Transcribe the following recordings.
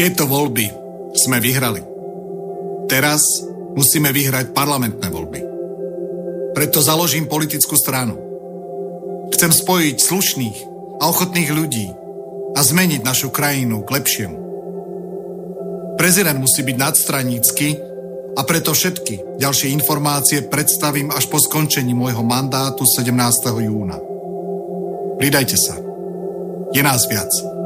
Tieto voľby sme vyhrali. Teraz musíme vyhrať parlamentné voľby. Preto založím politickú stranu. Chcem spojiť slušných a ochotných ľudí a zmeniť našu krajinu k lepšiemu. Prezident musí byť nadstranícky a preto všetky ďalšie informácie predstavím až po skončení môjho mandátu 17. júna. Pridajte sa. Je nás viac.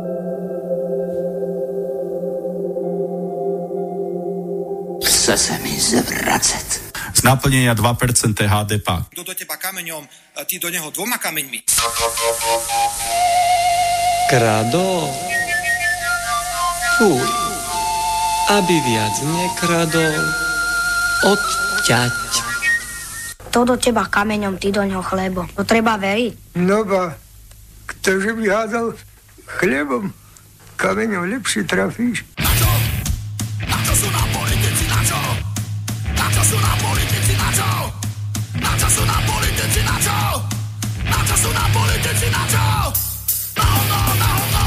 Chce sa mi zvracať. Z naplnenia 2% HDP. Kto do teba kameňom, ty do neho dvoma kameňmi. Krado. Fuj. Aby viac nekradol. Odťať. To do teba kameňom, ty do neho chlebo. To treba veriť. No ba, ktože by hádal chlebom, kameňom lepšie trafíš. Na čo? Na čo sú nám sú nám politici, na čo? Na čo sú nám politici, na čo? Na čo sú nám politici, na čo? No, no, no, no,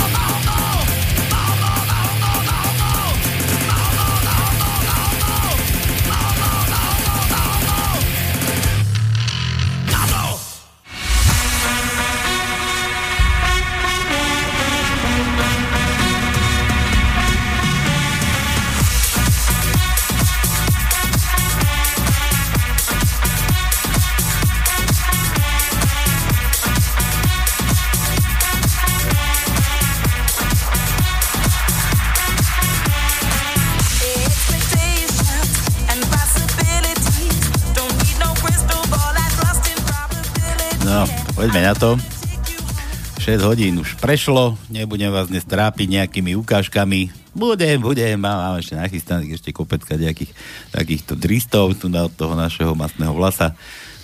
No, poďme na to. 6 hodín už prešlo, nebudem vás dnes trápiť nejakými ukážkami. Budem, budem, mám, mám ešte nachystaných ešte kopecka nejakých takýchto dristov tu na od toho našeho masného vlasa,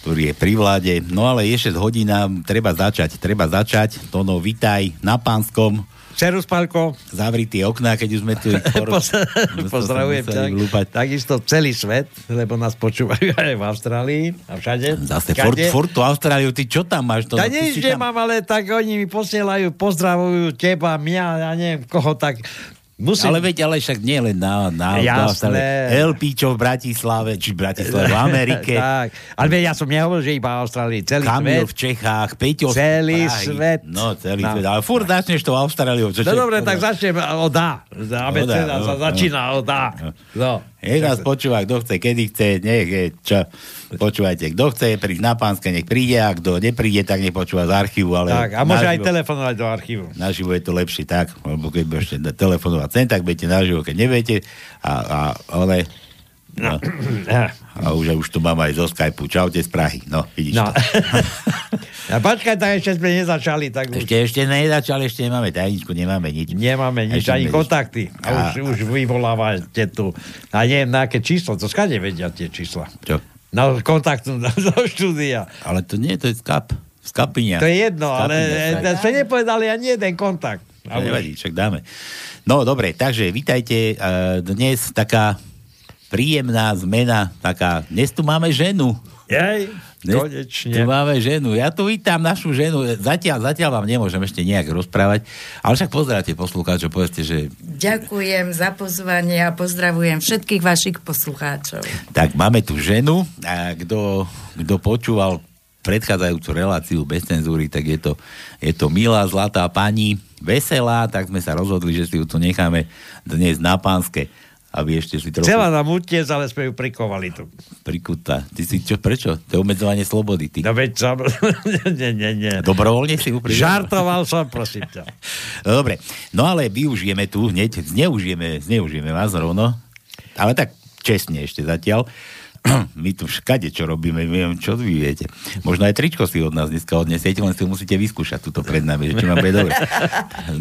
ktorý je pri vláde. No ale je 6 hodín a treba začať, treba začať. Tono, vitaj na pánskom. Serus, Pálko. Zavri tie okná, keď už sme tu... Pozdravujem ťa. Takisto celý svet, lebo nás počúvajú aj v Austrálii a všade. Zase furt, furt tú Austráliu, ty čo tam máš? To, Ja nič si tam- nemám, ale tak oni mi posielajú, pozdravujú teba, mňa, ja neviem koho, tak musím... Ale veď, ale však nie len na, na, Jasné. Elpíčo v Bratislave, či v Bratislave, v Amerike. tak, ale veď ja som nehovoril, že iba Austrálii, celý Kamil svet. v Čechách, Peťo Celý Prahy. svet. No, celý No. svet. Ale furt začneš tou Austráliou. Čo, No dobre, tak začnem od A. Abeceda no, sa no. začína od A. No. Nech nás počúva, kto chce, kedy chce, nech je, čo. Počúvajte, kto chce prísť na pánske, nech príde, a kto nepríde, tak nech počúva z archívu. Ale Tak, a môže aj telefonovať do archívu. Naživo je to lepšie tak, lebo keď budete telefonovať sem, tak budete naživo, keď neviete. A, a ale... No. A už, už tu mám aj zo Skypeu. Čaute z Prahy. No, vidíš No. to. A počkaj, tak ešte sme nezačali, tak už Ešte, ešte nezačali, ešte nemáme tajničku, nemáme nič. nemáme nič, Ešte ani kontakty. A A- už, už vyvolávate tu. A neviem, na aké číslo, to skade vedia tie čísla. Čo? Na kontaktu do štúdia. Ale to nie, to je skap. Skapinia. To je jedno, ale Skapinia, e, sme nepovedali ani jeden kontakt. A nevadí, však dáme. No dobre, takže vítajte. e, Dnes taká príjemná zmena, taká, dnes tu máme ženu. Jej, Dnes konečne. Tu máme ženu. Ja tu vítam našu ženu. Zatiaľ, zatiaľ vám nemôžem ešte nejak rozprávať, ale však pozdravte poslucháčov, povedzte, že Ďakujem za pozvanie a pozdravujem všetkých vašich poslucháčov. tak máme tu ženu a kto, kto počúval predchádzajúcu reláciu bez cenzúry, tak je to, je to milá, zlatá pani, veselá, tak sme sa rozhodli, že si ju tu necháme dnes na pánske, aby ešte si trochu Chcela nám utiec, ale sme ju prikovali tu. prikutá. Ty si čo, prečo? To je obmedzovanie slobody. Ty. No veď som... nie, nie, nie. Dobrovoľne si ju priviedol? Žartoval som, prosím ťa. Dobre, no ale využijeme tu hneď, zneužijeme, zneužijeme vás rovno, ale tak čestne ešte zatiaľ. My tu všade, čo robíme, viem, čo vy viete. Možno aj tričko si od nás dneska odnesiete, len si ho musíte vyskúšať tuto pred nami, že či vám bude dobre.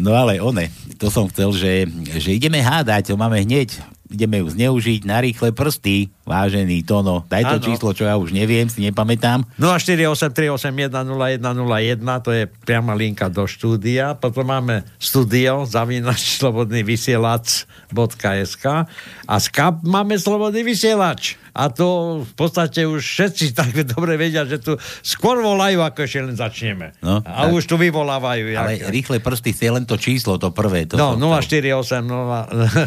No ale one, to som chcel, že, že ideme hádať, to máme hneď, ideme ju zneužiť na rýchle prsty. Vážený Tono, daj to Áno. číslo, čo ja už neviem, si nepamätám. 0483810101, to je priama linka do štúdia. Potom máme studio, zavinač, slobodný vysielač.sk a Skype máme slobodný vysielač. A to v podstate už všetci tak dobre vedia, že tu skôr volajú, ako ešte len začneme. No, a tak. už tu vyvolávajú. Ale jak- rýchle prsty je len to číslo, to prvé. To No, som- 048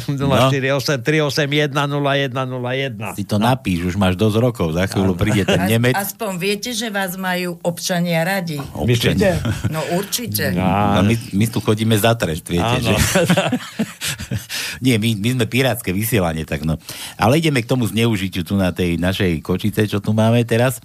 048 381 0101. Si to napíš, už máš dosť rokov, za chvíľu príde ten Nemec. Aspoň viete, že vás majú občania radi. Občania. No určite. No, my, my tu chodíme za trest, viete, Áno. že? Nie, my, my sme pirátske vysielanie, tak no. Ale ideme k tomu zneužitiu tu na tej našej kočice, čo tu máme teraz.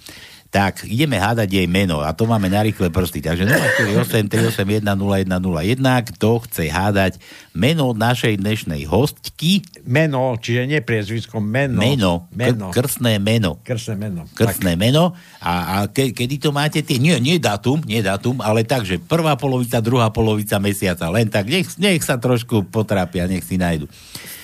Tak, ideme hádať jej meno a to máme na rýchle prsty. Takže 048 381 0101, kto chce hádať meno našej dnešnej hostky, Meno, čiže nie priezvisko, meno. meno, Meno. K- krstné meno. Krstné meno. krstné meno a, a ke, kedy to máte tie, nie, nie datum, nie datum, ale tak, že prvá polovica, druhá polovica mesiaca, len tak, nech, nech sa trošku potrápia, nech si nájdu.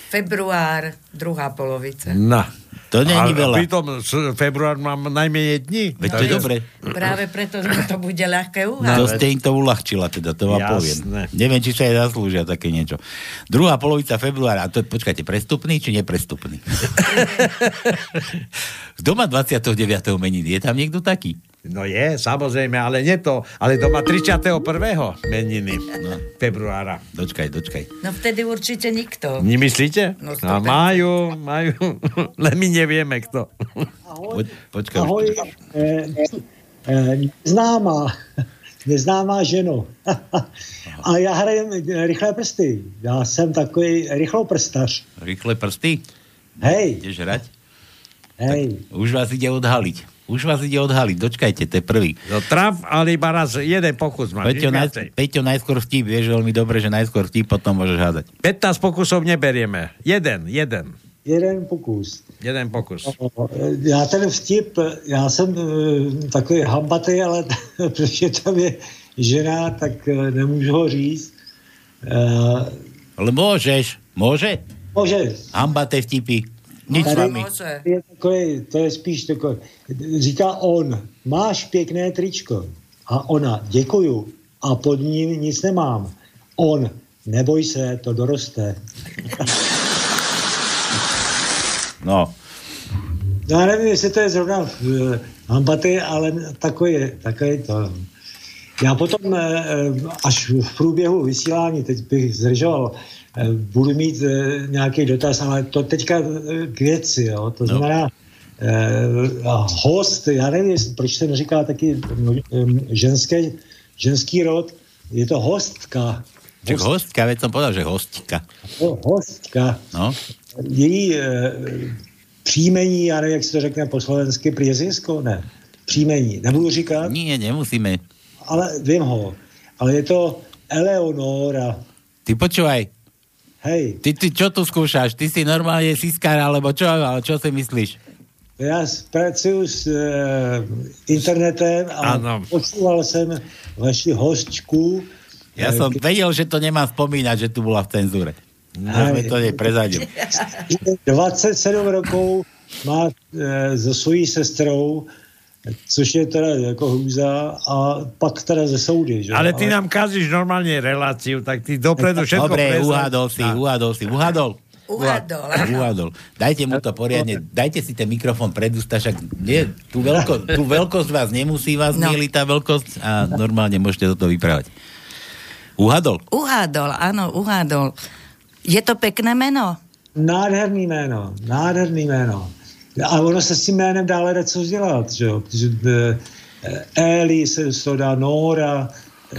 Február, druhá polovica. No. To nie je A veľa. pritom s- február mám najmenej dní. Veď to je dobre. Práve preto, že to bude ľahké No, uhádať. to ste im to uľahčila, teda, to vám Jasné. poviem. Neviem, či sa aj zaslúžia také niečo. Druhá polovica februára, a to je, počkajte, prestupný či neprestupný? Doma 29. meniny, je tam niekto taký? No je, samozrejme, ale nie to. Ale to má 31. meniny no. februára. Dočkaj, dočkaj. No vtedy určite nikto. Nemyslíte? No, No, majú, majú, len my nevieme kto. Po, počkaj, Ahoj, eh, eh, neznámá, neznámá ženo. A já hrajem rychlé prsty. Já jsem takový rychloprstař. Rýchle prsty? Hej, Ideš hrať? hej. Už vás ide odhaliť. Už vás ide odhaliť, dočkajte, to je prvý. No traf, ale iba raz jeden pokus máš. Peťo, naj. Peťo najskôr vtip, vieš veľmi dobre, že najskôr vtip, potom môžeš hádať. 15 pokusov neberieme. Jeden, jeden. Jeden pokus. Jeden pokus. Já ten vtip, já jsem eh, takový hambatý, ale protože tam je žena, tak eh, nemůžu ho říct. Eh, Ale môžeš, môže? Môže. Hambaté vtipy. Nič s Tady vami. je takový, to je spíš takový, říká on, máš pěkné tričko. A ona, děkuju. A pod ním nic nemám. On, neboj se, to doroste. No, No, Já nevím, jestli to je zrovna uh, hambaty, ale takový, takový to. Já potom, eh, eh, až v průběhu vysílání, teď bych zdržoval, eh, budu mít eh, nějaký dotaz, ale to teďka eh, k věci, jo. To znamená, eh, a host, já nevím, proč se neříká taky eh, ženské, ženský rod, je to hostka. Čak hostka, veď som povedal, že hostka. No, hostka. No, Její e, příjmení, já nevím, jak se to řekne po slovensky, priezvisko, ne. Příjmení, nebudu říkat, nie, nemusíme. ale vím ho. Ale je to Eleonora. Ty počúvaj, Hej, ty, ty čo tu skúšaš? Ty si normálne siskár, alebo čo, ale čo si myslíš? já pracuji s e, internetem a Ano. počúval jsem vaši hostčku. Ja e, som ke- vedel, že to nemám spomínať, že tu bola v cenzúre. Môžeme to neprezadil. 27 rokov má e, so svojí sestrou, což je teda jako hrůza, a pak teda ze soudy. Že? Ale ty nám kazíš normálne reláciu, tak ty dopredu všetko Dobre, prezrať. uhádol si, uhádol si, uhádol. Áno. Uhádol. Dajte mu to poriadne, dajte si ten mikrofón pred ústa, však nie, tú, veľko, tú veľkosť vás nemusí vás No. mieliť tá veľkosť a normálne môžete toto vyprávať. Uhádol. Uhádol, áno, uhádol. Je to pekné meno? Nádherný jméno, nádherný jméno. A ono se s tím jménem dále dá co dělat, že jo? Protože, eh, Eli se toho dá Nora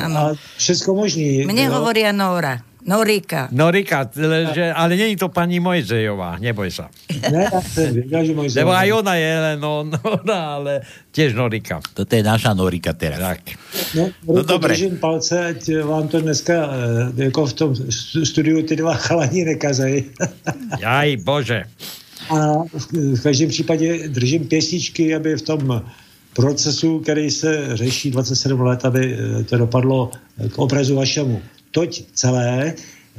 a všechno možný. Mne hovoria Nora. Norika. Norika, ale, že, ale je to pani Mojzejová, neboj sa. Ne, můj Lebo aj ona je len ona, ale tiež Norika. Toto je naša Norika teraz. Tak. No, No no dobré. držím palce, ať vám to dneska eh, jako v tom stu- studiu ty dva chalani nekazej. Aj Bože. A v, v každém případě držím pěstičky, aby v tom procesu, který se řeší 27 let, aby eh, to dopadlo k obrazu vašemu. Toť celé.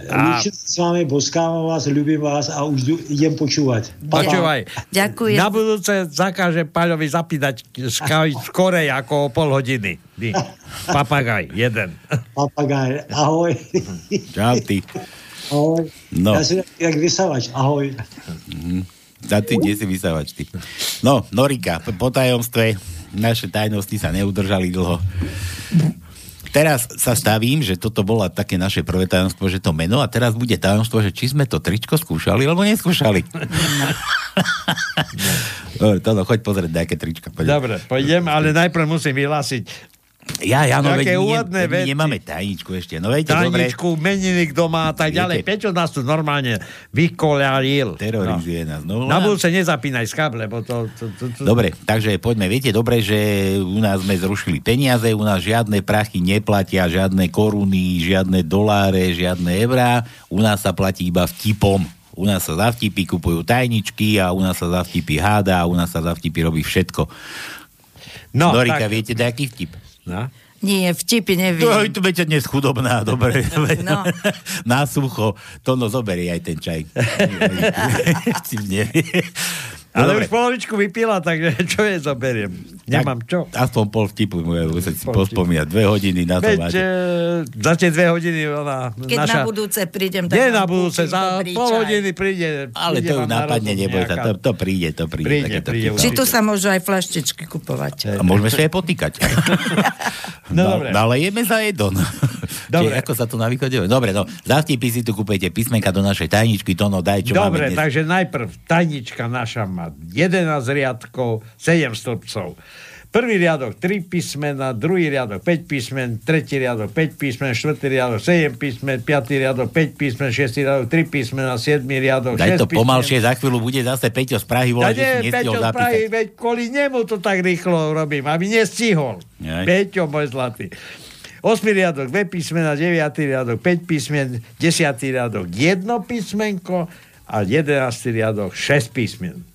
A- s vami, boskávam vás, ľúbim vás a už jdu- idem počúvať. Počúvaj. Ďakujem. Na budúce zakáže Paľovi zapínať skorej ako o pol hodiny. Papagaj, jeden. Papagaj, ahoj. Čau ty. ahoj. No. Ja som jak vysavač, ahoj. Za ty, kde si vysávač, ty. No, Norika, po- tajomstve naše tajnosti sa neudržali dlho. Teraz sa stavím, že toto bolo také naše prvé tajomstvo, že to meno a teraz bude tajomstvo, že či sme to tričko skúšali, alebo neskúšali. Dobre, Tono, choď pozrieť nejaké trička. Poď. Dobre, pôjdem, ale najprv musím vyhlásiť Ja, ja, no, Také veď, úvodné my veci. nemáme tajničku ešte. No, viete, dobre, tajničku, meniny, kto má a tak ďalej. Viete- Peťo nás tu normálne vykoľaril. terorizuje nás. No, Na budúce nezapínaj skab, lebo to... to, to, to Dobre, takže poďme. Viete dobre, že u nás sme zrušili peniaze, u nás žiadne prachy neplatia, žiadne koruny, žiadne doláre, žiadne eurá. U nás sa platí iba vtipom. U nás sa za vtipy kupujú tajničky a u nás sa za vtipy háda a u nás sa za vtipy robí všetko. No, Norika, tak- viete nejaký vtip? No. Nie, vtipy neviem. No, tu budete dnes chudobná, dobre. No. Na sucho. To no zoberie aj ten čaj. Vtip nevie. No, Ale dobre. už polovičku vypila, takže čo je zoberiem? Nemám čo. Aspoň pol vtipu, môžem si Pol pospomínať. Dve hodiny na to Veď máte. e, za tie dve hodiny ona... Keď naša... na budúce prídem, tak Nie na budúce, za pol čaj. hodiny príde. Ale príde to ju napadne, neboj sa, to, to príde, to príde. Príde, príde vtipy. Či tu sa môžu aj flaštičky kupovať. A môžeme sa aj potýkať. No, dobre. Nalejeme za jedon. Dobre. Čiže ako sa to na východe? Dobre, no, za vtipy si tu kúpejte písmenka do našej tajničky, to no daj, čo Dobre, máme dnes. takže najprv tajnička naša má 11 riadkov, 7 stĺpcov. Prvý riadok 3 písmena, druhý riadok 5 písmen, tretí riadok 5 písmen, štvrtý riadok 7 písmen, piatý riadok 5 písmen, šiestý riadok 3 písmena, siedmý riadok 6 Daj to písmen. pomalšie, za chvíľu bude zase Peťo z Prahy volať, že si Ja nie, nestihol Peťo z Prahy, veď kvôli nemu to tak rýchlo robím, aby nestihol. Jaj. Peťo, môj zlatý. 8 riadok, 2 písmena, 9 riadok, 5 písmen, 10 riadok, 1 písmenko a 11 riadok, 6 písmen.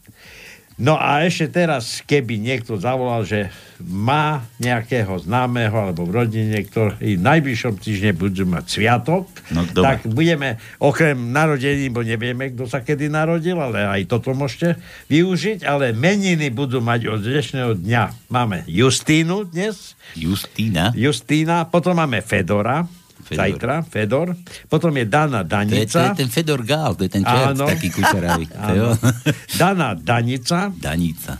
No a ešte teraz, keby niekto zavolal, že má nejakého známeho alebo v rodine, ktorý v najbližšom týždne budú mať sviatok, No, tak budeme okrem narodení, bo nevieme, kto sa kedy narodil, ale aj toto môžete využiť, ale meniny budú mať od dnešného dňa. Máme Justínu dnes, Justína? Justína, potom máme Fedora, Fedor. zajtra, Fedor, potom je Dana To je, to je Danica, ten Fedor Gál, to je ten čert, Áno. taký kučeravý. Dana Danica, Danica.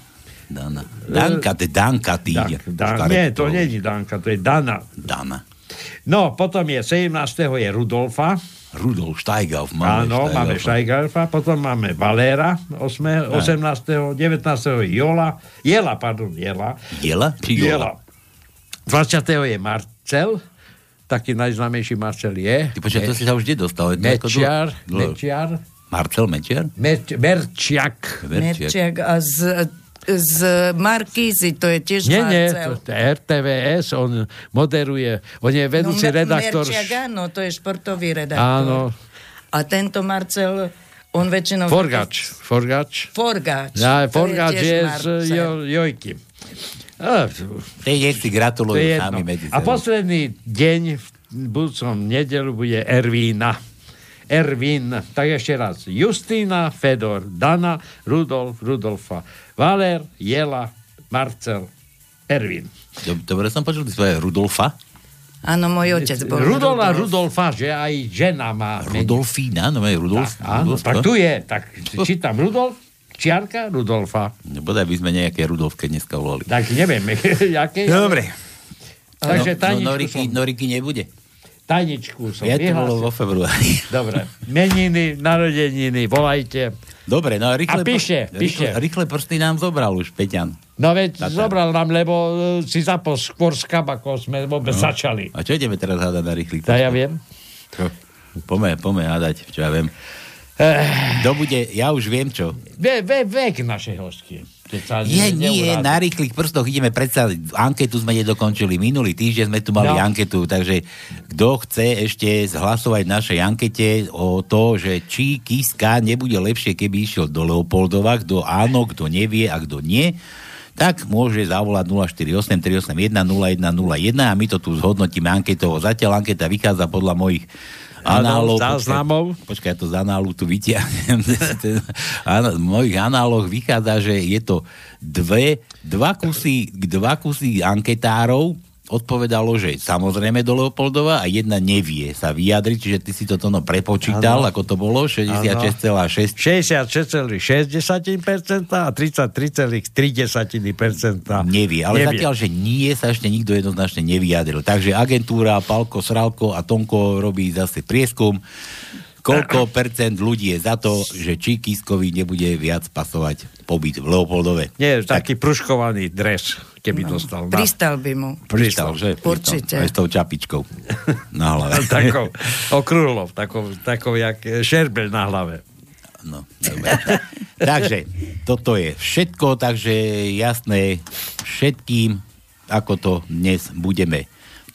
Dana. Danka, to je Danka, ty Da, ide. da, nie, to nie je Danka, to je Dana. Dana. No, potom je 17. je Rudolfa, Rudolf Steigauf. Máme Áno, máme Steigerfa, potom máme Valéra 8, 18. 19. je Jola, Jela, pardon, Jela. Jela? Či? Jela. 20. je Marcel, taký najznámejší Marcel je. Ty počkaj, to si sa už kde dostal? Je Mečiar, dlho- Mečiar, Marcel Mečiar? Merč, Merčiak. Merčiak a z, z Markízy, to je tiež Nie, nie, Marcel. to, to je RTVS, on moderuje, on je vedúci no, redaktor. Merčiak, áno, to je športový redaktor. Áno, A tento Marcel, on väčšinou... Forgač, Forgač. Forgáč. Ja, Forgač tiež je z jo, Jojky. A, Tej nech si gratulujú je sami medzi A posledný deň v budúcom nedelu bude Ervína. Ervín, tak ešte raz. Justína, Fedor, Dana, Rudolf, Rudolfa, Valer, Jela, Marcel, Ervín. Dob- Dobre som počul, ty svoje Rudolfa? Áno, môj otec bol Rudolf a. Rudolfa, že aj žena má. Rudolfína? No je Rudolf? Tak, áno, Rudolf, tak tu je. Tak čítam Rudolf, čiarka Rudolfa. No, Bodaj by sme nejaké Rudolfke dneska volali. Tak neviem, jaké. Dobre. Takže no, tajničku no, Noriky, som, Noriky nebude. tajničku som Ja to bolo vo februári. Dobre, meniny, narodeniny, volajte. Dobre, no a rýchle, A píše, pr- píše. Rýchle, rýchle prsty nám zobral už, Peťan. No veď Tatar. zobral nám, lebo e, si zapol skôr z kabako sme vôbec No. začali. A čo ideme teraz hádať na rýchly To ja viem. Pome, pome hádať, čo ja viem. Kto bude, ja už viem čo. Ve, ve, vek našej hostky. Je, nie, neurázi. na rýchlych prstoch ideme predsa, anketu sme nedokončili, minulý týždeň sme tu mali No. anketu, takže kto chce ešte zhlasovať v našej ankete o to, že či Kiska nebude lepšie, keby išiel do Leopoldova, kto áno, kto nevie a kto nie, tak môže zavolať 048 381 0101 a my to tu zhodnotíme anketovo. Zatiaľ anketa vychádza podľa mojich análov. Záznamov. Počkaj, počkaj, to z análu tu vytiahnem. Z mojich análoch vychádza, že je to dve, dva, kusy, dva kusy anketárov, odpovedalo, že samozrejme do Leopoldova a jedna nevie sa vyjadriť, čiže ty si to no prepočítal, Áno. ako to bolo, 66,6 66,6% a 33,3%. Nevie, ale nevie. zatiaľ, že nie sa ešte nikto jednoznačne nevyjadril. Takže agentúra Palko, Sralko a Tonko robí zase prieskum, koľko percent ľudí je za to, že či Kiskovi nebude viac pasovať pobyt v Leopoldove. Nie, taký pruškovaný dres, keby no. dostal. Na... Pristal by mu. Pristal, že? Určite. Aj s tou čapičkou na hlave. takou okrúhlou, takou, takou jak šerbel na hlave. No, takže toto je všetko, takže jasné všetkým, ako to dnes budeme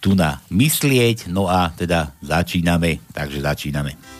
tu na myslieť, no a teda začíname, takže začíname.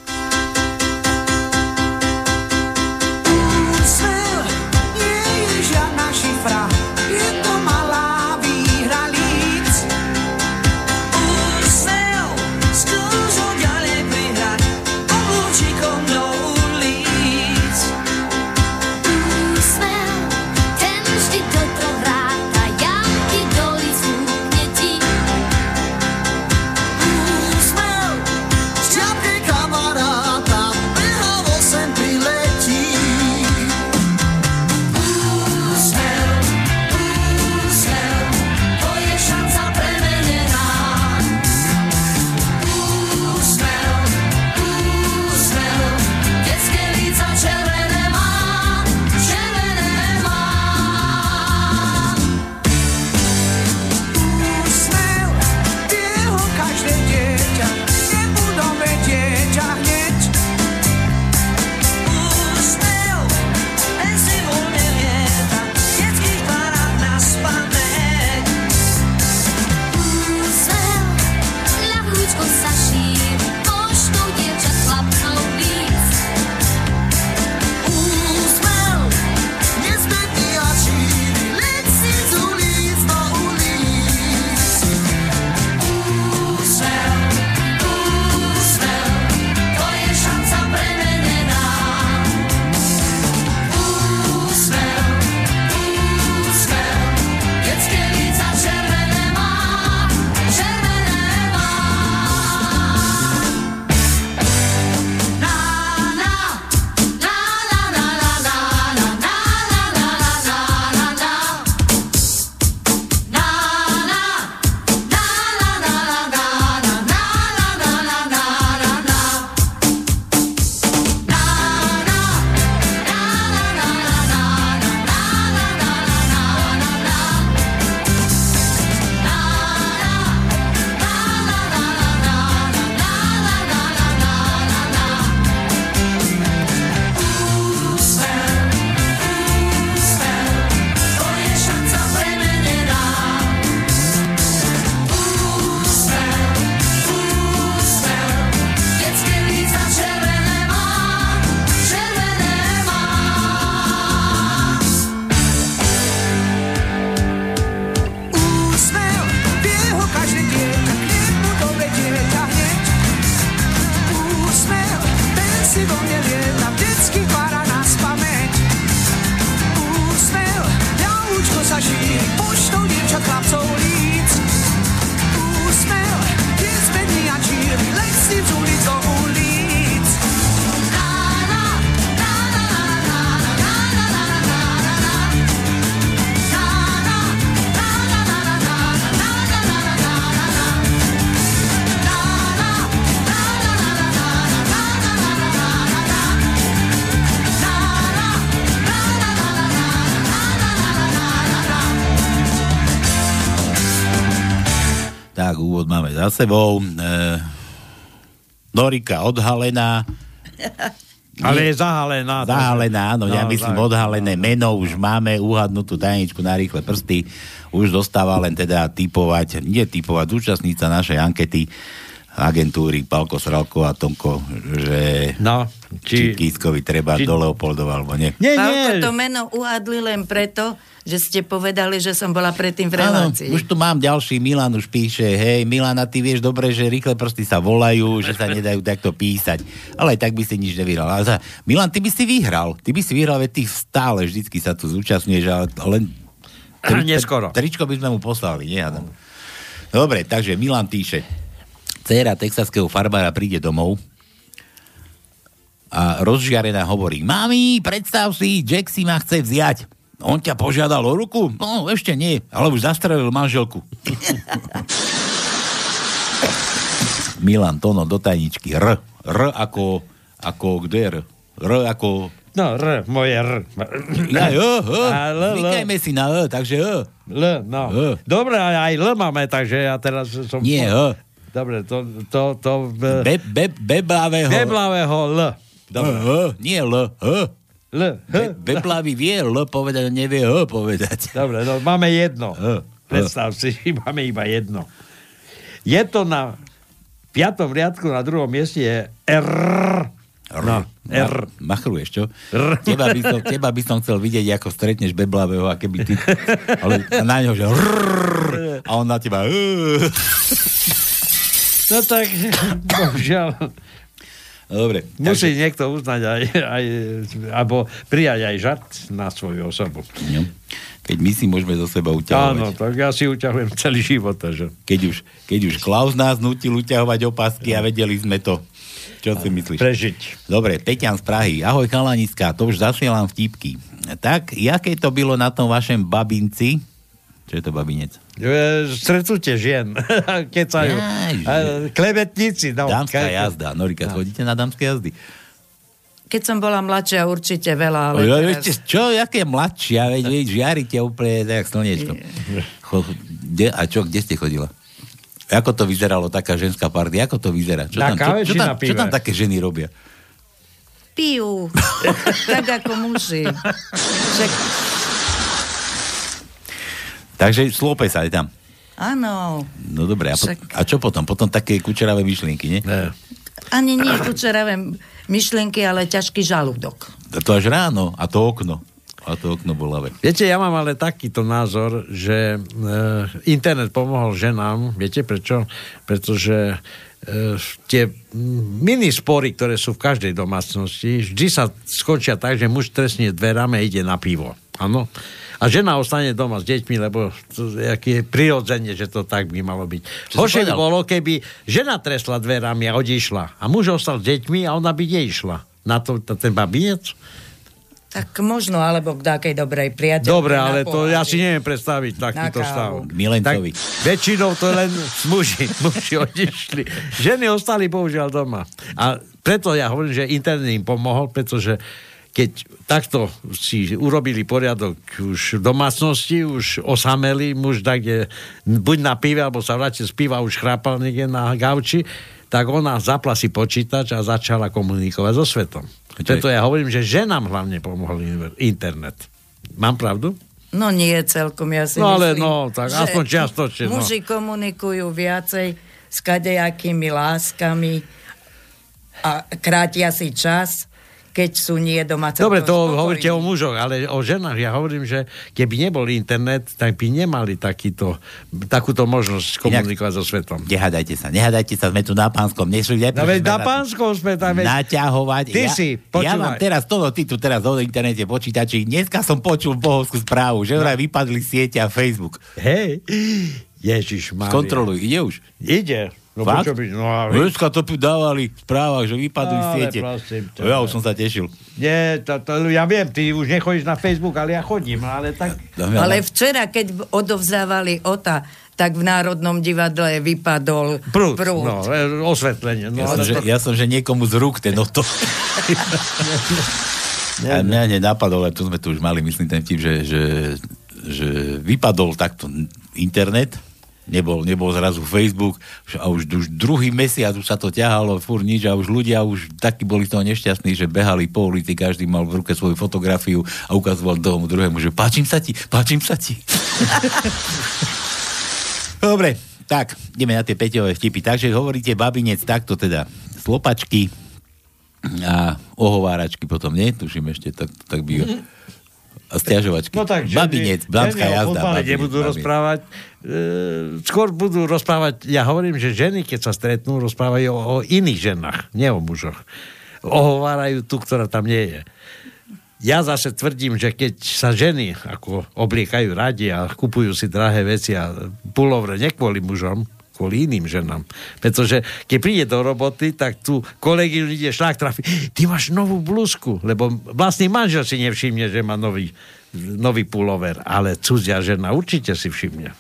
Sebou. E, Norika odhalená. Ale je zahalená. Zahalená, no, ja myslím zahalená. odhalené meno, už máme uhadnutú tajničku na rýchle prsty, už dostáva len teda typovať, nie typovať, zúčastnica našej ankety agentúry Palko Sralko a Tomko, že no. či, či Kiskovi treba či... do Leopoldova, alebo nie. Nie, Pálko, to meno uhadli len preto, že ste povedali, že som bola predtým v Áno, relácii. už tu mám ďalší, Milan už píše, hej, Milan, a ty vieš dobre, že rýchle prsty sa volajú, že sa nedajú takto písať. Ale aj tak by si nič nevyhral. Ale Milan, ty by si vyhral. Ty by si vyhral, veď ty stále vždycky sa tu zúčastňuješ, ale len... Neskoro. Tričko by sme mu poslali, nie Adam. Dobre, takže Milan píše, dcéra texaského farbára príde domov a rozžiarená hovorí, mami, predstav si, Jack si ma chce vziať. On ťa požiadal o ruku? No, ešte nie, ale už zastrelil manželku. Milan Tono do tajničky. R. R ako, ako, kde je R? R ako... No, R, moje R. Ja, L, L. Zvykajme si na Ö, takže Ö. L, no. Ö. Dobre, aj L máme, takže ja teraz som... Nie, Ö. Dobre, to... to, to Be, be, beblavého. Beblavého L. Dobre. Ö, nie L, H. L. Be, beblavý vie L povedať, nevie H povedať. Dobre, no máme jedno. H. Predstav si, máme iba jedno. Je to na piatom riadku, na druhom mieste je R. No, R. Ma, machruješ, čo? Teba by, som, teba by som chcel vidieť, ako stretneš beblavého, a keby ty... Ale na ňo, že... rrrr, A on na teba... No tak, bohužiaľ. Dobre. Musí niekto uznať aj, aj, alebo prijať aj žart na svoju osobu. No. Keď my si môžeme zo seba uťahovať. Áno, tak ja si uťahujem celý život. Takže. Keď už, keď už Klaus nás nutil uťahovať opasky a vedeli sme to. Čo si myslíš? Prežiť. Dobre, Peťan z Prahy. Ahoj, chalaniska, to už zasielam vtipky. Tak, jaké to bylo na tom vašem babinci? Čo je to babinec? E, Stretnutie žien. Kecajú. Klevetníci. No, Dámska ke- jazda. Norika, chodíte na dámske jazdy? Keď som bola mladšia, určite veľa, ale ja, teraz... viete, čo, jaké mladšia, veď, veď žiarite úplne tak slniečko. Cho, kde, a čo, kde ste chodila? Ako to vyzeralo, taká ženská party? Ako to vyzerá? Čo, tam, čo, čo, tam, čo tam také ženy robia? Pijú. tak ako muži. Však, Takže slópe sa aj tam. áno. No dobre, a, po, a čo potom? Potom také kučeravé myšlienky, nie? Ne. Ani nie kučeravé myšlienky, ale ťažký žalúdok. To až ráno, a to okno. A to okno bolavé. Viete, ja mám ale takýto názor, že e, internet pomohol ženám. Viete prečo? Pretože e, tie mini spory, ktoré sú v každej domácnosti, vždy sa skončia tak, že muž trestne dverami a ide na pivo. Áno. A žena ostane doma s deťmi, lebo to, je prirodzene, že to tak by malo byť. Horšie by bolo, keby žena tresla dverami a odišla. A muž ostal s deťmi a ona by neišla. Na to, na ten babinec? Tak možno, alebo k takej dobrej priateľke. Dobre, ale to ja si neviem predstaviť takýto stav. Milencovi. Tak, väčšinou to len muži, muži odišli. Ženy ostali bohužiaľ doma. A preto ja hovorím, že internet im pomohol, pretože keď takto si urobili poriadok už v domácnosti, už osameli, muž tak je buď na pive, alebo sa vrátil z piva, už chrápal niekde na gauči, tak ona zapla si počítač a začala komunikovať so svetom. Preto ja hovorím, že ženám hlavne pomohol in- internet. Mám pravdu? No nie celkom, ja si No ale myslím, no, tak aspoň čiastočne, no. Muži komunikujú viacej s kadejakými láskami a krátia si čas, keď sú nie doma celkom Dobre, to spokojní. hovoríte o mužoch, ale o ženách ja hovorím, že keby nebol internet, tak by nemali takýto, takúto možnosť komunikovať so svetom. Nehádajte sa, nehádajte sa, sme tu na pánskom. Nešli, No veď na pánskom sme tam... veď- naťahovať. Ty ja, si, ja počúvaj. mám teraz toto, ty tu teraz o internete počítači. Dneska som počul bohovskú správu, že vraj vypadli siete a Facebook. Hej, Ježiš Mária. Kontroluj, ide už. Ide. No, Fakt? by, no, a Dneska to dávali v správach, že vypadli Ale siete. prosím ťa. Ja už som sa tešil. Nie, to, to, ja viem, ty už nechodíš na Facebook, ale ja chodím, ale tak... Ale včera, keď odovzdávali OTA, tak v Národnom divadle vypadol Prúd, prúd. no, e, osvetlenie. No, Ja som, ale že, to- ja som, že niekomu z rúk ten oto. A mňa nenapadlo, ale tu sme tu už mali, myslím, ten vtip, že, že, že vypadol takto internet, nebol, nebol zrazu Facebook a už, už druhý mesiac už sa to ťahalo, fur nič a už ľudia už takí boli toho nešťastní, že behali po ulici, každý mal v ruke svoju fotografiu a ukazoval tomu druhému, že páčim sa ti, páčim sa ti. Dobre, tak, ideme na tie Peťové vtipy. Takže hovoríte babinec takto teda. Slopačky, A ohováračky potom nie, tuším ešte, tak, tak by... A stiažovačky. No tak, Babinec, o jazda. babinec, nebudú babinec. rozprávať. E, skôr budú rozprávať, ja hovorím, že ženy, keď sa stretnú, rozprávajú o, o iných ženách, nie o mužoch. Ohovárajú tú, ktorá tam nie je. Ja zase tvrdím, že keď sa ženy ako obliekajú radi a kupujú si drahé veci a pulovre nie kvôli mužom, kvôli iným ženám. Pretože keď príde do roboty, tak tu kolegyňu ide šlák trafi. Ty máš novú blúzku, lebo vlastný manžel si nevšimne, že má nový, nový pulover, ale cudzia žena určite si všimne.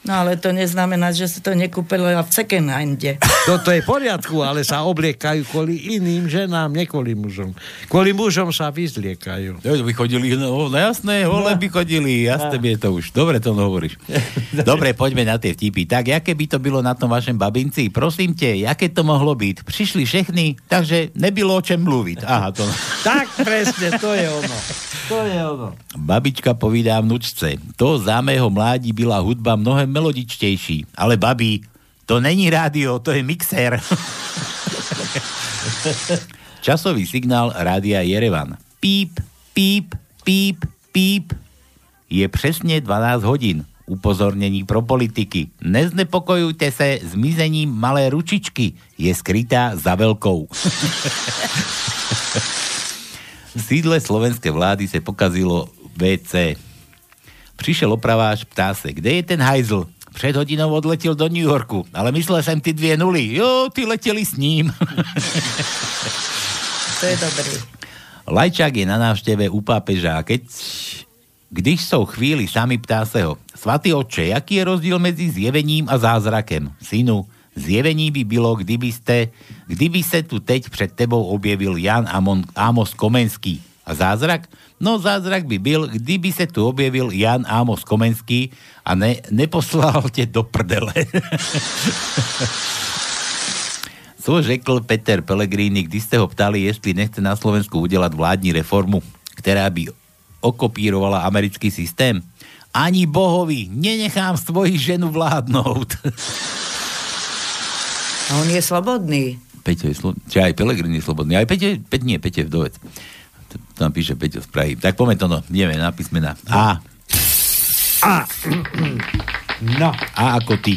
No ale to neznamená, že si to nekúpila v second hande. Toto je v poriadku, ale sa obliekajú kvôli iným ženám, nie kvôli mužom. Kvôli mužom sa vyzliekajú. Jo, by chodili, no, no jasné, hole by chodili, jasné by je to už. Dobre to hovoríš. Dobre, poďme na tie vtipy. Tak, aké by to bylo na tom vašem babinci? Prosím te, aké to mohlo byť? Prišli všechny, takže nebylo o čem mluviť. Aha, to... Tak presne, to je ono. To je ono. Babička povídá vnučce, to za mého mládí byla hudba mnohem melodičtejší, ale babi, to není rádio, to je mixér. Časový signál rádia Jerevan. Píp, píp, píp, píp. Je přesně 12 hodin. Upozornění pro politiky. Neznepokojujte se zmizením malé ručičky. Je skrytá za veľkou. V sídle slovenské vlády se pokazilo WC. Přišel opraváč, ptá se, kde je ten hajzl? Před hodinou odletěl do New Yorku, ale myslel jsem ty dvě nuly. Jo, ty letěli s ním. To je dobrý. Lajčák je na návšteve u pápeža a keď, když jsou chvíli sami, ptá se ho. Svatý oče, jaký je rozdíl mezi zjevením a zázrakem? Synu, zjevení by bylo, kdyby, ste, kdyby se tu teď před tebou objevil Jan Amon, Amos Komenský. A zázrak? No zázrak by byl, kdyby se tu objevil Jan Amos Komenský a ne, neposlal tě do prdele. Co řekl Peter Pellegrini, když jste ho ptali, jestli nechce na Slovensku udělat vládní reformu, která by okopírovala americký systém? Ani bohovi nenechám svoji ženu vládnout. A on je slobodný. Peťo je slobodný, či aj Pellegrini je slobodný, aj Peťo, Peť nie, Peťo je vdovec. To, to tam píše Peťo z Prahy. Tak poďme to, no, ideme na písmena. A. A. No. A ako ty.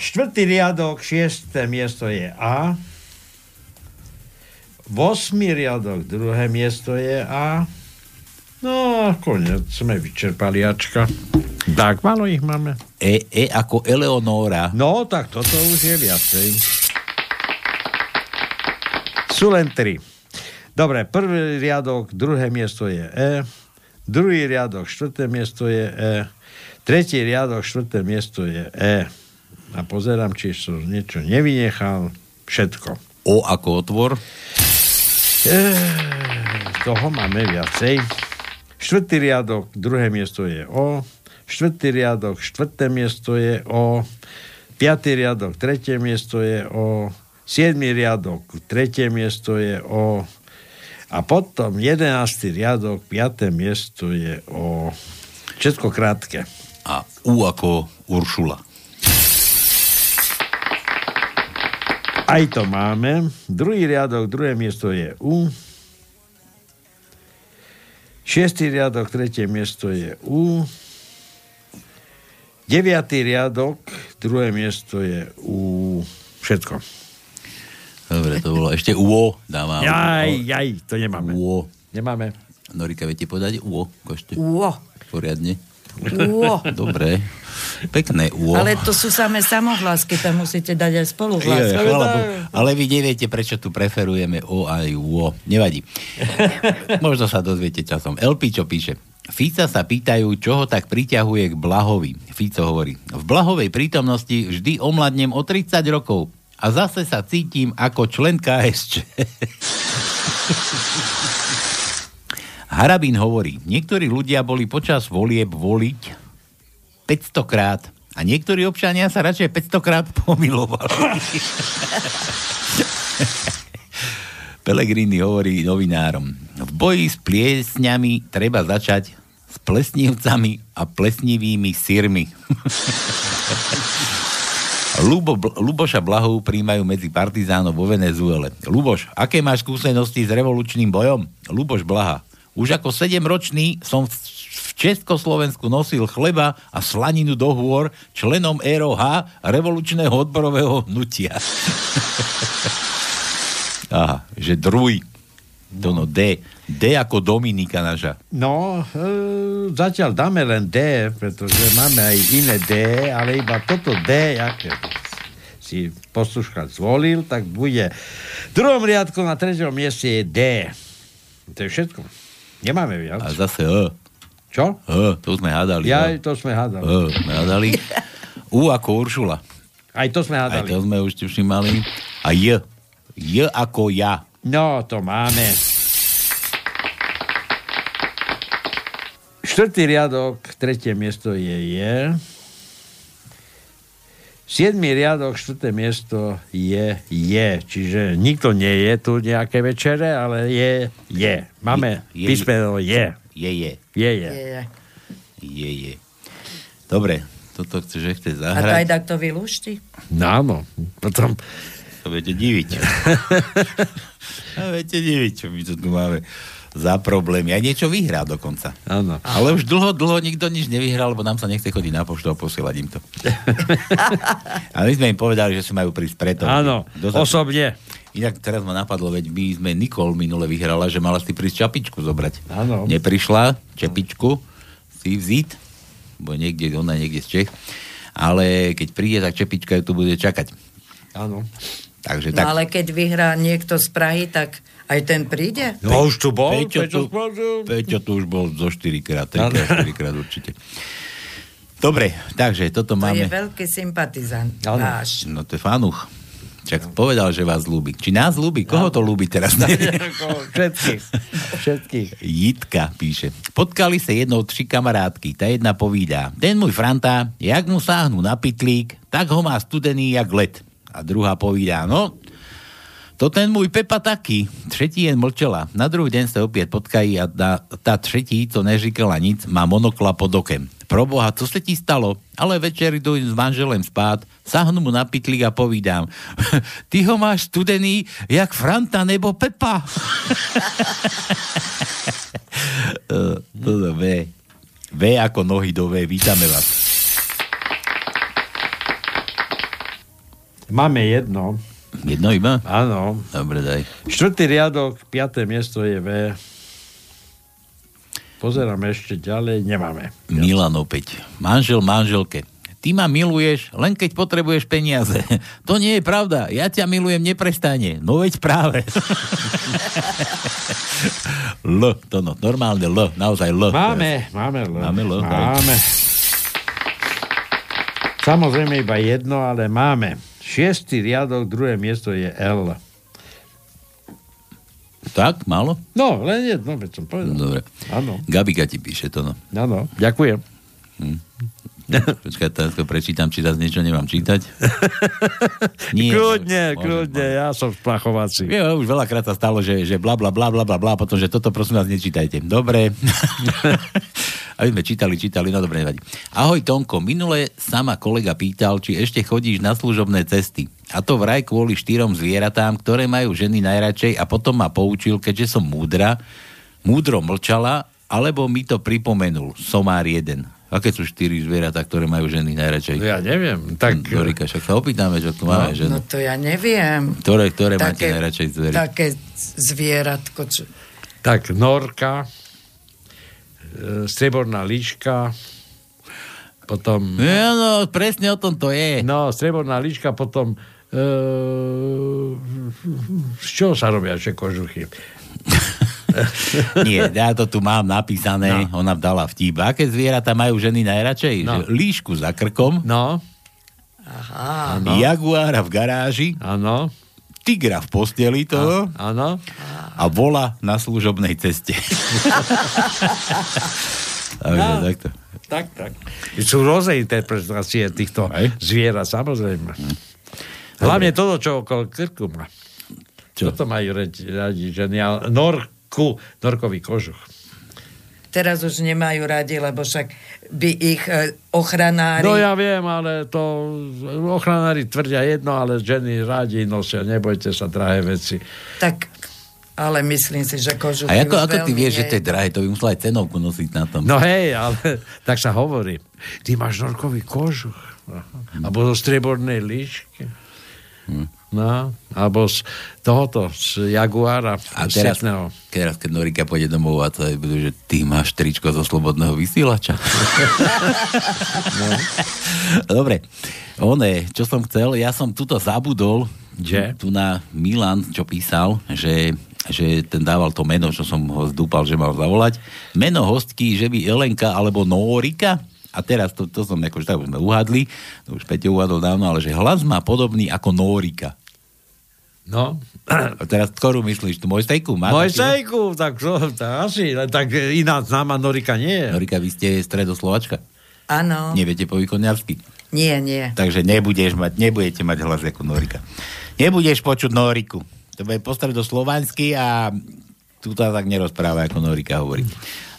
Štvrtý riadok, šiesté miesto je A. Vosmý riadok, druhé miesto je A. No a konec, sme vyčerpali Ačka. Tak, malo ich máme. E, e ako Eleonóra. No, tak toto už je viacej. Sú len tri. Dobre, prvý riadok, druhé miesto je E. Druhý riadok, štvrté miesto je E. Tretí riadok, štvrté miesto je E. A pozerám, či som niečo nevynechal. Všetko. O ako otvor. E, toho máme viacej. Štvrtý riadok, druhé miesto je O. Štvrtý riadok, štvrté miesto je O. Piatý riadok, tretie miesto je O. Siedmý riadok, tretie miesto je O. A potom jedenáctý riadok, piaté miesto je O. Všetko krátke. A U ako Uršula. Aj to máme. Druhý riadok, druhé miesto je U. Šiestý riadok, tretie miesto je U. Deviatý riadok, druhé miesto je U. Všetko. Dobre, to bolo ešte UO. Dávam. Jaj, jaj, to nemáme. UO. Nemáme. Norika, viete povedať UO? Košte. Uo. Poriadne. Uo. Dobre. Pekné UO. Ale to sú samé samohlásky, tam musíte dať aj Je, spoluhlásky. Bohu. Ale vy neviete, prečo tu preferujeme O a UO. Nevadí. Možno sa dozviete časom. LP čo píše. Fica sa pýtajú, čo ho tak priťahuje k Blahovi. Fico hovorí, v Blahovej prítomnosti vždy omladnem o 30 rokov a zase sa cítim ako člen KSČ. Harabín hovorí, niektorí ľudia boli počas volieb voliť 500 krát a niektorí občania sa radšej 500 krát pomilovali. Pelegrini hovorí novinárom, v boji s pliesňami treba začať s plesnivcami a plesnivými sírmi. Lubo, Luboša Blahu príjmajú medzi partizánov vo Venezuele. Luboš, aké máš skúsenosti s revolučným bojom? Luboš Blaha. Už ako 7-ročný som v Československu nosil chleba a slaninu do hôr členom ROH revolučného odborového hnutia. Aha, že druj. To no, D. D ako Dominika naša. No, e, zatiaľ dáme len D, pretože máme aj iné D, ale iba toto D, aké si posluška zvolil, tak bude v druhom riadku na treťom mieste je D. To je všetko. Nemáme viac. A zase E. Čo? E, to sme hádali. Ja, E. to sme hádali. E, sme hádali. U ako Uršula. Aj to sme Aj hádali. to sme už tuším mali. A J. J ako ja. No, to máme. Štvrtý riadok, tretie miesto je je. Siedmý riadok, štvrté miesto je je. Čiže nikto nie je tu nejaké večere, ale je je. Máme Je- je- písmeno je. Je, je. Je, je. Je. Je. Dobre, toto chce, že chce A to aj zahrať. takto vylúšti? No, áno. Potom... To budete diviť. A budete diviť, čo my tu tu máme za problémy. Aj niečo vyhrá dokonca. Áno. Ale už dlho, dlho nikto nič nevyhral, lebo nám sa nechce chodiť na poštu a posielať im to. a my sme im povedali, že si majú prísť preto. Áno, sa- osobne. Inak teraz ma napadlo, veď my sme Nikol minule vyhrala, že mala si prísť čapičku zobrať. Áno. Neprišla, čepičku si vzít, bo niekde, ona niekde z Čech, ale keď príde, tak čepička ju tu bude čakať. Áno. Takže No tak. ale keď vyhrá niekto z Prahy, tak aj ten príde? No už tu bol, Peťo Peťo tu. Peťo tu už bol zo 4 krát, 3 Áno. krát, 4 krát určite. Dobre, takže toto To je máme. veľký sympatizant Áno. náš. No to je fanuch. Čak povedal, že vás ľúbi. Či nás ľúbi? Koho to ľúbi teraz? Všetkých. Všetkých. Jitka píše. Potkali sa jednou tři kamarátky. Tá jedna povídá. Ten môj Franta, jak mu sáhnu na pitlík, tak ho má studený jak led. A druhá povídá, no, to ten môj Pepa taký. Třetí jen mlčela. Na druhý deň sa opäť potkají a tá, tá tretí, co neříkala nic, má monokla pod okem. Proboha, co sa ti stalo? Ale večer idú s manželem spát, sahnu mu na pitlík a povídám. Ty ho máš studený, jak Franta nebo Pepa. Eh, Toto V. V ako nohy do V. Vítame vás. Máme jedno. Jedno iba? Áno. Dobre, daj. Štvrtý riadok, piaté miesto je V. Pozerám ešte ďalej, nemáme. Milan opäť. Manžel manželke. Ty ma miluješ, len keď potrebuješ peniaze. To nie je pravda. Ja ťa milujem neprestane. No veď práve. L, to no, normálne L, naozaj L. Máme, máme L. Máme L. Máme. Samozrejme iba jedno, ale máme. Šiestý riadok, druhé miesto je L. Tak, málo? No, len jedno, veď som povedal. Dobre. Áno, Gabika ti píše to, no. áno, ďakujem. Počkaj, teraz to prečítam, či raz niečo nemám čítať. Nie, kľudne, môžem, kľudne, ja som splachovací. Je, už veľakrát sa stalo, že, že bla bla bla bla bla, potom, že toto prosím vás nečítajte. Dobre. Aby sme čítali, čítali, no dobre, nevadí. Ahoj Tonko, minule sa ma kolega pýtal, či ešte chodíš na služobné cesty. A to vraj kvôli štyrom zvieratám, ktoré majú ženy najradšej a potom ma poučil, keďže som múdra, múdro mlčala, alebo mi to pripomenul, somár jeden. Aké sú štyri zvieratá, ktoré majú ženy najradšej? Ja neviem, tak... Dorika, však sa opýtame, čo tu máme ženu. No to ja neviem. Ktoré, ktoré máte najradšej zvery? Také zvieratko. Čo... Tak, norka, streborná líška, potom... Ja, no, presne o tom to je. No, streborná líška, potom... E, z čoho sa robia ešte kožuchy? Nie, ja to tu mám napísané, no. ona dala vtip. Aké zvieratá majú ženy najradšej? No. Že líšku za krkom, No, Aha. Áno. jaguára v garáži, áno, tigra v posteli toho áno. a vola na služobnej ceste. Takže No. takto. Tak, tak. Sú rôzne interpretácie týchto Hej. zvierat, samozrejme. Hlavne toto, čo okolo krku má. Čo? Toto majú radi, radi ženy, ale norku, norkový kožuch. Teraz už nemajú radi, lebo však by ich e, ochranári... No ja viem, ale to ochranári tvrdia jedno, ale ženy rádi nosia, nebojte sa, drahé veci. Tak, ale myslím si, že kožuchy A ako, ako ty vieš, že nie- to je drahé? To by musela aj cenovku nosiť na tom. No hej, ale tak sa hovorí. Ty máš norkový kožuch. Aha. Alebo zo striebornej líšky. No, alebo z tohoto, z Jaguara. A teraz, setného. teraz, keď Norika pôjde domov a to je, budú, že ty máš tričko zo slobodného vysielača. no. Dobre, one, čo som chcel, ja som tuto zabudol, Že? tu na Milan, čo písal, že že ten dával to meno, čo som ho zdúpal, že mal zavolať. Meno hostky, že by Elenka alebo Norika, a teraz to, to som akože tak už sme uhadli, to už Peťo uhadol dávno, ale že hlas má podobný ako Norika. No. A teraz ktorú myslíš? Tu Mojsejku? Má Môj taký- sejku, tak, tak asi, tak iná známa Norika nie je. Norika, vy ste stredoslovačka? Áno. Neviete po východňarsky? Nie, nie. Takže nebudeš mať, nebudete mať hlas ako Norika. Nebudeš počuť Noriku. To bude po stredoslovansky a tu to tak nerozpráva, ako Norika hovorí.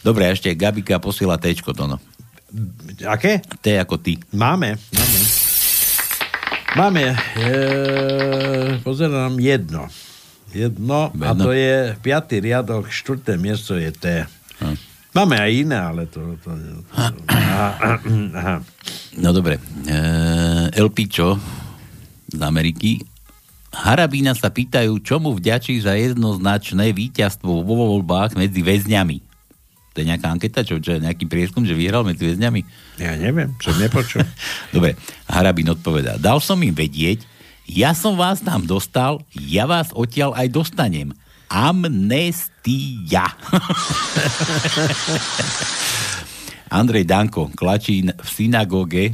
Dobre, ešte Gabika posiela Tčko, to no. Aké? T ako ty. Máme, máme. Máme, e, pozerám jedno. Jedno, a Jedno. to je piatý riadok, štvrté miesto je T. Máme aj iné, ale to... to, to aha, aha. No dobre. E, El Picho z Ameriky. Harabína sa pýtajú, čo mu vďačí za jednoznačné víťazstvo vo voľbách medzi väzňami. To je nejaká anketa, čo, čo nejaký prieskum, že vyhral medzi väzňami? Ja neviem, som nepočul. Dobre, Harabín odpovedá. Dal som im vedieť, ja som vás tam dostal, ja vás odtiaľ aj dostanem. Amnestia. Andrej Danko klačí v synagóge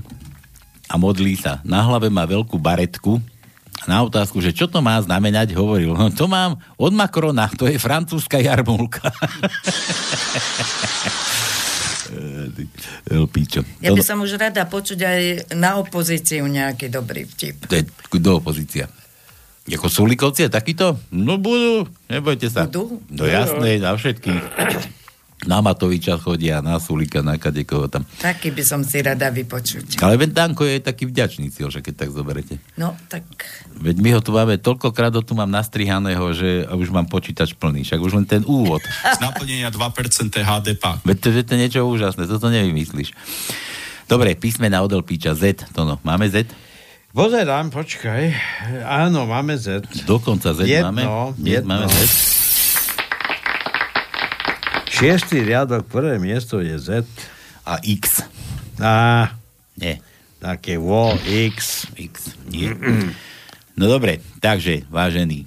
a modlí sa. Na hlave má veľkú baretku. Na otázku, že čo to má znamenať, hovoril, no to mám od Macrona, to je francúzska jarmulka. El Pičo. Ja by som už rada počuť aj na opozíciu nejaký dobrý vtip. To je kto opozícia? Ako Sulikovci a takýto? No budú, nebojte sa. Budú? No jasné, na všetkých. Na Matoviča chodia, na Sulika, na kadekoho tam. Taký by som si rada vypočuť. Ale veď Danko je taký vďačný cieľ, že keď tak zoberete. No, tak Veď my ho tu máme, toľkokrát ho tu mám nastrihaného, že už mám počítač plný. Však už len ten úvod. Z naplnenia 2% HDP. Veď to, že to je niečo úžasné, toto nevymyslíš. Dobre, písmena od Elpíča Z, to no. Máme Z? Pozerám, počkaj. Áno, máme Z. Dokonca Z Jedno, máme? Jedno. Máme Z? Šiestý riadok, prvé miesto je Z. A X. A, Nie. také vo, X. X. Nie. No dobre, takže, vážení,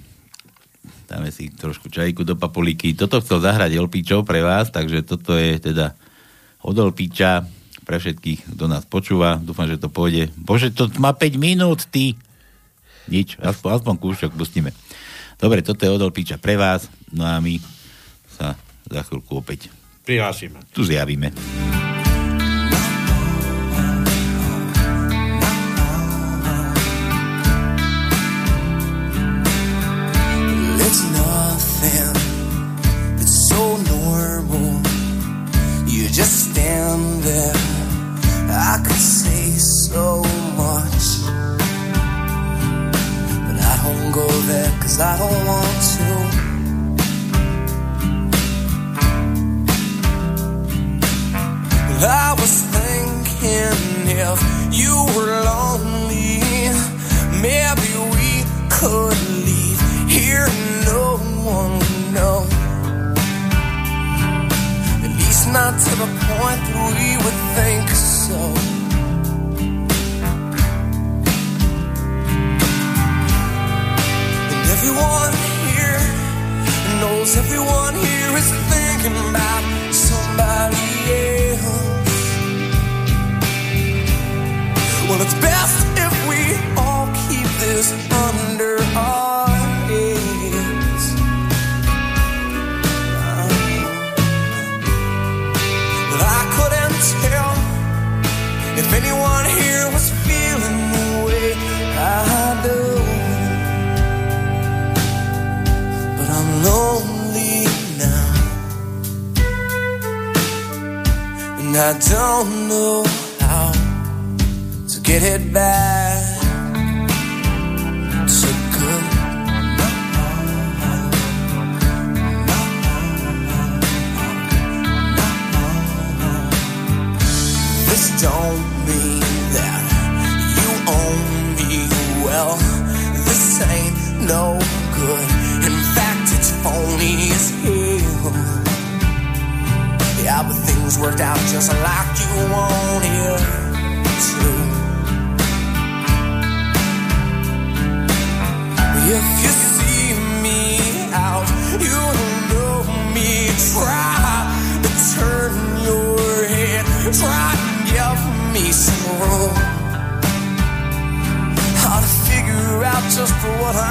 dáme si trošku čajku do papulíky. Toto chcel zahrať Elpíčov pre vás, takže toto je teda od Elpíča pre všetkých, kto nás počúva. Dúfam, že to pôjde. Bože, to má 5 minút, ty. Nič, aspoň, aspoň kúšok pustíme. Dobre, toto je od Elpíča pre vás, no a my za chvíľku opäť Prihlásime. tu zjavíme. It's nothing. It's so normal. You just stand there. I could say so much. But I don't go there cause I don't want to. I was thinking if you were lonely, maybe we could leave here. No one would know. At least not to the point that we would think so. And everyone here knows everyone here is thinking about somebody else. Well, it's best if we all keep this under our heads. But I couldn't tell if anyone here was feeling the way I do. But I'm lonely now. And I don't know get it back so good. This don't mean that you own me well. This ain't no good. In fact, it's phony as hell. Yeah, but things worked out just like you wanted to. Out just what I'm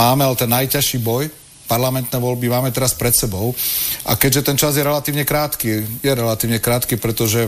máme, ale ten najťažší boj, parlamentné voľby máme teraz pred sebou. A keďže ten čas je relatívne krátky, je relatívne krátky, pretože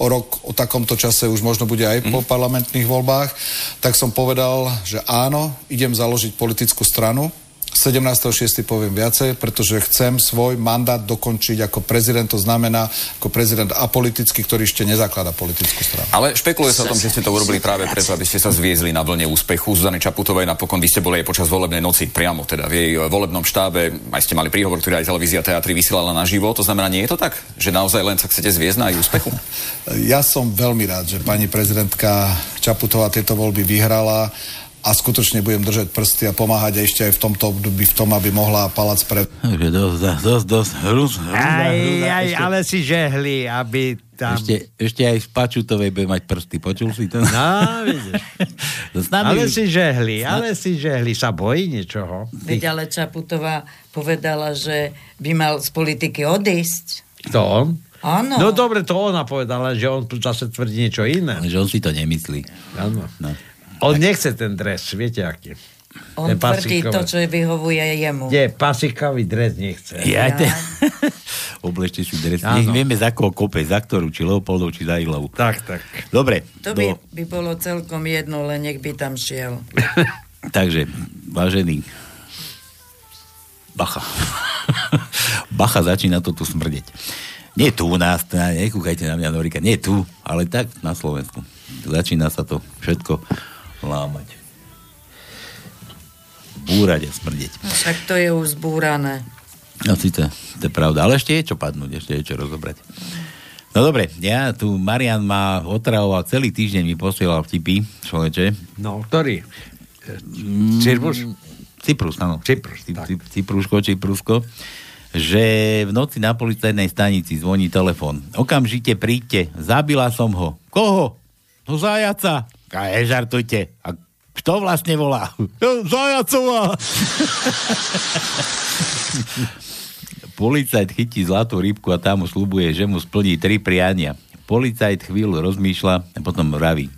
o rok o takomto čase už možno bude aj po parlamentných voľbách, tak som povedal, že áno, idem založiť politickú stranu. 17.6. poviem viacej, pretože chcem svoj mandát dokončiť ako prezident, to znamená ako prezident apolitický, ktorý ešte nezaklada politickú stranu. Ale špekuluje sa o tom, že ste to urobili práve preto, aby ste sa zviezli na vlne úspechu. Zuzany Čaputovej napokon vy ste boli aj počas volebnej noci priamo, teda v jej volebnom štábe, aj ste mali príhovor, ktorý aj televízia teatri vysielala naživo. To znamená, nie je to tak, že naozaj len sa chcete zviezť na jej úspechu? Ja som veľmi rád, že pani prezidentka Čaputová tieto voľby vyhrala a skutočne budem držať prsty a pomáhať ešte aj v tomto období v tom, aby mohla palác pre... Dosť, dosť, dosť, dosť, hruz, hrúza, Aj, hrúza, aj, ešte, ale si žehli, aby tam... ešte, ešte aj v Pačutovej bude mať prsty, počul si to? No, vidíš. Nami Ale si žehli, Sna- ale si žehli. Sa bojí niečoho? Veď ale Čaputová povedala, že by mal z politiky odísť. To? Áno. No dobre, to ona povedala, že on zase tvrdí niečo iné. Že on si to nemyslí. Áno. No. On nechce ten dres, viete aký. On Ten tvrdí to, čo vyhovuje jemu. Nie, pasikový dres nechce. Ja, te... Obležte si dres. Nech vieme za koho kope, za ktorú, či Leopoldov, či za Ilovu. Tak, tak. Dobre, To by, by bolo celkom jedno, len nech by tam šiel. takže, vážený, bacha. bacha začína to tu smrdeť. Nie tu u nás, teda nekúkajte na mňa, Norika, nie tu, ale tak na Slovensku. Začína sa to všetko lámať. Búrať a smrdeť. No, však to je už zbúrané. No síce, to je pravda, ale ešte je čo padnúť, ešte je čo rozobrať. No dobre, ja tu, Marian ma otravoval, celý týždeň mi posielal vtipy, človeče. No, ktorý? Cyprus? Cyprus, áno. Cyprus, Cy- Cy- Cypruško, Cyprusko. Že v noci na policajnej stanici zvoní telefon. Okamžite príďte, zabila som ho. Koho? No zajaca. A nežartujte. A Kto vlastne volá? Zajacová. Policajt chytí zlatú rybku a tá mu slubuje, že mu splní tri priania. Policajt chvíľu rozmýšľa a potom vraví.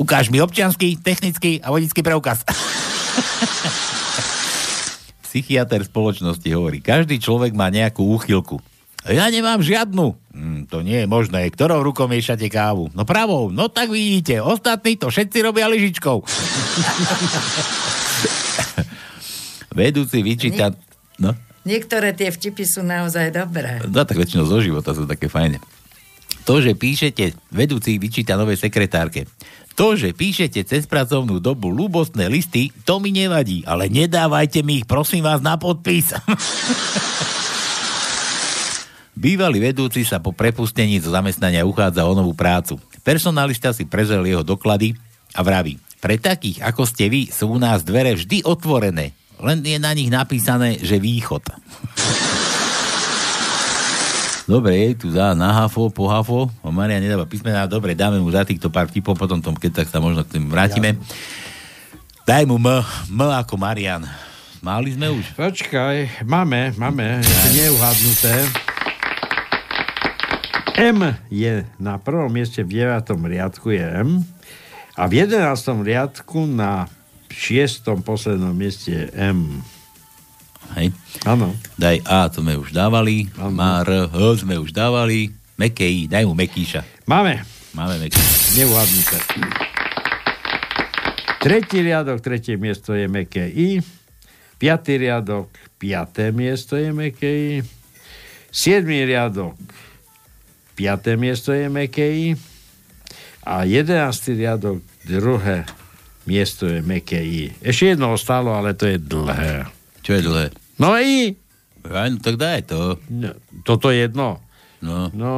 Ukáž mi občiansky, technický a vodický preukaz. Psychiatr spoločnosti hovorí, každý človek má nejakú úchylku. Ja nemám žiadnu. Hm, to nie je možné. Ktorou rukou miešate kávu? No pravou. No tak vidíte, ostatní to všetci robia lyžičkou. Vedúci vyčíta... No, Niektoré tie vtipy sú naozaj dobré. no tak väčšinou zo života sú také fajne. To, že píšete, vedúci vyčíta novej sekretárke. To, že píšete cez pracovnú dobu ľubostné listy, to mi nevadí, ale nedávajte mi ich, prosím vás, na podpis. Bývalý vedúci sa po prepustení zo zamestnania uchádza o novú prácu. Personalista si prezrel jeho doklady a vraví, pre takých ako ste vy sú u nás dvere vždy otvorené, len je na nich napísané, že východ. Dobre, je tu za na hafo, po hafo. O Maria nedáva písmená. Dobre, dáme mu za týchto pár tipov, potom tom, keď tak sa možno k tým vrátime. Daj mu M, M ako Marian. Mali sme už? Počkaj, máme, máme, neuhadnuté. M je na prvom mieste, v 9. riadku je M a v 11. riadku na 6. poslednom mieste je M. Hej. Áno. Daj A, to sme už dávali. Má R, H sme už dávali. Meké I, daj mu Mekíša. Máme. Máme Mekíša. Neuhadnuté. Tretí riadok, tretie miesto je meké I. Piatý riadok, piaté miesto je meké I. Siedmý riadok, piaté miesto je meké I. A jedenáctý riadok, druhé miesto je meké I. Ešte jedno ostalo, ale to je dlhé. Čo je dlhé? No I. Ja, no, tak daj to. No, toto jedno. No. no.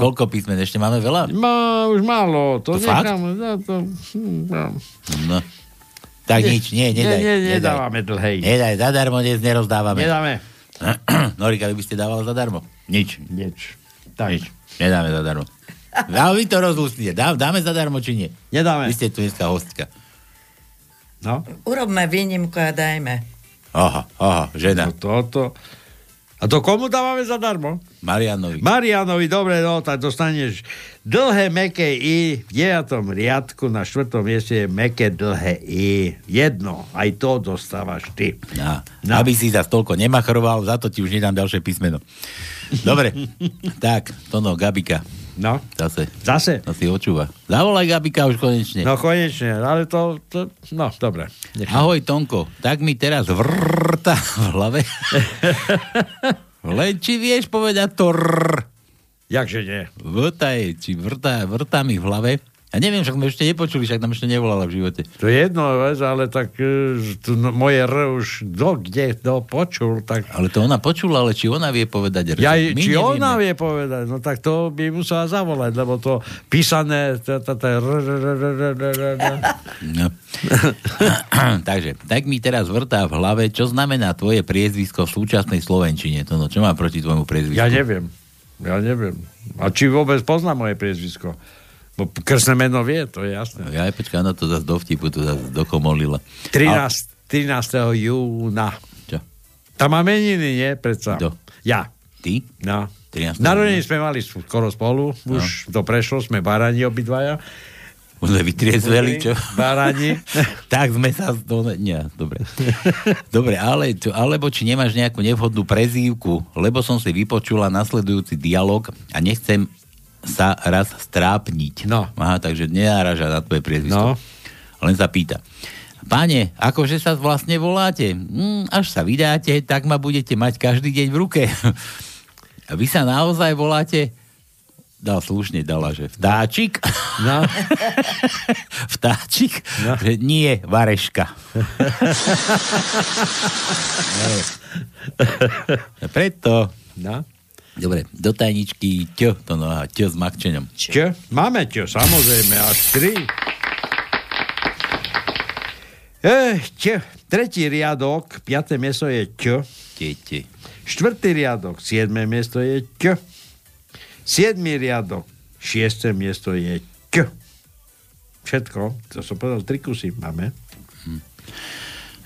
Koľko písmen? Ešte máme veľa? Má, už málo. To, To fakt? necháme. No, to, hm, no. No. Tak Nie, nič, nie, nedaj. nie, nedaj. nedávame dlhej. Nedaj, zadarmo dnes nerozdávame. Nedáme. Norika, vy by ste dávali zadarmo? Nič. Nič. Tak. Nič. Nedáme zadarmo. Vy to rozlústite. Dá, dáme zadarmo, či nie? Nedáme. Vy ste tu dneska hostka. No. Urobme výnimku a dajme. Aha, aha, žena. No toto. A to komu dávame zadarmo? Marianovi. Marianovi, dobre, no, tak dostaneš dlhé, meké I v 9. riadku, na 4. mieste je meké, dlhé I. Jedno, aj to dostávaš ty. No. Aby si za toľko nemachroval, za to ti už nedám ďalšie písmeno. Dobre, tak, to no, Gabika. No. Zase. Zase? To si očúva. Zavolaj Gabika už konečne. No konečne, ale to, to no, dobre. Nechám. Ahoj, Tonko. Tak mi teraz vrta v hlave. Len či vieš povedať to rrr. Jakže nie? Vrta je, či vrta, vrta mi v hlave. A neviem, však sme ešte nepočuli, však nám ešte nevolala v živote. To je jedno, vec, ale tak e, tu no, moje R už do, kde to počul, tak... Ale to ona počula, ale či ona vie povedať R? Ja, My či nevieme. ona vie povedať, no tak to by musela zavolať, lebo to písané, to, to, to. No. Takže, tak mi teraz vrtá v hlave, čo znamená tvoje priezvisko v súčasnej Slovenčine. To no, čo má proti tvojmu priezvisku? Ja neviem. Ja neviem. A či vôbec pozná moje priezvisko? Bo krstné meno vie, to je jasné. Ja aj počkaj, ona to zase do vtipu, to zase dokomolila. 13, 13. júna. Čo? Tam má meniny, nie? Predsa. Kto? Ja. Ty? No. 13. Narodení sme mali skoro spolu, už to prešlo, sme barani obidvaja. Už sme vytriezveli, čo? Barani. tak sme sa... Do... Nie, dobre. dobre, ale, čo, alebo či nemáš nejakú nevhodnú prezývku, lebo som si vypočula nasledujúci dialog a nechcem sa raz strápniť. No. Aha, takže nenáraža na tvoje priezvisko. No. Len sa pýta. Páne, akože sa vlastne voláte? Hm, až sa vydáte, tak ma budete mať každý deň v ruke. A vy sa naozaj voláte? Dal slušne, dala, že vtáčik? No. vtáčik? No. Že nie, vareška. no. Preto. No. Dobre, do tajničky ťo, to no, aha, ťo s makčeňom. Čo? Máme čo, samozrejme, až tri. Eh, čo? Tretí riadok, piaté miesto je čo? Tete. Štvrtý riadok, siedme miesto je čo? Siedmý riadok, šiesté miesto je čo? Všetko. To som povedal, tri kusy máme.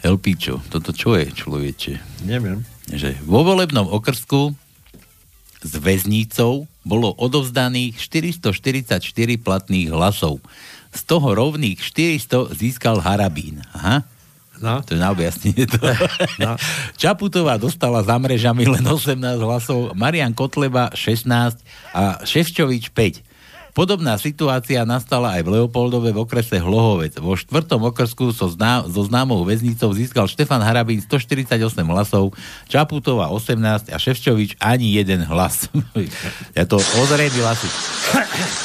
Elpičo, toto čo je, človeče? Neviem. Že vo volebnom okrsku s väznicou bolo odovzdaných 444 platných hlasov. Z toho rovných 400 získal Harabín. Aha. No. To je na objasnenie to. No. Čaputová dostala za mrežami len 18 hlasov, Marian Kotleba 16 a Ševčovič 5. Podobná situácia nastala aj v Leopoldove v okrese Hlohovec. Vo štvrtom okrsku so, zná, so známou väznicou získal Štefan Harabín 148 hlasov, Čaputová 18 a Ševčovič ani jeden hlas. ja to ozrejmil asi.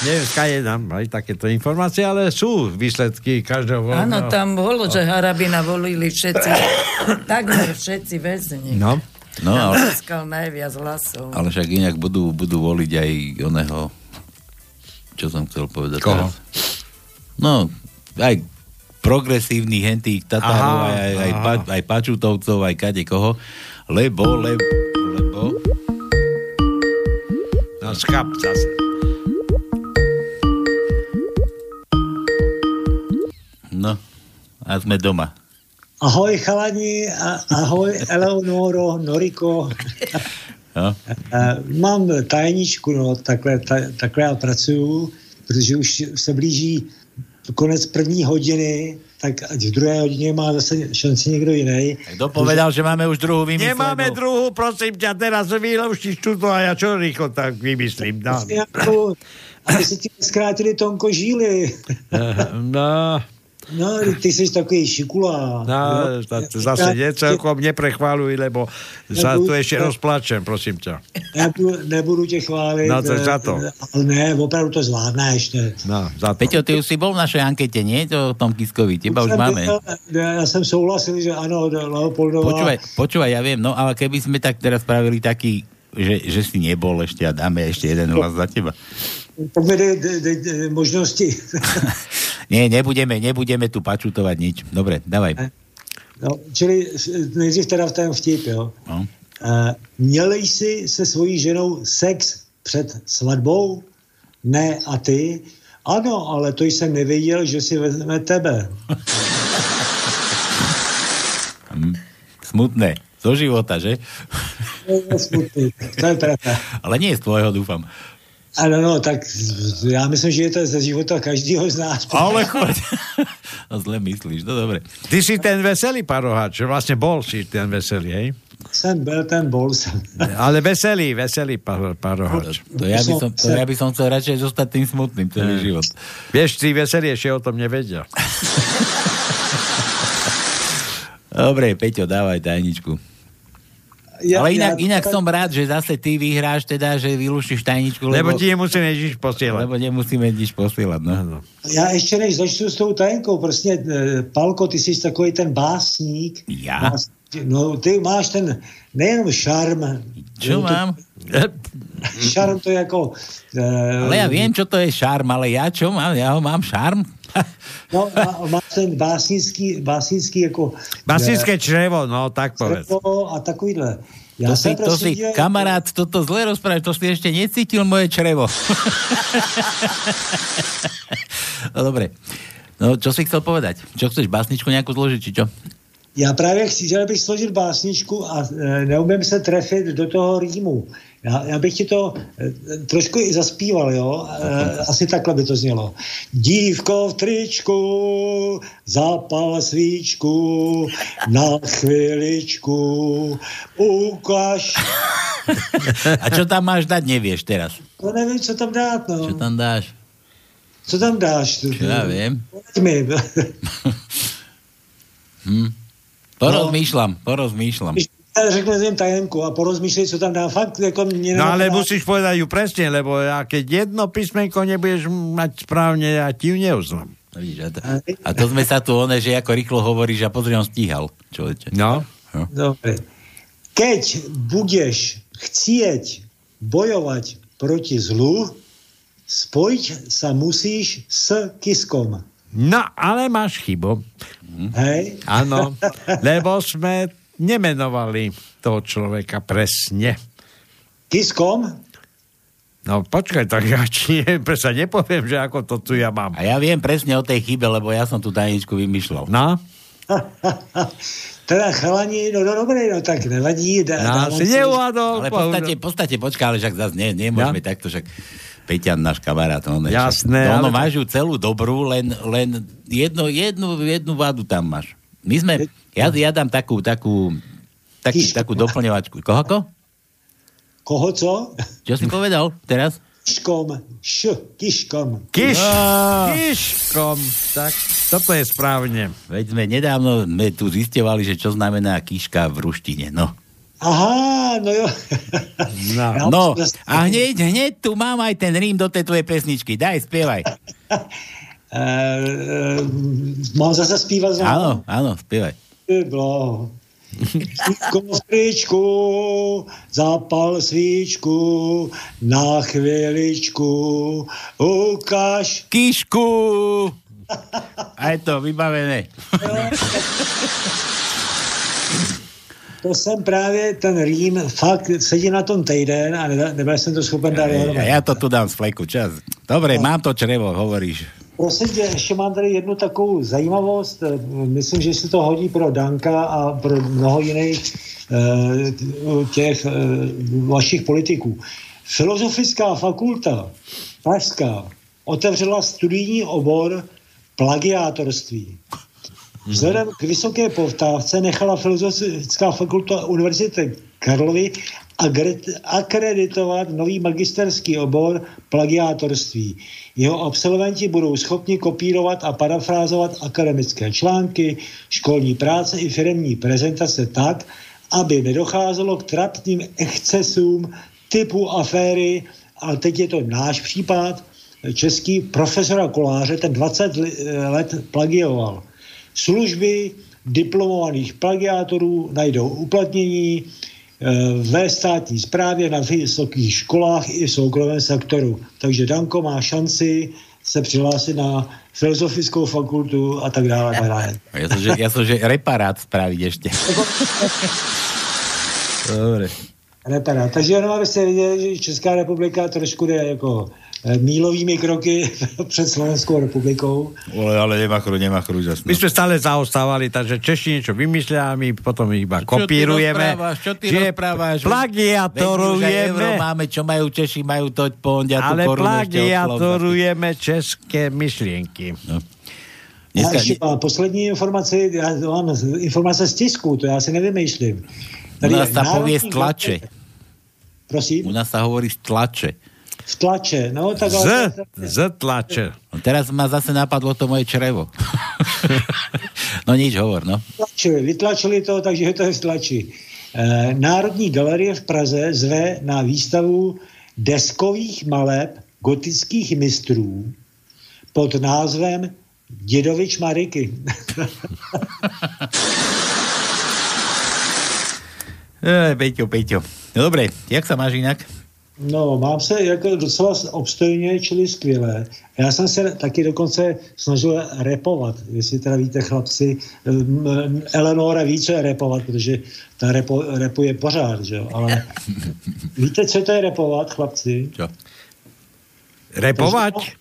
Neviem, skade nám aj takéto informácie, ale sú výsledky každého voľného. Áno, tam bolo, že Harabina volili všetci, takmer všetci väzni. No. No, ale, získal najviac hlasov. ale však inak budú, budú voliť aj oného čo som chcel povedať Koho? teraz. No, aj progresívnych hentých Tatárov, Aha, aj, aj, aha. pa, aj Pačutovcov, aj kade koho, lebo, lebo, lebo, No, skap zase. no, a sme doma. Ahoj chalani, ahoj Eleonoro, Noriko. No. Eh, Mám tajničku, no, takhle, ta, takhle já pracuju, protože už se blíží konec první hodiny, tak ať v druhé hodině má zase šanci někdo jiný. Kto povedal, že máme už druhú vymyslenú? Nemáme druhú, prosím ťa, teraz vylúštiš túto a ja čo rýchlo tak vymyslím. No. Jako, aby se ti zkrátili tonko žíly. No, No, ty jsi takový šikula. no to, to zase nie, celkom neprechváluj, lebo sa tu ešte rozplačem, prosím ťa. Nebudu, nebudu tě chválit. No, to je za to. eh, Ale ne, opravdu to zvládneš. Ne. No, za to. Peťo, ty už si bol v našej ankete, nie? To o tom Kiskovi, teba už Jsem máme. byl- Já jsem souhlasil, že ano, Leopoldová. Počúvaj, počúvaj, ja viem, no ale keby sme tak teraz spravili taký, že, že si nebol ešte a dáme ešte jeden hlas za teba. Dej možnosti. Nie, nebudeme, nebudeme tu pačutovať nič. Dobre, dávaj. No, čili nejdřív teda v ten vtip, jo. No. Uh, měl jsi se svojí ženou sex před svatbou? Ne, a ty? Ano, ale to jsem nevěděl, že si vezme tebe. Hm, Smutné. Zo života, že? To je smutný. To je pravda. Ale nie z tvojho, dúfam. Ano, no, tak já myslím, že je to ze života každého z nás. Ale choď. No zle myslíš, no dobre. Ty si ten veselý parohač, vlastne bol si ten veselý, hej? Jsem byl ten bol jsem. Ale veselý, veselý par- parohač. To ja, by som, to ja by som chcel radšej zostať tým smutným celý život. Vieš, tí veseliešie o tom nevedia. Dobre, Peťo, dávaj tajničku. Ja, Ale inak, ja- inak som rád, že zase ty vyhráš teda, že vylúšiš tajničku, Lebo lebo, ti nemusíme nič posielať. lebo nemusíme nič posielať. No. Já ještě než začnu s tou tajenkou, prostě, eh, Palko, ty jsi takový ten básník. Ja? No, ty máš ten, nejenom šarm. Čo mám? Šarm to je jako... eh, Ale ja viem, čo to je šarm, ale ja čo mám? Ja ho mám šarm? No, má, máš ten básnický, básnický jako... Basické črevo, no tak povedz. A takovýhle. Já to si, jsem to si, kamarát, toto zle rozprávaš, to si ešte necítil moje črevo. no dobre. No, čo si chcel povedať? Čo chceš, básničku nejakú zložiť, či čo? Já právě chci, chtěl bych složit básničku a e, neumím se trefit do toho rýmu. Já, já bych ti to e, trošku i zaspíval, jo? E, asi takhle by to znělo. Dívko v tričku, zapal svíčku, na chviličku, ukaž. A čo tam máš dať, nevieš teraz. To nevím, co tam dát, no. Čo tam dáš? Co tam dáš? Čo ja viem. Hm. Porozmýšľam, porozmýšľam. Já řeknu jim tajenku a porozmýšlej, co tam dám. Fakt, jako mě No ale musíš povedať ju presne, lebo ja keď jedno písmenko nebudeš mať správne, ja ti ju neuznám. No a, to, a to sme sa tu one, že ako rýchlo hovoríš a pozri, on stíhal. Človeče. No. Dobre. Keď budeš chcieť bojovať proti zlu, spojiť sa musíš s kiskom. No, ale máš chybu. Hej? Áno, lebo sme nemenovali toho človeka presne. Kiskom? No počkaj, tak ja ti sa nepoviem, že ako to tu ja mám. A ja viem presne o tej chybe, lebo ja som tú tajničku vymýšľal. No? Teda chalani, no, no dobre, no tak nevadí. Dá, No, si neuhádol. Ale v podstate, v podstate počkaj, ale však zase nie, nemôžeme ja? takto, však Peťan, náš kamarát, on Jasné, však, ono ale- máš ju celú dobrú, len, len jedno, jednu, jednu vadu tam máš. My sme, ja, ja dám takú, takú, taký, takú doplňovačku. Koho, ko? Koho co? Čo si povedal teraz? Kiškom. Š, kiškom. Kiš, Á. kiškom. Tak, toto je správne. Veď sme nedávno sme tu zistovali, že čo znamená kiška v ruštine. No. Aha, no jo. No, no a hneď, hneď tu mám aj ten rím do tej tvojej pesničky. Daj, spievaj. E, e, mám zase zpívat znovu? Áno, áno, spievaj. Bylo. Svíčku, zapal svíčku, na chvíličku, ukáž. Kišku! A je to vybavené. To jsem právě ten rým, fakt sedí na tom týden a ne- nebyl jsem to schopen dát Ja, ja to tu dám z fleku. Čas. Dobre, mám to črevo, hovoríš. Prosím tě, ještě mám tady jednu takovou zajímavost. Eh, Myslím, že se to hodí pro Danka a pro mnoho jiných eh, těch eh, vašich politiků. Filozofická fakulta Pražská otevřela studijní obor plagiátorství. Vzhledem k vysoké poptávce nechala Filozofická fakulta Univerzity Karlovy akreditovat nový magisterský obor plagiátorství. Jeho absolventi budou schopni kopírovat a parafrázovat akademické články, školní práce i firmní prezentace tak, aby nedocházelo k trapným excesům typu aféry, ale teď je to náš případ, český profesora Koláře, ten 20 li- let plagioval. Služby diplomovaných plagiátorů najdou uplatnění ve státní správě, na vysokých školách i v soukromém sektoru. Takže Danko má šanci se přihlásit na filozofickou fakultu a tak dále. Tak dále. Ja som, že, ja som, že reparát spraviť ešte. Dobre. Reparát. Takže jenom abyste viděli, že Česká republika trošku jde jako mílovými kroky před Slovenskou republikou. Ale, ale nemachru, nemachru, jasno. My sme stále zaostávali, takže Češi niečo vymyslia a my potom iba kopírujeme. Čo ty rozprávaš? Plagiatorujeme. Máme, čo majú Češi, majú to pondia Ale plagiatorujeme české myšlienky. No. Já ještě mám poslední informaci, já mám informace z tisku, to já si nevymýšlím. U nás je sa povie z Národní tlače. Prosím? U nás sa hovorí z tlače. V tlače, no tak Z, ale... z tlače. No teraz ma zase napadlo to moje črevo. no nič, hovor, no. Vytlačili, vytlačili to, takže to je v tlači. Eh, Národní galerie v Praze zve na výstavu deskových maleb gotických mistrů pod názvem Dědovič Mariky. E, Peťo, Peťo. No dobre, jak sa máš inak? No, mám se jako docela obstojně, čili skvěle. Já jsem se taky dokonce snažil repovat, jestli teda víte chlapci, Eleonora ví, co je repovat, protože ta repo, repuje pořád, že jo, ale víte, co to je repovat, chlapci? Čo? Repovať?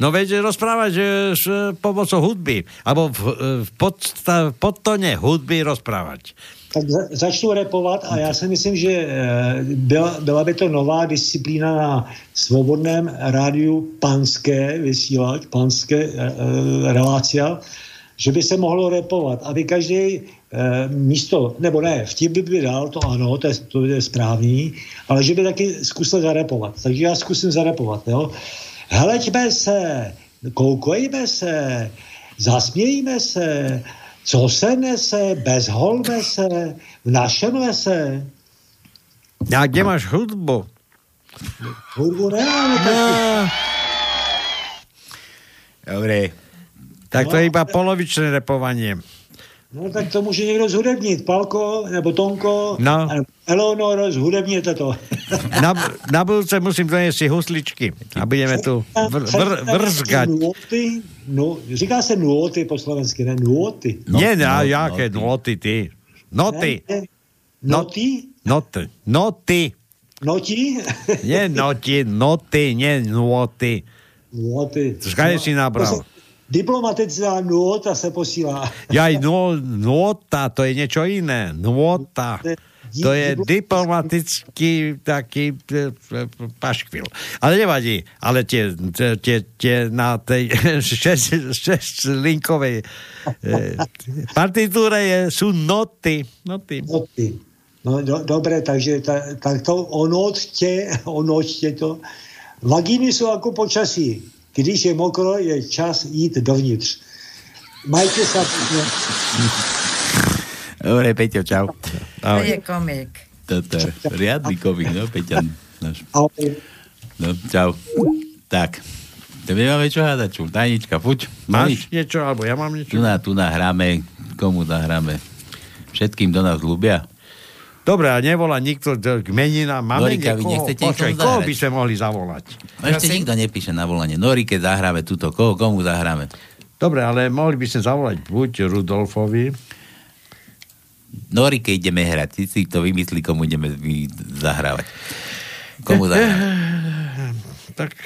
No veď rozprávať že s pomocou hudby. Alebo v, v, podsta, podtone hudby rozprávať. Tak za, začnu repovat a já si myslím, že eh, byla, byla by to nová disciplína na svobodném rádiu Panské vysílač, Panské eh, relácia, že by se mohlo repovat, aby každý eh, místo, nebo ne, vtip by by dal, to ano, to je, to je správný, ale že by taky zkusil zarepovat. Takže já zkusím zarepovat, jo. Hleďme se, koukejme se, zasmějme se, co se nese, bezholme se, v našem lese. A kde máš hudbu? Hudbu nemáme No. Dobre. tak to je iba polovičné repovanie. No tak to může někdo zhudebnit, Palko nebo Tonko, No. nebo Eleonoro, zhudebněte to. Na, na budúce musím doniesť si husličky a budeme tu vr, vr, vrzgať. Nôty, no, říká se nôty po slovensky, ne nôty. No, Nie, no, jaké noty ty. Noty. Noty? Noty. Noty. Noti? Nie noti, noty, nie nôty. Nôty. Skade si nabral? Diplomatická nôta se posílá. Jaj, no, nôta, to je niečo iné. Nôta. To je diplomatický taký e, e, paškvil. Ale nevadí. Ale tie, tie, tie, tie na tej 6 linkovej e, partitúre je, sú noty. Noty. Noty. No, do, dobre, takže ta, tak to onoťte, onoťte to. Vagíny sú ako počasí. Když je mokro, je čas jít dovnitř. Majte sa. Dobre, Peťo, čau. To je komik. Toto je riadny komik, no, Peťan. Náš. Ahoj. No, čau. Tak, to nemáme čo hádať, čo? Tajnička, fuď. Máš niečo, alebo ja mám niečo? Tu na, tu nahráme, komu nahráme? Všetkým do nás ľúbia. Dobre, a nevolá nikto k meninám. Máme Norika, vy niekoho? nechcete Počkaj, nikomu koho by sme mohli zavolať? No ešte nikto nepíše na volanie. Nori, keď zahráme túto, koho, komu zahráme? Dobre, ale mohli by sme zavolať buď Rudolfovi, Nori, keď ideme hrať, ty si to vymyslí, komu ideme zahrávať. Komu zahráme? tak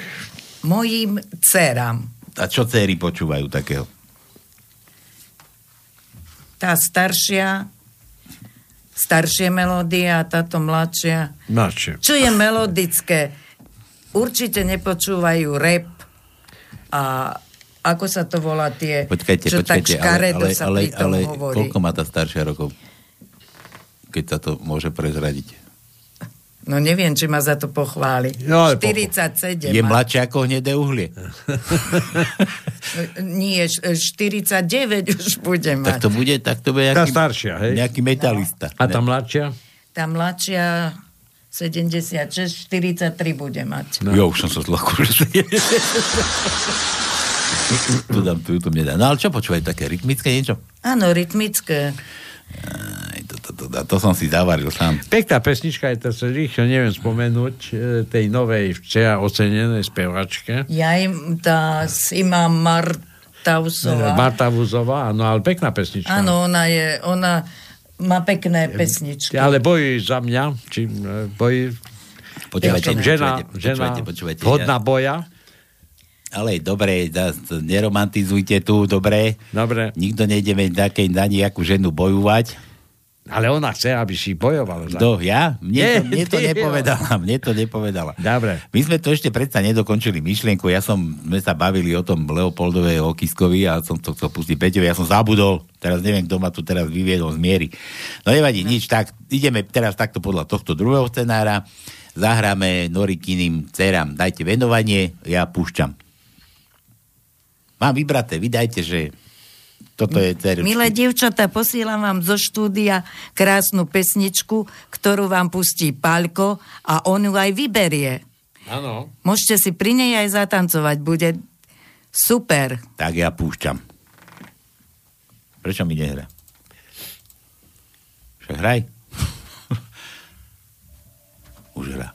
Mojim dcerám. A čo céry počúvajú takého? Tá staršia, staršie melódie a táto mladšia. Mladšie. Čo je melodické? Určite nepočúvajú rap a ako sa to volá tie, Počkajte, čo tak počkajte, ale, škaredo ale, sa ale, pri tom ale hovorí. koľko má tá staršia rokov? Keď sa to môže prezradiť. No neviem, či ma za to pochváli. No, ale 47. Je má. mladšia ako hnedé uhlie. Nie, š- 49 už bude mať. Tak to bude, tak to bude Tá nejaký, staršia, hej? nejaký metalista. A tá mladšia? Tá mladšia 76, 43 bude mať. No. Jo, už som sa zlakol. tu dám, tu, tu mne dá. No ale čo počúvaj, také rytmické niečo? Áno, rytmické. Aj, to, to, to, to, som si zavaril sám. Pekná pesnička je to, sa rýchlo neviem spomenúť, e, tej novej včera ocenenej spevačke. Ja im tá Sima. Marta Vuzová, áno, ale pekná pesnička. Áno, ona je, ona má pekné pesničky. Ale bojí za mňa, či e, bojí... Počúvajte, ja žena, počúvajte, žena počúvajte, počúvajte, hodná ja- boja. Ale dobre, neromantizujte tu, dobre. Dobre. Nikto nejdeme na, na nejakú ženu bojovať. Ale ona chce, aby si bojoval. Za... Kto? Ja? Mne, Nie, to, mne to nepovedala. Mne to nepovedala. Dobre. My sme to ešte predsa nedokončili myšlienku. Ja som, sme sa bavili o tom Leopoldovej Okiskovi a som to chcel pustiť Peťovi. Ja som zabudol. Teraz neviem, kto ma tu teraz vyviedol z miery. No nevadí, nič. Tak ideme teraz takto podľa tohto druhého scenára. Zahráme Norikiným dcerám. Dajte venovanie, ja púšťam. Mám vybraté, vydajte, že toto je dcer. Milé dievčatá, posielam vám zo štúdia krásnu pesničku, ktorú vám pustí Palko a on ju aj vyberie. Áno. Môžete si pri nej aj zatancovať, bude super. Tak ja púšťam. Prečo mi nehrá? Však hraj. Už hrá.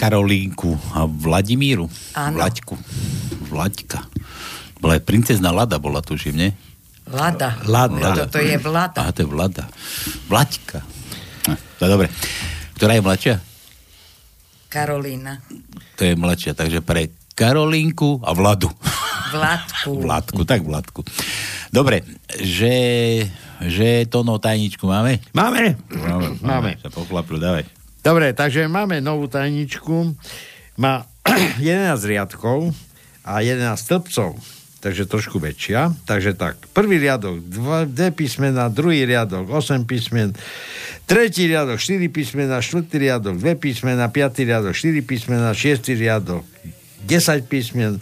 Karolínku a Vladimíru. Áno. Vlaďku. Vlaďka. Bola aj princezna Lada, bola tuším, nie? Lada. Lada. Toto je Vlada. Aha, to je Vlada. Vlaďka. Je dobre. Ktorá je mladšia? Karolína. To je mladšia, takže pre Karolínku a Vladu. Vladku. Vladku, tak Vladku. Dobre, že, že to no tajničku máme? Máme. Máme. Máme. Sa pochlapil, dávaj. Dobre, takže máme novú tajničku. Má 11 riadkov a 11 stĺpcov. Takže trošku väčšia. Takže tak, prvý riadok, dva, dve písmena, druhý riadok, 8 písmen, tretí riadok, 4 písmena, štvrtý riadok, dve písmena, piatý riadok, 4 písmena, šiestý riadok, 10 písmen,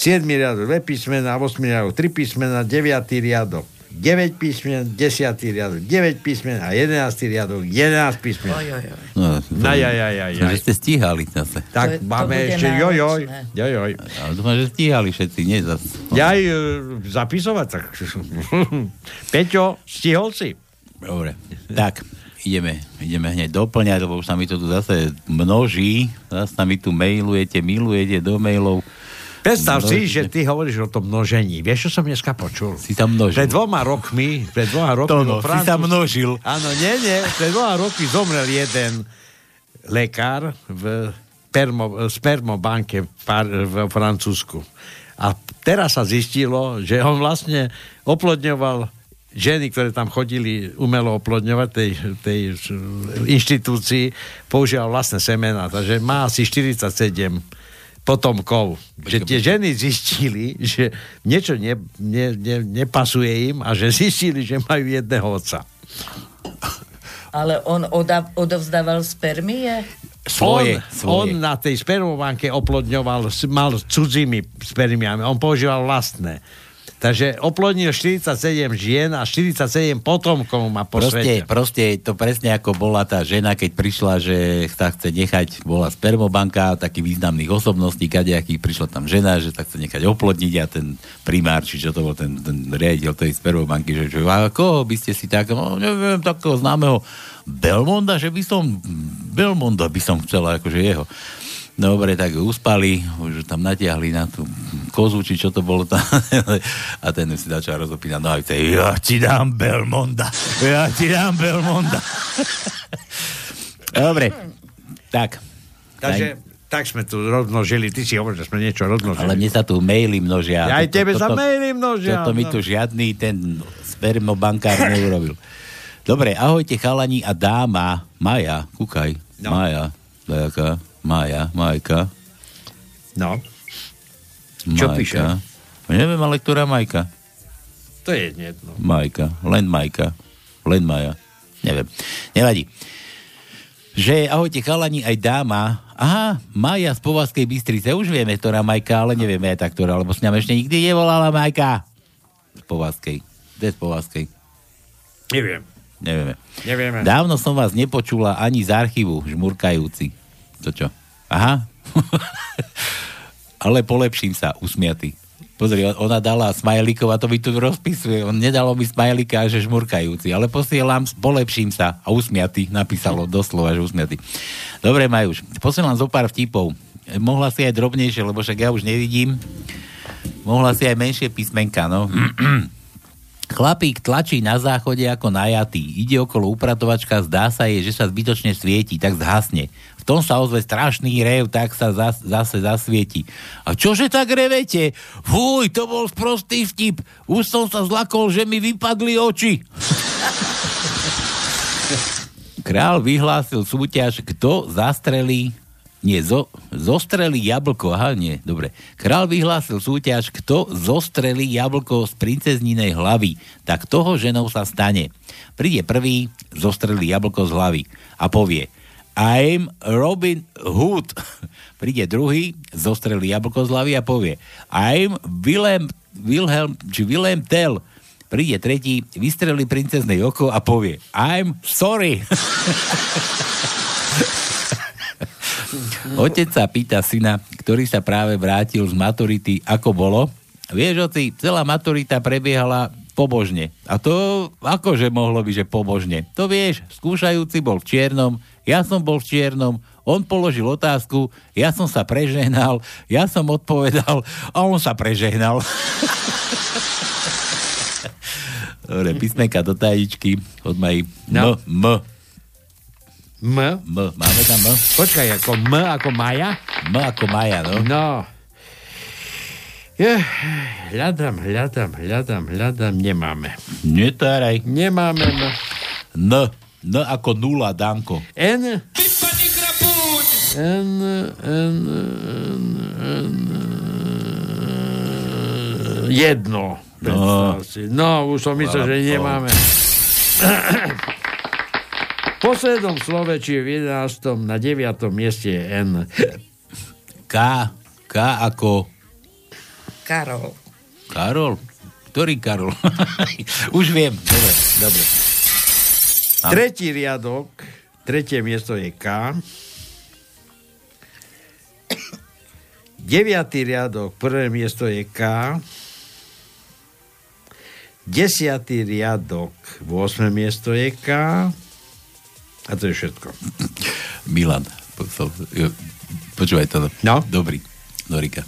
7 riadok, 2 písmena, 8 riadok, 3 písmena, 9 riadok, 9 písmen, 10 riadok, 9 písmen a 11 riadok, 11 písmen. Oj, oj, oj. No, No. Že ste stíhali zase. Tak To- to máme bude ešte jojoj. Jojoj. Ale dúfam, že stíhali všetci, nie zase. Ja aj e, zapisovať, tak... Peťo, stihol si? Dobre, tak, ideme, ideme hneď doplňať, lebo už sa mi to tu zase množí, zase sa mi tu mailujete, milujete do mailov. Predstav si, že ty hovoríš o tom množení. Vieš, čo som dneska počul? Si sa množil. Pred dvoma rokmi, pred dvoma rokmi... To vo no, si Francúzsku- množil. Áno, nie, nie. Pred dvoma rokmi zomrel jeden lekár v permo, spermobanke v Francúzsku. A teraz sa zistilo, že on vlastne oplodňoval ženy, ktoré tam chodili umelo oplodňovať tej, tej inštitúcii, používal vlastné semena, takže má asi 47 potomkov. Že tie ženy zistili, že niečo ne, ne, ne, nepasuje im a že zistili, že majú jedného otca. Ale on oda, odovzdával spermie? Svoje, on, svoje. on na tej spermovanke oplodňoval, mal cudzími spermiami, on používal vlastné. Takže oplodnil 47 žien a 47 potomkov má po Proste, svete. proste to presne ako bola tá žena, keď prišla, že sa chce nechať, bola spermobanka takých významných osobností, kadejakých, prišla tam žena, že sa chce nechať oplodniť a ten primár, či čo to bol ten, ten riaditeľ tej spermobanky, že, že a koho by ste si tak, no neviem, takého známeho Belmonda, že by som, Belmonda by som chcela, akože jeho. Dobre, tak ju uspali, už tam natiahli na tú kozu, či čo to bolo tam. A ten si začal rozopínať nohavice. Ja ti dám Belmonda. Ja ti dám Belmonda. Dobre, tak. Takže tak sme tu rozmnožili. Ty si hovoril, že sme niečo rozmnožili. Ale mne sa tu maily množia. Ja aj Toto- tebe sa maily množia. Toto mi no. tu žiadny ten spermobankár neurobil. Dobre, ahojte chalani a dáma. Maja, kúkaj. No. Maja, dajaká. Maja, Majka. No. Čo Majka. píše? Neviem, ale ktorá Majka. To je jedno. Majka, len Majka, len Maja. Neviem. Nevadí. Že ahojte chalani, aj dáma. Aha, Maja z Povazkej Bystrice. Už vieme, ktorá Majka, ale nevieme aj tá, ktorá, lebo s ňam ešte nikdy nevolala Majka. Z Povazkej. Kde z Povazkej? Neviem. Nevieme. Nevieme. Dávno som vás nepočula ani z archívu, žmurkajúci. To čo? Aha. Ale polepším sa, usmiatý. Pozri, on- ona dala smajlíkov a to mi tu rozpisuje. On nedalo mi smajlíka, že žmurkajúci. Ale posielam, polepším sa a usmiatý. Napísalo doslova, že usmiatý. Dobre, Majuš, posielam zo pár vtipov. Mohla si aj drobnejšie, lebo však ja už nevidím. Mohla si aj menšie písmenka, no. Chlapík tlačí na záchode ako najatý. Ide okolo upratovačka, zdá sa jej, že sa zbytočne svieti, tak zhasne. Tom sa ozve strašný rev, tak sa zas, zase zasvieti. A čože tak revete? Fúj, to bol sprostý vtip. Už som sa zlakol, že mi vypadli oči. Král vyhlásil súťaž, kto zastrelí nie, zo, zostrelí jablko, aha, nie, dobre. Král vyhlásil súťaž, kto zostrelí jablko z princezninej hlavy, tak toho ženou sa stane. Príde prvý, zostrelí jablko z hlavy a povie I'm Robin Hood. Príde druhý, zostrelí jablko z hlavy a povie I'm Wilhelm, Wilhelm či Wilhelm Tell. Príde tretí, vystrelí princeznej oko a povie I'm sorry. Otec sa pýta syna, ktorý sa práve vrátil z maturity, ako bolo. Vieš, oci, celá maturita prebiehala pobožne. A to akože mohlo byť, že pobožne. To vieš, skúšajúci bol v čiernom, ja som bol v čiernom, on položil otázku, ja som sa prežehnal, ja som odpovedal a on sa prežehnal. Dobre, písmenka do tajičky od Mají. No. M, M. M? M, máme tam M? Počkaj, ako M, ako Maja? M ako Maja, no. No. Je, hľadám, hľadám, hľadám, hľadám, nemáme. Netáraj. Nemáme M. N. N ako nula, Danko. N? N, N, N, N, jedno. No. No, už som myslel, že nemáme. V poslednom slovečí v 11. na 9. mieste je N. K. K ako Karol. Karol. Ktorý Karol? Už viem. Dobre, dobre. Mám. Tretí riadok, tretie miesto je K. Deviatý riadok, prvé miesto je K. Desiatý riadok, 8. miesto je K. A to je všetko. Milan. Počúvaj to. No? Dobrý. Norika.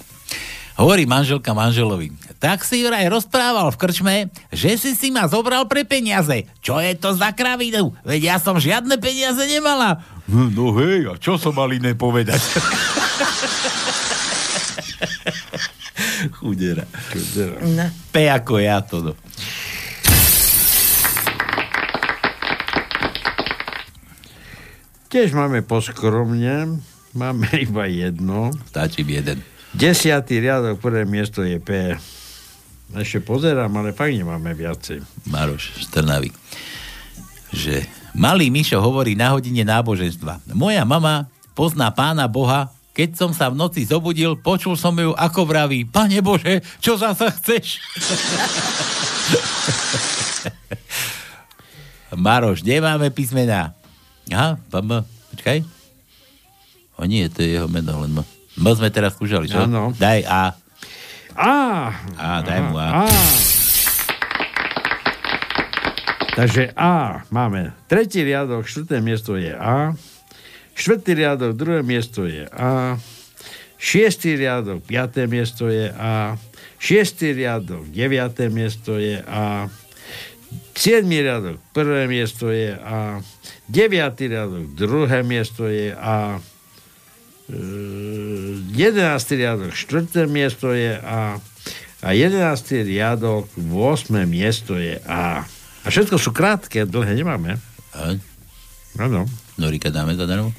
Hovorí manželka manželovi. Tak si Juraj rozprával v krčme, že si si ma zobral pre peniaze. Čo je to za kravinu? Veď ja som žiadne peniaze nemala. No hej, a čo som mal iné povedať? Chudera. Chudera. No. P ako ja to. No. Tiež máme poskromne, máme iba jedno. Stačí jeden. Desiatý riadok, prvé miesto je P. Ešte pozerám, ale fakt nemáme viacej. Maroš z Trnavy. Že malý Mišo hovorí na hodine náboženstva. Moja mama pozná pána Boha, keď som sa v noci zobudil, počul som ju, ako vraví, Pane Bože, čo zasa chceš? Maroš, nemáme písmená. Aha, M. Počkaj. O nie, to je jeho meno, len M. M sme teraz skúšali, čo? Áno. Daj A. A. A, daj mu A. A. Takže A máme. Tretí riadok, štvrté miesto je A. Štvrtý riadok, druhé miesto je A. Šiestý riadok, piaté miesto je A. Šiestý riadok, deviaté miesto je A. Siedmý riadok, prvé miesto je A. Deviatý riadok, druhé miesto je A. E, jedenáctý riadok, štvrté miesto je A. A jedenáctý riadok, 8. miesto je A. A všetko sú krátke, dlhé nemáme. A? Áno. Norika dáme zadarmo?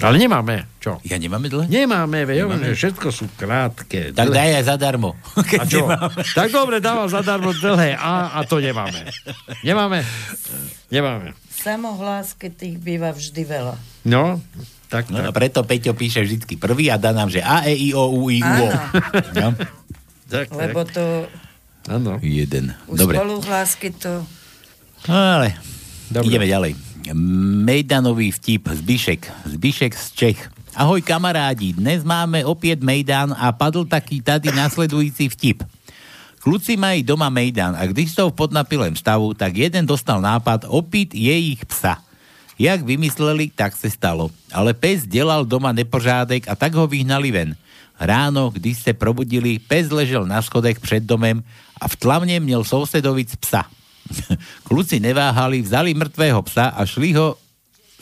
Ale nemáme. Čo? Ja nemáme dlhé? Nemáme, veď, Nemáme. všetko sú krátke. Tak dlhé. daj aj zadarmo. A čo? Tak dobre, dávam zadarmo dlhé A a to nemáme. Nemáme? Nemáme. Samohláske tých býva vždy veľa. No, tak, No, a preto Peťo píše vždy prvý a dá nám, že A, E, I, O, U, I, U, O. No, tak, Lebo to Áno. jeden. u Dobre. spoluhlásky to... Ale Dobre. ideme ďalej. Mejdanový vtip Zbišek. Zbišek z Čech. Ahoj kamarádi, dnes máme opäť Mejdan a padl taký tady nasledujúci vtip. Kluci mají doma Mejdan a když sú v podnapilém stavu, tak jeden dostal nápad opít je ich psa. Jak vymysleli, tak se stalo. Ale pes delal doma nepořádek a tak ho vyhnali ven. Ráno, když se probudili, pes ležel na schodech před domem a v tlamne měl sousedovic psa. Kluci neváhali, vzali mŕtvého psa a šli ho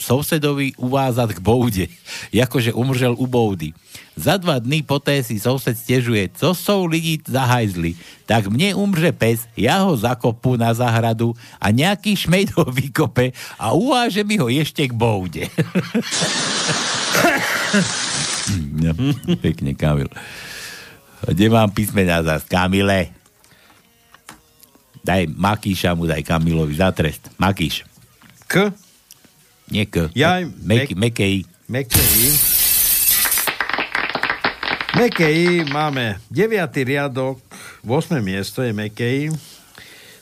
sousedovi uvázať k boude, jakože umřel u boudy. Za dva dny poté si soused stiežuje, co sú lidi zahajzli. Tak mne umře pes, ja ho zakopu na zahradu a nejaký šmejd ho vykope a uváže mi ho ešte k boude. no, pekne, Kamil. Kde mám písmená zás? Kamile. Daj Makíša mu, daj Kamilovi za trest. Makíš. K. Nie K. Ja, Mek, mekej. Mekej. Mekej máme 9. riadok, 8. miesto je Mekej.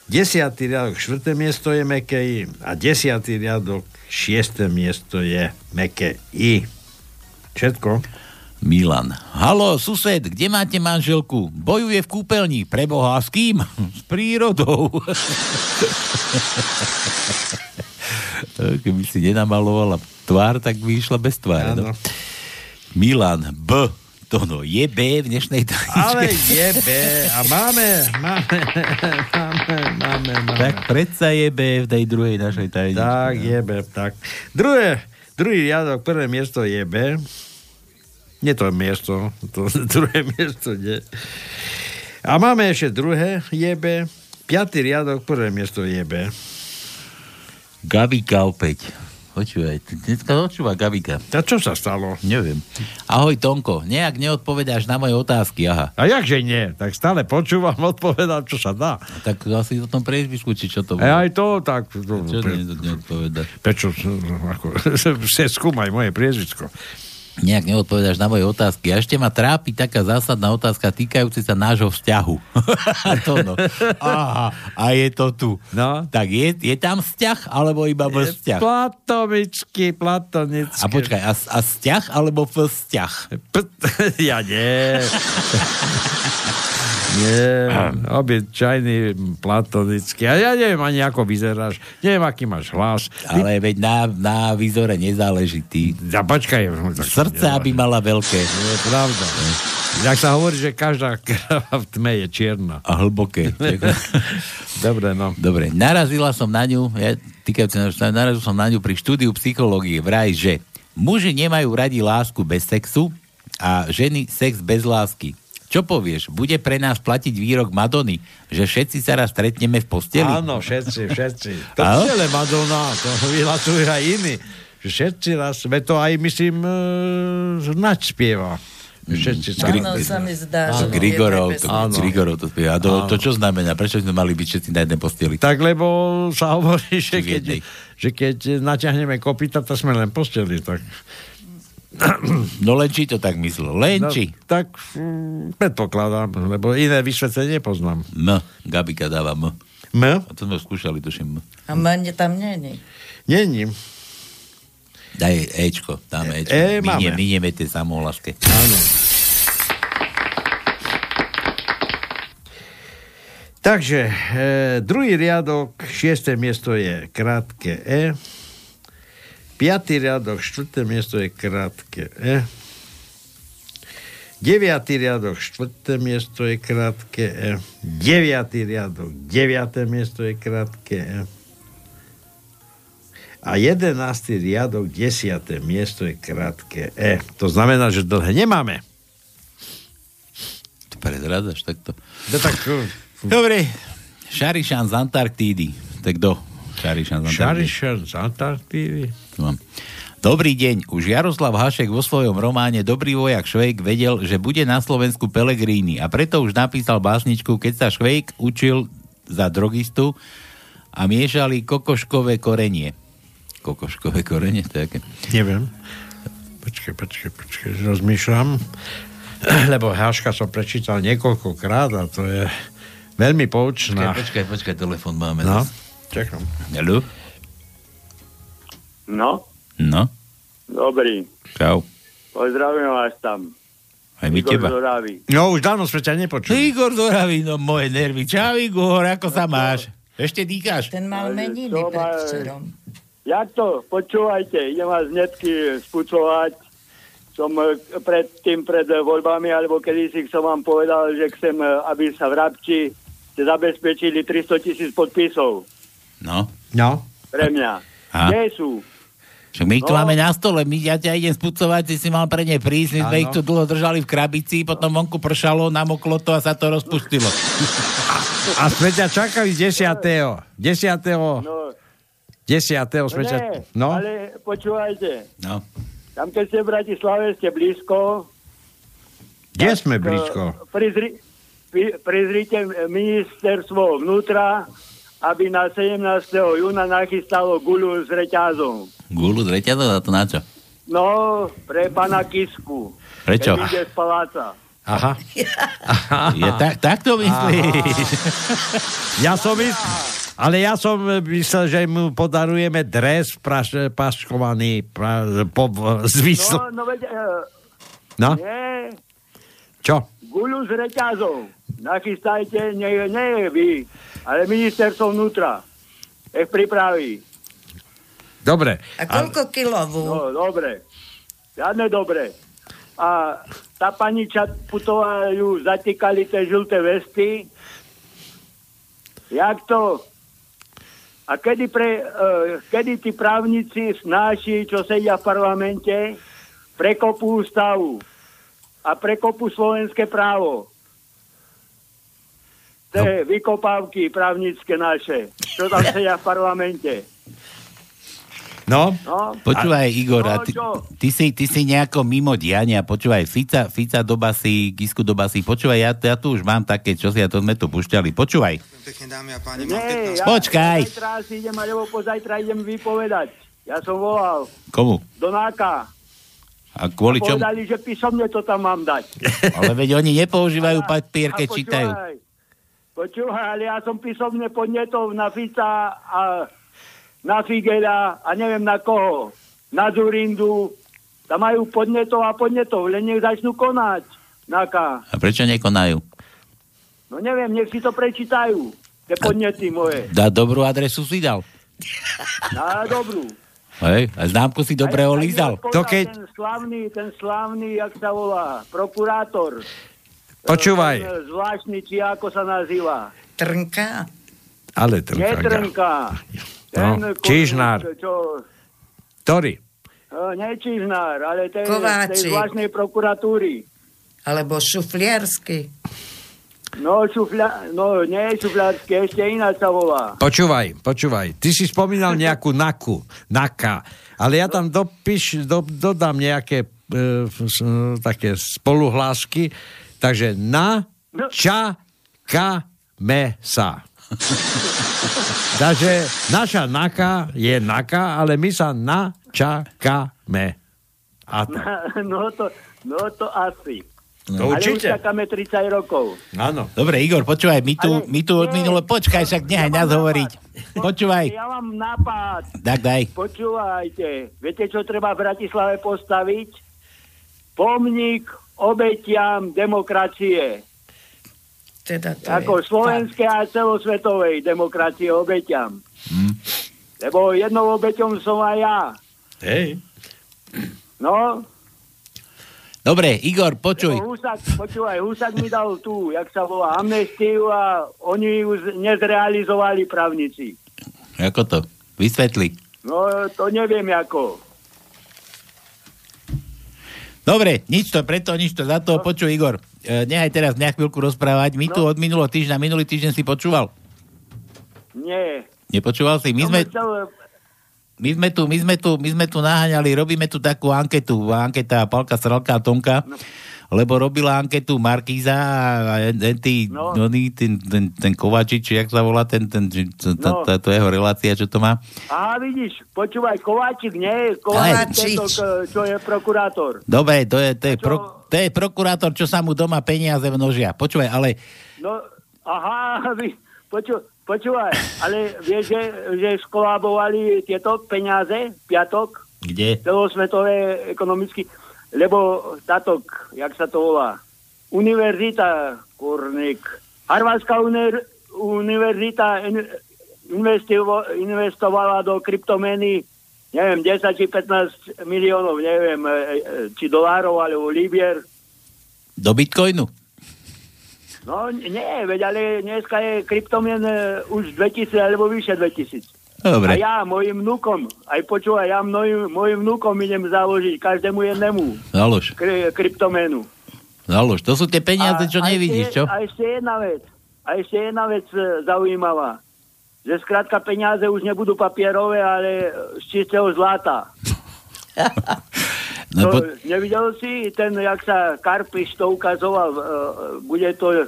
10. riadok, 4. miesto je Mekej. A 10. riadok, 6. miesto je Mekej. Všetko? Milan. Halo, sused, kde máte manželku? Bojuje v kúpeľni. Preboha, s kým? S prírodou. Keby si nenamalovala tvár, tak by išla bez tváre. No. Milan B. To no, je B v dnešnej tajničke. Ale je B. A máme, máme, máme, máme, máme. Tak predsa je B v tej druhej našej tajničke. Tak, je B, tak. Druhé, druhý riadok, prvé miesto je B. Nie to miesto, to druhé miesto nie. A máme ešte druhé je B. Piatý riadok, prvé miesto je B. Gabika opäť. Počúvaj, dneska počúva Gabika. A čo sa stalo? Neviem. Ahoj Tonko, nejak neodpovedáš na moje otázky, aha. A jakže nie? Tak stále počúvam, odpovedám, čo sa dá. Tak asi o tom priezvisku, či čo to E, bude. aj to, tak... To, Čo nie, neodpovedáš? Prečo? Ako, skúmaj moje priezvisko. Nejak neodpovedáš na moje otázky. A ešte ma trápi taká zásadná otázka týkajúca sa nášho vzťahu. to no. Aha, a je to tu. No. Tak je, je tam vzťah, alebo iba vzťah? Platonický, platonický. A počkaj, a, a vzťah, alebo vzťah? P- ja nie. Nie, obyčajný platonický. A ja neviem ani, ako vyzeráš. Neviem, aký máš hlas. Ale veď na, na výzore nezáleží ty. Ja počkaj. Srdce, aby mala veľké. To je pravda. Jak sa hovorí, že každá krava v tme je čierna. A hlboké. Dobre, no. Dobre, narazila som na ňu, ja, týkajúce, na- narazil som na ňu pri štúdiu psychológie. Vraj, že muži nemajú radi lásku bez sexu a ženy sex bez lásky. Čo povieš? Bude pre nás platiť výrok Madony, že všetci sa raz stretneme v posteli? Áno, všetci, všetci. To nie je Madonna, to vyhlasujú aj iní. Že všetci raz, veď to aj myslím, e, Nač spieva. Všetci sa... Áno, sa mi zdá, že Grigorov, to, Áno. Grigorov to spieva. A to, to čo znamená? Prečo sme mali byť všetci na jednej posteli? Tak lebo sa hovorí, že keď, že keď natiahneme kopita, to sme len posteli. Tak, No len či to tak myslel? Len no, či? tak mm, predpokladám, lebo iné vysvetlenie nepoznám. M. Gabika dáva M. M? A to sme skúšali, tuším M. A mene tam není. Není. Daj Ečko, dáme Ečko. E, Minie, minieme tie samohlaské. Áno. Takže, e, druhý riadok, šiesté miesto je krátke E. Piatý riadok, štvrté miesto je krátke E. Deviatý riadok, štvrté miesto je krátke E. Deviatý riadok, deviaté miesto je krátke E. A jedenáctý riadok, desiaté miesto je krátke E. To znamená, že dlhé nemáme. To prezrádzaš takto. No tak, Dobre. Šarišan z Antarktídy. Tak kto? Šarišan z Antarktídy. Šarišan z Antarktídy. Mám. Dobrý deň. Už Jaroslav Hašek vo svojom románe Dobrý vojak Švejk vedel, že bude na Slovensku Pelegrini a preto už napísal básničku, keď sa Švejk učil za drogistu a miešali kokoškové korenie. Kokoškové korenie? To je aké? Neviem. Počkaj, počkaj, počkaj, rozmýšľam. Lebo Haška som prečítal niekoľkokrát a to je veľmi poučná. Počkaj, počkaj, počkaj, telefon máme. No, zas. Čakám. Haló? No, No, dobrý. čau. Pozdravím vás tam. Aj my Igor teba. z Oravy. No, už dávno sme ťa nepočuli. Igor Zoravý, no moje nervy. Čau Igor, ako sa máš? Ešte dýkáš? Ten mal meniny predvčerom. Jak to? Počúvajte, idem vás hnedky spucovať. Som eh, pred tým, pred voľbami, alebo kedysi som vám povedal, že chcem, eh, aby sa v Rabči ste zabezpečili 300 tisíc podpisov No. No. pre mňa. A? Kde sú? Však my ich tu No. máme na stole, my ja ťa idem spucovať, ty si mal pre ne prísť, my sme ich tu dlho držali v krabici, potom vonku pršalo, namoklo to a sa to rozpustilo. A sme ťa čakali 10. 10. No, 10. sme ťa... No, ale počúvajte. No. Tam, keď ste v Bratislave, ste blízko. kde sme tak, blízko? eh, Prizri, pri- prizrite ministerstvo vnútra, aby na 17. júna nachystalo guľu s reťazom. Gulu z reťazov a to na čo? No, pre pana Kisku. Prečo? Keď ide z paláca. Aha. Ja, tak, tak to myslíš? Ja som myslel... Ale ja som myslel, že mu podarujeme dres praš, paškovaný pra, po, z výsl... No, no veď, eh, No, Nie, čo? guľu z reťazov. Nachystajte, nie, nie vy, ale ministerstvo vnútra. Nech pripraví. Dobre. A koľko kilovú? No, dobre. Žiadne dobre. A tá pani Čaputová ju zatýkali tie žlté vesty. Jak to? A kedy, pre, uh, kedy tí právnici snáši, čo sedia v parlamente, prekopú ústavu a prekopú slovenské právo. Tie vykopávky právnické naše, čo tam sedia v parlamente. No? No. Počúvaj, Igor, a No, ty, ty, si, ty si nejako mimo diania, počúvaj, Fica, Fica do basy, Gisku do basy, počúvaj, ja, ja tu už mám také, čo si ja to sme tu pušťali, počúvaj. Pekne, dámy a páni, Nie, ja Počkaj. zajtra si idem, alebo pozajtra idem vypovedať. Ja som volal Komu? do NAKA. A kvôli čomu? Povedali, že písomne to tam mám dať. Ale veď oni nepoužívajú papier, keď čítajú. Počúvaj, ale ja som písomne podnetol na Fica a na Figela a neviem na koho. Na Zurindu. Tam majú podnetov a podnetov, len nech začnú konať. Naka. A prečo nekonajú? No neviem, nech si to prečítajú. Tie podnety moje. Dá dobrú adresu si dal. Na dobrú. Hej, a známku si dobre olízal. mi odpovedal Ten slavný, ten slavný, jak sa volá, prokurátor. Počúvaj. Ten zvláštny, či ako sa nazýva. Trnka. Ale trnka. Netrnka. No, Ten, Čižnár. Čo, čo, Ktorý? uh, nie Čižnár, ale tej, tej zvláštnej prokuratúry. Alebo šufliarsky. No, šufľa, no, nie šufľársky, ešte iná sa volá. Počúvaj, počúvaj. Ty si spomínal nejakú naku, naka, ale ja tam dopíš, do, dodám nejaké e, s- e, také spoluhlásky, takže na, ča, ka, me, sa. takže naša naka je naka, ale my sa na, ča, ka, me. A to. No to, no to asi. No, ale určite. už čakáme 30 rokov. Áno. Dobre, Igor, počúvaj, my tu, my tu od minule, počkaj, však nehaj nás hovoriť. Počúvaj, Ja mám nápad. tak daj. Počúvajte, viete, čo treba v Bratislave postaviť? Pomník obetiam demokracie. Teda to Ako je slovenskej a celosvetovej demokracie obetiam. Lebo jednou obeťom som aj ja. Hej. No, Dobre, Igor, počuj. Husak, počúvaj, Husak mi dal tu, jak sa volá, amnestiu a oni ju nezrealizovali právnici. Ako to? Vysvetli. No, to neviem ako. Dobre, nič to, preto nič to, za to počuj, Igor. E, nehaj teraz nejak chvíľku rozprávať. My tu od minulého týždňa, minulý týždeň si počúval. Nie. Nepočúval si? My sme, my sme tu, my sme tu, my sme tu naháňali, robíme tu takú anketu, anketa Palka Sralka a Tonka, lebo robila anketu Markíza a tý, no. ten, ten, ten Kovačič, či jak sa volá, ten, ten, ten, No. tá, to jeho relácia, čo to má. Aha, vidíš, počúvaj, Kováčik, nie, Kováčik, Kováčič. tento, k- čo je prokurátor. Dobre, to je, to je, pro, to je prokurátor, čo sa mu doma peniaze množia. Počúvaj, ale No, aha, vy, poču, počúvaj, ale vieš, že, že skolabovali tieto peniaze piatok, kde? celosvetové ekonomicky, lebo táto, jak sa to volá, univerzita, kurník, Harvardská uni- univerzita in, investivo, investovala do kryptomeny, neviem, 10 či 15 miliónov, neviem, e, e, či dolárov, alebo libier. do Bitcoinu. No nie, veď ale dneska je kryptomien e, už 2000 alebo vyše 2000. Dobre. A ja mojim vnúkom, aj počúvaj, ja mojim, mojim vnúkom idem založiť každému jednému Založ, kry, kryptoménu. založ. To sú tie peniaze, čo a nevidíš, čo? A ešte jedna vec, a ešte jedna vec e, zaujímavá, že skrátka peniaze už nebudú papierové, ale z čistého zlata. No, to, po, Nevidel si ten, jak sa Karpiš to ukazoval, e, bude to e,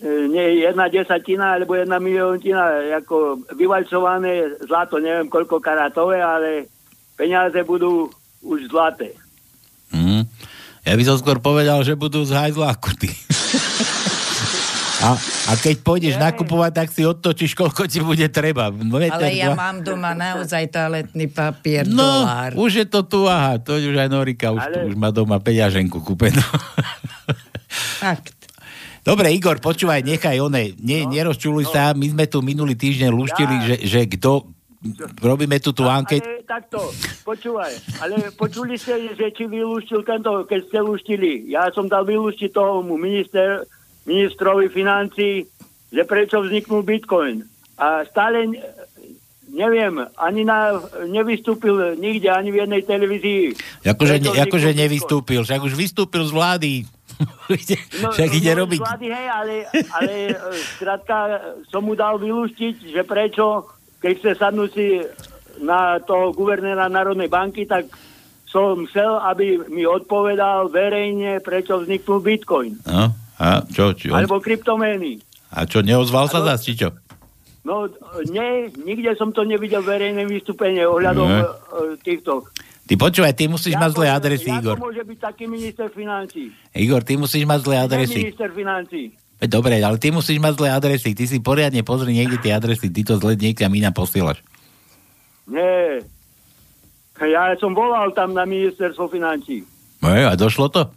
nie jedna desatina alebo jedna miliontina, ako vyvalcované zlato, neviem koľko karatové, ale peniaze budú už zlaté. mm, ja by som skôr povedal, že budú z hajzla kurty. A, a keď pôjdeš nakupovať, tak si odtočíš, koľko ti bude treba. Meter, Ale ja dva. mám doma naozaj toaletný papier, No, dolár. už je to tu, aha, to už aj Norika, už, Ale- už má doma peňaženku kúpenú. Fakt. Dobre, Igor, počúvaj, nechaj one, ne, nerozčuluj sa, my sme tu minulý týždeň luštili, že, že kto, robíme tu tú anketu, takto, počúvaj, ale počuli ste, že či vylúštil tento, keď ste lúštili. Ja som dal vylúštiť tomu minister, ministrovi financí, že prečo vzniknul Bitcoin. A stále ne- neviem, ani na, nevystúpil nikde, ani v jednej televízii. akože, ne, akože nevystúpil, však už vystúpil z vlády. No, však ide no, robiť. Vlády, hej, ale, ale e, skrátka som mu dal vylúštiť, že prečo, keď chce sadnúť si na toho guvernéra Národnej banky, tak som chcel, aby mi odpovedal verejne, prečo vzniknul Bitcoin. No, a čo, čo? Alebo kryptomény. A čo, neozval sa zás, či čo? No, nie, nikde som to nevidel verejné vystúpenie ohľadom Ne. e, týchto. Ty počúvaj, ty musíš mať zlé adresy, Ako Igor. môže byť taký minister financí? Igor, ty musíš mať zlé adresy. minister financí. Veď Dobre, ale ty musíš mať zlé adresy. Ty si poriadne pozri niekde tie adresy, ty to zle niekam inám posielaš. Nie. Ja som volal tam na ministerstvo financí. No, a došlo to?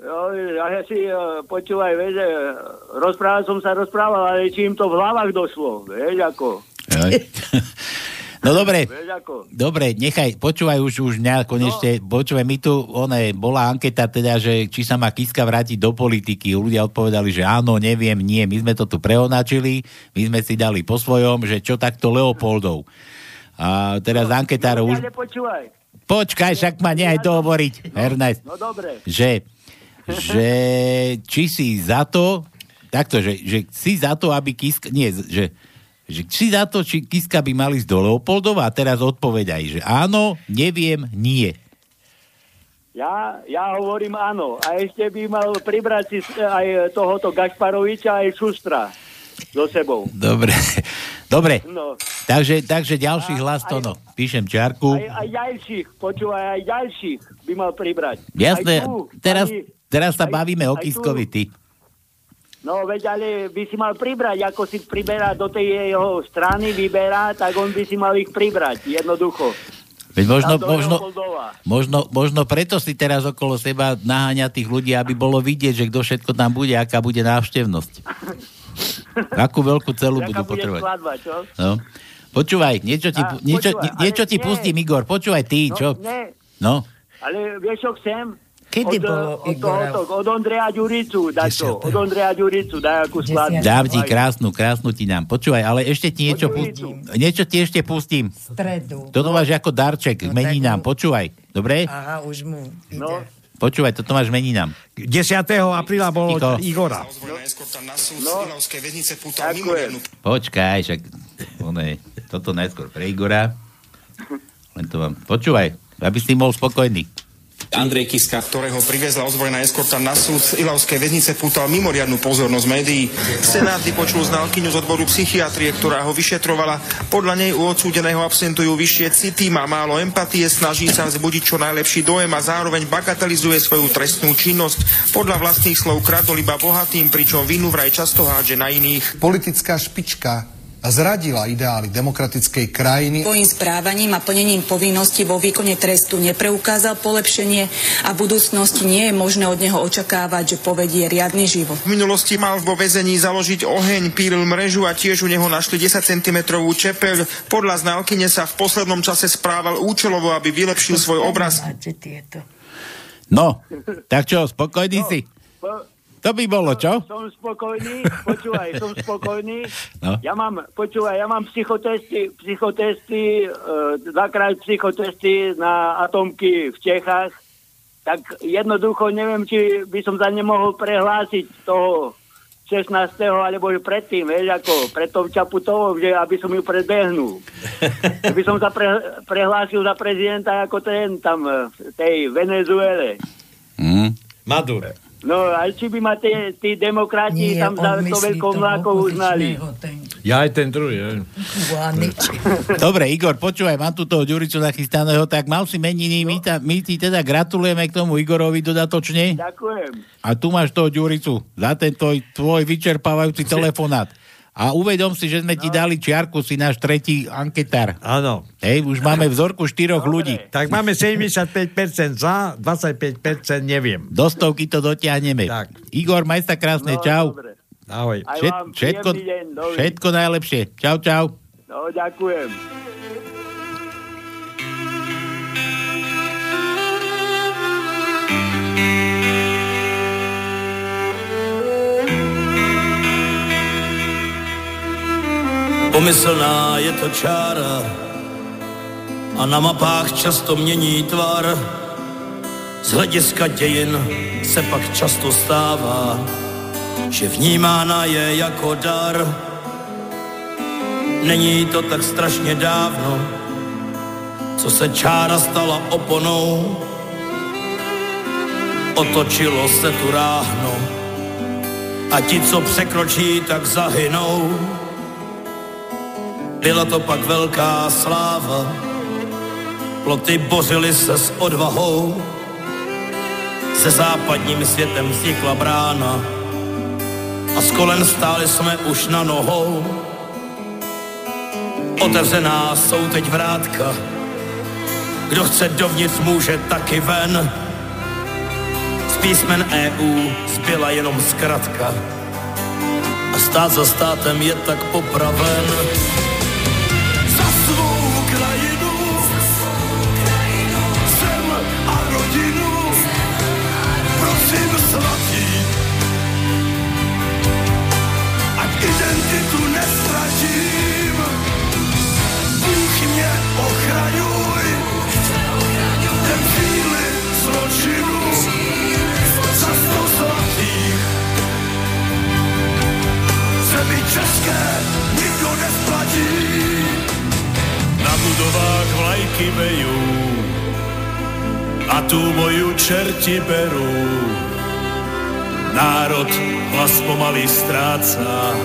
Jo, ja si uh, počúvaj, vieš, že, eh, rozprával som sa, rozprával, ale či im to v hlavách došlo, vieš, ako. No dobre, dobre, nechaj, počúvaj už, už mňa konečne, no. počúvaj, my tu, one, bola anketa teda, že či sa má Kiska vrátiť do politiky. Ľudia odpovedali, že áno, neviem, nie. My sme to tu preonačili, my sme si dali po svojom, že čo takto Leopoldov. A teraz no, anketárov už... Ale počúvaj. Počkaj, však ma nehaj dohovoriť, Ernest. No dobre. že, že či si za to, takto, že, že si za to, aby Kiska, nie, že, že si za to, či Kiska by mali ísť do Leopoldova a teraz odpovedaj, že áno, neviem, nie. Ja, ja hovorím áno. A ešte by mal pribrať si s- aj tohoto Gašparoviča, aj Šustra so sebou. Dobre, dobre. No. Takže, takže ďalší hlas to no. Píšem čiarku. Aj, aj ďalších, počúvaj, aj ďalších by mal pribrať. Jasné, teraz, ani- teraz sa aj- bavíme o. Kiskovi, ty. No veď ale by si mal pribrať, ako si priberá do tej jeho strany, vyberá, tak on by si mal ich pribrať, jednoducho. Veď možno, možno, možno, možno preto si teraz okolo seba naháňa tých ľudí, aby bolo vidieť, že kto všetko tam bude, aká bude návštevnosť. Akú veľkú celu budú potrebovať. skladba? No. Počúvaj, niečo ti, A, niečo, počúvaj, nie- niečo ti nie. pustím, Igor. Počúvaj ty, No, čo? ne, No. ale vieš, čo chcem? Kedy od, bolo od, Igora? tohoto, od Ondreja Ďuricu, daj to. Od Ondreja Ďuricu, daj akú skladbu. Dám ti krásnu, krásnu ti dám. Počúvaj, ale ešte ti niečo, pustím. niečo ti ešte pustím. Stredu. Toto máš ako darček, no, meninám. Počúvaj, dobre? Aha, už mu ide. No, Počúvaj, toto máš meninám. 10. apríla bolo Ticho. Igora. no. Počkaj, však one, toto najskôr pre Igora. Len to vám... Počúvaj, aby si bol spokojný. Andrej Kiska, ktorého priviezla ozbrojená eskorta na súd z Ilavskej väznice, pútal mimoriadnu pozornosť médií. Senát vypočul znalkyňu z odboru psychiatrie, ktorá ho vyšetrovala. Podľa nej u odsúdeného absentujú vyššie city, má málo empatie, snaží sa vzbudiť čo najlepší dojem a zároveň bagatelizuje svoju trestnú činnosť. Podľa vlastných slov kradol iba bohatým, pričom vinu vraj často hádže na iných. Politická špička zradila ideály demokratickej krajiny. Svojím správaním a plnením povinností vo výkone trestu nepreukázal polepšenie a v budúcnosti nie je možné od neho očakávať, že povedie riadny život. V minulosti mal vo väzení založiť oheň, pílil mrežu a tiež u neho našli 10 cm čepeľ. Podľa znalkyne sa v poslednom čase správal účelovo, aby vylepšil svoj obraz. No, tak čo, spokojný si? Po- To by bolo, čo? Som spokojný, počúvaj, som spokojný. No. Ja mám, počúvaj, ja mám psychotesty, psychotesty, uh, dvakrát psychotesty na atomky v Čechách, tak jednoducho neviem, či by som sa nemohol prehlásiť toho 16. alebo už predtým, vieš, ako pred tou Čaputovou, že aby som ju predbehnul. Aby som sa pre, prehlásil za prezidenta ako ten tam v tej Venezuele. Mm. Madure. No, aj či by ma tí, tí demokrati Nie, tam za to veľkou mlákou uznali. Ja aj ten druhý. Aj. Dobre, Igor, počúvaj, mám tu toho Ďuricu nachystaného, tak mal si meniny, my, ta, my ti teda gratulujeme k tomu Igorovi dodatočne. Ďakujem. A tu máš toho Ďuricu za ten tvoj, tvoj vyčerpávajúci telefonát. A uvedom si, že sme ti dali čiarku, si náš tretí anketár. Áno. Hej, už máme vzorku štyroch ľudí. Tak máme 75% za, 25% neviem. Do stovky to dotiahneme. Tak. Igor, maj sa krásne, No, čau. dobre. Ahoj. Všet, všetko, deň, všetko najlepšie. Čau, čau. No, ďakujem. Pomyslná je to čára a na mapách často mění tvar. Z hlediska dějin se pak často stává, že vnímána je jako dar. Není to tak strašně dávno, co se čára stala oponou. Otočilo se tu ráhno a ti, co překročí, tak zahynou. Byla to pak velká sláva, ploty bořily se s odvahou, se západním světem vznikla brána a s kolem stáli jsme už na nohou. Otevřená jsou teď vrátka, kdo chce dovnitř může taky ven. Z písmen EU zbyla jenom zkratka a stát za státem je tak popraven. České nikdo nesplatí. Na budovách vlajky vejú a tu moju čerti berú. Národ hlas pomaly stráca,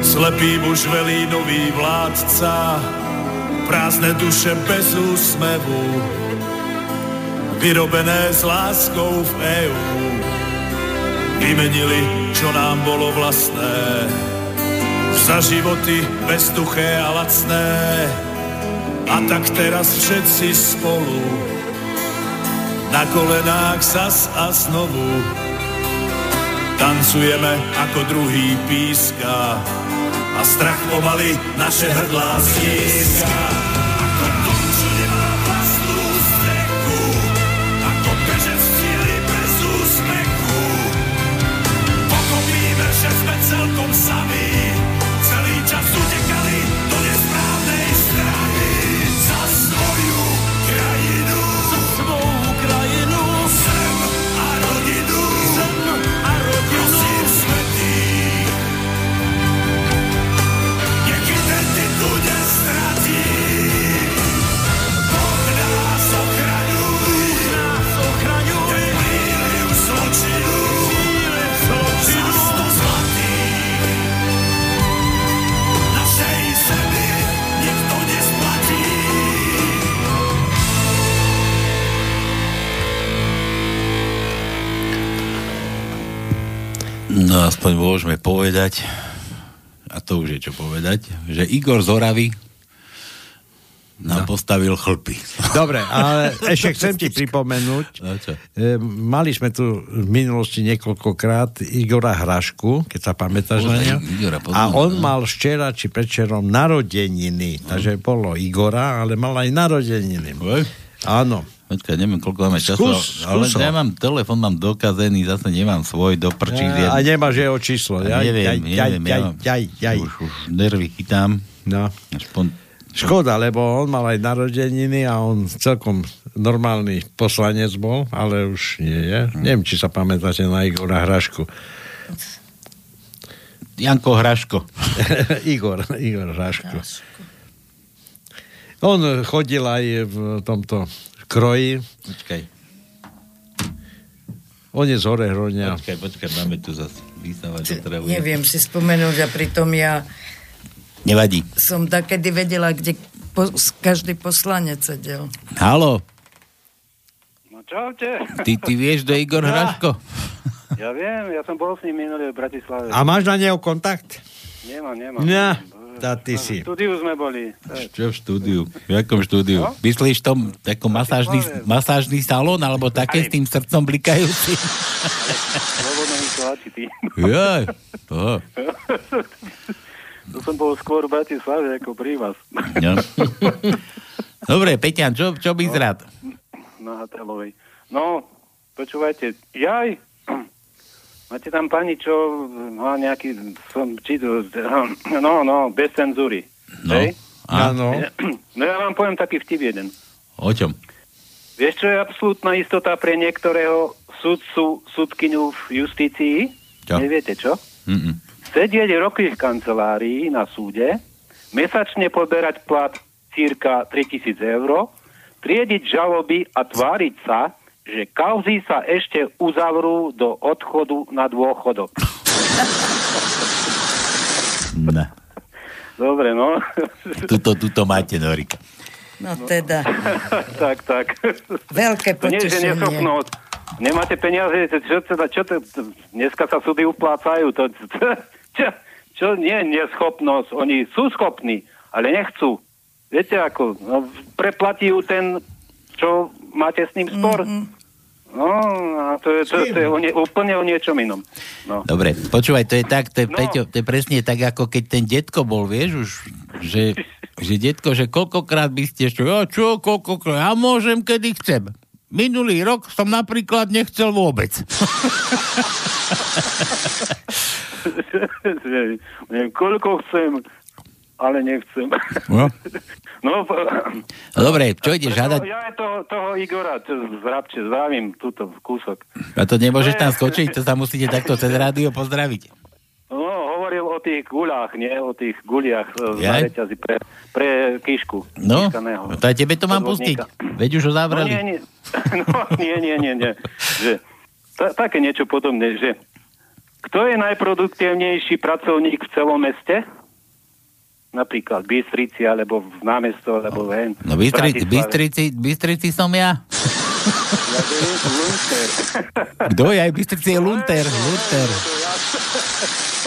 slepý muž velí nový vládca, prázdne duše bez úsmevu, vyrobené s láskou v EU. Vymenili, čo nám bolo vlastné, za životy bezduché a lacné. A tak teraz všetci spolu na kolenách zas a znovu tancujeme ako druhý píska a strach pomaly naše hrdlá stíska. Môžeme povedať, a to už je čo povedať, že Igor Zoravy nám no. postavil chlpy. Dobre, ale ešte chcem ti pripomenúť, No čo? e, mali sme tu v minulosti niekoľkokrát Igora Hrašku, keď sa pamätáš na poznám, A on no. mal včera či predčerom narodeniny, takže bolo Igora, ale mal aj narodeniny. Áno. Počkaj, neviem, koľko máme času, Skús, ale skús ja mám telefon, mám dokazený, zase nemám svoj, do prčí. A, a nemáš jeho číslo. Ja, neviem, jaj, neviem, jaj, ja jaj, mám- jaj, jaj. Už, už nervy chytám. No. Aspoň, Škoda, lebo on mal aj narodeniny a on celkom normálny poslanec bol, ale už nie je. Hm. Neviem, či sa pamätáte na Igora Hrašku. Janko Hraško. Igor, Igor Hraško. On chodil aj v tomto kroji. Počkaj. On je z Hore Hronia. Počkaj, počkaj, máme tu zase trevu. Neviem si spomenúť a pritom ja Nevadí. Som takedy vedela, kde po, každý poslanec sedel. Halo, No čaute. ty, ty vieš, do Igor Hraško? Ja viem, ja som bol s ním minulý v Bratislave. A máš na neho kontakt? Nemám, nemám. Ja, tá ty V si. štúdiu sme boli. Čo v štúdiu? V jakom štúdiu? No? Myslíš tom takom masážny, masážny salón, alebo také s tým srdcom blikajúci? To. Jaj. Oh. To som bol skôr v Bratislave ako pri vás. No. Dobre, Peťan, čo, čo by rád? Na Hatelovej. No, počúvajte, jaj, máte tam pani, čo má nejaký, som čítal, no, no, bez cenzúry. No. Hej? Áno. No ja vám poviem taký vtip jeden. O čom? Vieš, čo je absolútna istota pre niektorého sudcu, sudkyňu v justícii? Čo? Neviete čo? Mm-mm. Sedieť roky v kancelárii na súde, mesačne poberať plat cirka 3000 eur, triediť žaloby a tváriť sa, že kauzy sa ešte uzavrú do odchodu na dôchodok. Ne. Dobre, no. Tuto, tuto máte, Norika. No teda, tak, tak. veľké To nie, že potešenie. neschopnosť. Nemáte peniaze, čo, teda, čo to, to, dneska sa súdy uplácajú, to, to, čo, čo nie je neschopnosť, oni sú schopní, ale nechcú. Viete ako, no, preplatí ju ten, čo máte s ním spor. Mm-hmm. No, a to je, to, to je o nie, úplne o niečom inom. No. Dobre, počúvaj, to je tak, to je, no. Peťo, to je presne tak, ako keď ten detko bol, vieš, už, že, že detko, že koľkokrát by ste ešte, ja čo, koľkokrát, ja môžem, kedy chcem. Minulý rok som napríklad nechcel vôbec. Neviem, koľko chcem, ale nechcem. No. No, p- Dobre, čo ideš hádať? Ja je toho, toho Igora, z Vrabče, zdravím, túto kúsok. A to nemôžeš tam skočiť, to sa musíte takto cez rádio pozdraviť. No, hovoril o tých guľách, nie? O tých guliach e, Jaj. na reťazi pre, pre kišku. No, kiškaného. to aj tebe to mám pustiť. Veď už ho No zavreli. nie, nie, no, nie, nie, nie, nie. Že, ta, také niečo podobné, že kto je najproduktívnejší pracovník v celom meste? Napríklad Bystrici, alebo v námesto, alebo ven. No Bystrici, Bystrici, Bystrici som ja. Kto je? Aj Bystrici je Lunter. Lunter.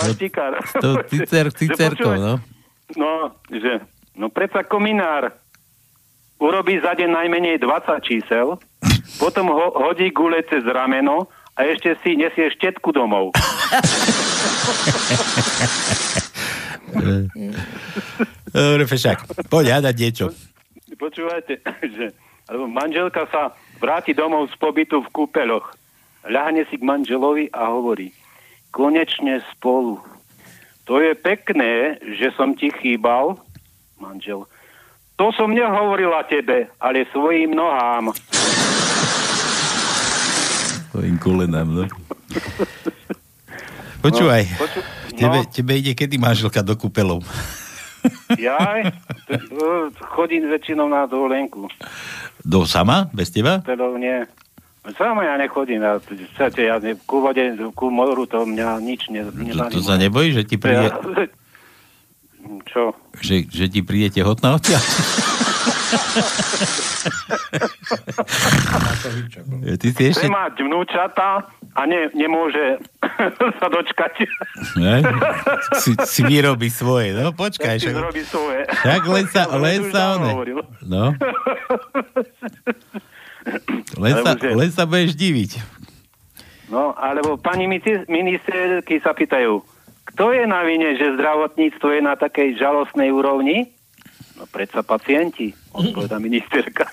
Paštikár. To cicer, Že cicerko, no. No, že, no predsa kominár urobí za deň najmenej 20 čísel, potom ho, hodí gule cez rameno a ešte si nesie štetku domov. Dobre, Fešák, poď hádať niečo. Počúvajte, že alebo manželka sa vráti domov z pobytu v kúpeľoch. Ľahne si k manželovi a hovorí, konečne spolu. To je pekné, že som ti chýbal, manžel. To som nehovorila tebe, ale svojim nohám. Tvojim kolenám, no. Počúvaj, No, poču- tebe, no. tebe ide kedy manželka do kúpelov? Jaj, t- e, chodím väčšinou na dovolenku. Do sama? Bez teba? Teda nie. Sama ja nechodím. Ja, chcete, ja ne, ku vode, ku moru to mňa nič ne, To, to sa nebojí, že ti príde, Ja, čo? že, že ti príde tehotná odtiaľ? Ja, Ty si ešte... Chce mať vnúčata a ne, nemôže sa dočkať. Ne? Si, si vyrobí svoje, no počkaj. Si Však, zrobí svoje. však len sa, len sa one. No. Len sa, len sa budeš diviť. No, alebo pani ministerky sa pýtajú, kto je na vine, že zdravotníctvo je na takej žalostnej úrovni? No predsa pacienti, odpoveda ministerka.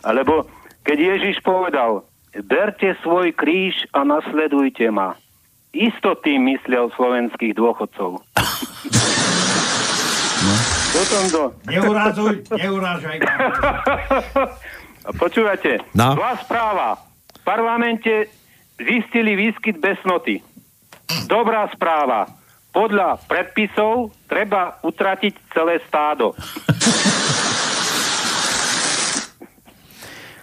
Alebo keď Ježiš povedal, berte svoj kríž a nasledujte ma. Isto tým myslel slovenských dôchodcov. Potom do... Neurázuj, neurážaj počúvate, No. zlá správa. V parlamente zistili výskyt besnoty. Dobrá správa. Podľa predpisov treba utratiť celé stádo.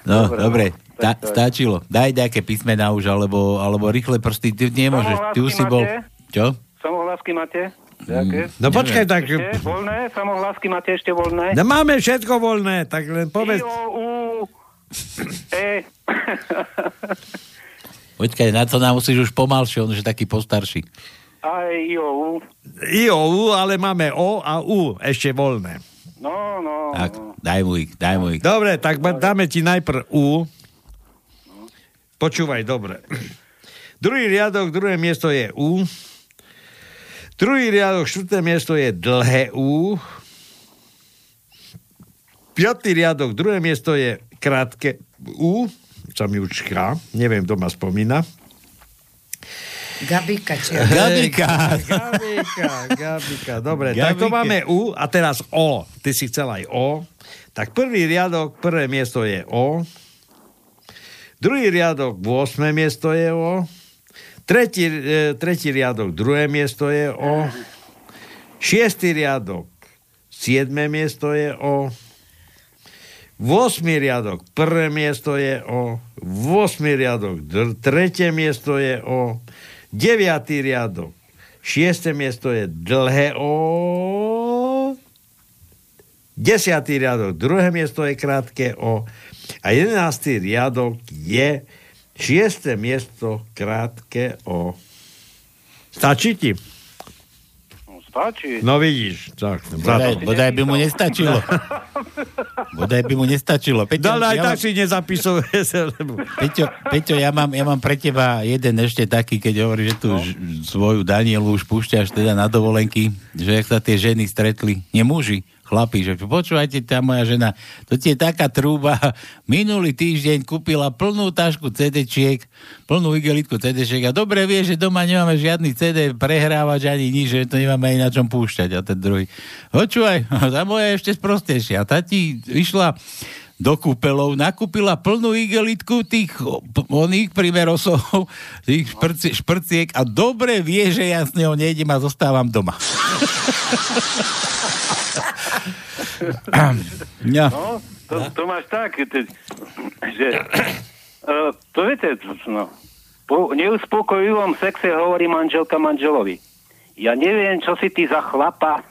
No, Dobre, dobre, no, tá, stačilo. Daj nejaké písmená už, alebo, alebo rýchle prsty. Ty nemôžeš, ty už si bol... Čo? Samohlásky máte? Jaké? No počkaj, tak... Ešte voľné? Samohlásky máte ešte voľné? No máme všetko voľné, tak len povedz. I, O, U, E. Počkaj, na to nám musíš už pomalšie, on už je taký postarší. A I, O, U. I o U, ale máme O a U ešte voľné. No, no. Tak, daj mu ich, daj mu ich. Dobre, tak dáme ti najprv U. Počúvaj, dobre. Druhý riadok, druhé miesto je U. Druhý riadok, štvrté miesto je dlhé U. Piatý riadok, druhé miesto je krátke U. Sa mi už K. Neviem, kto ma spomína. Gabika, či... Gabika. Gabika, Gabika. Dobre, Gabike. tak to máme U a teraz O. Ty si chcel aj O. Tak prvý riadok, prvé miesto je O. Druhý riadok, 8. miesto je O. Tretí, e, tretí riadok, druhé miesto je O. Šiestý riadok, siedme miesto je O. 8. riadok, prvé miesto je O. 8. riadok, dr- tretie miesto je O. 9. riadok, šiesté miesto je dlhé O. 10. riadok, druhé miesto je krátke O. A 11. riadok je šiesté miesto krátke O. Stačí ti? No, stačí. No vidíš. Tak, Bodaj, bodaj by mu nestačilo. Bodaj by mu nestačilo. Peťo, ale aj ja tak mám- si nezapisuje. Lebo... Peťo, Peťo ja, mám, ja mám pre teba jeden ešte taký, keď hovorí, že tu no. svoju Danielu už púšťaš teda na dovolenky, že ak sa tie ženy stretli, nie muži, chlapi, že počúvajte, tá moja žena, to ti je taká trúba, minulý týždeň kúpila plnú tašku CD-čiek, plnú igelitku CD-čiek a dobre vie, že doma nemáme žiadny CD prehrávač ani nič, že to nemáme ani na čom púšťať. A ten druhý, počúvaj, tá moja je ešte sprostejšia, tá ti išla do kúpelov, nakúpila plnú igelitku tých oných primerosov, tých šprci, šprciek a dobre vie, že ja s ňou nejdem a zostávam doma. no. No, to, to máš tak, te, že uh, to viete, no, po neuspokojivom sexe hovorí manželka manželovi. Ja neviem, čo si ty za chlapa.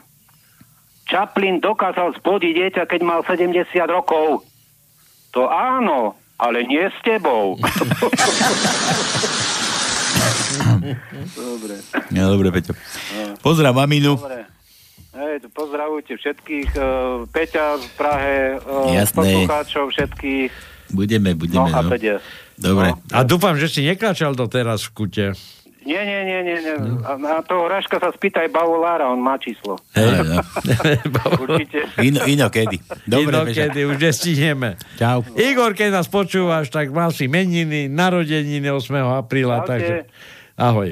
Chaplin dokázal splodiť dieťa, keď mal 70 rokov. To áno, ale nie s tebou. Dobre. Ja, dobre, Peťo. Pozdrav maminu. Dobre. Hej, pozdravujte všetkých. Uh, Peťa v Prahe, uh, Jasné. poslucháčov všetkých. Budeme, budeme. No a No. Dobre. A dúfam, že si nekračal doteraz v kute. Nie, nie, nie, nie. nie. A na toho Raška sa spýtaj Bavolára, on má číslo. Hej, no. Určite. Ino, inokedy. Dobre. Inokedy, už nestihneme. Čau. Igor, keď nás počúvaš, tak mal si meniny, narodeniny 8. apríla, Čaute. takže ahoj.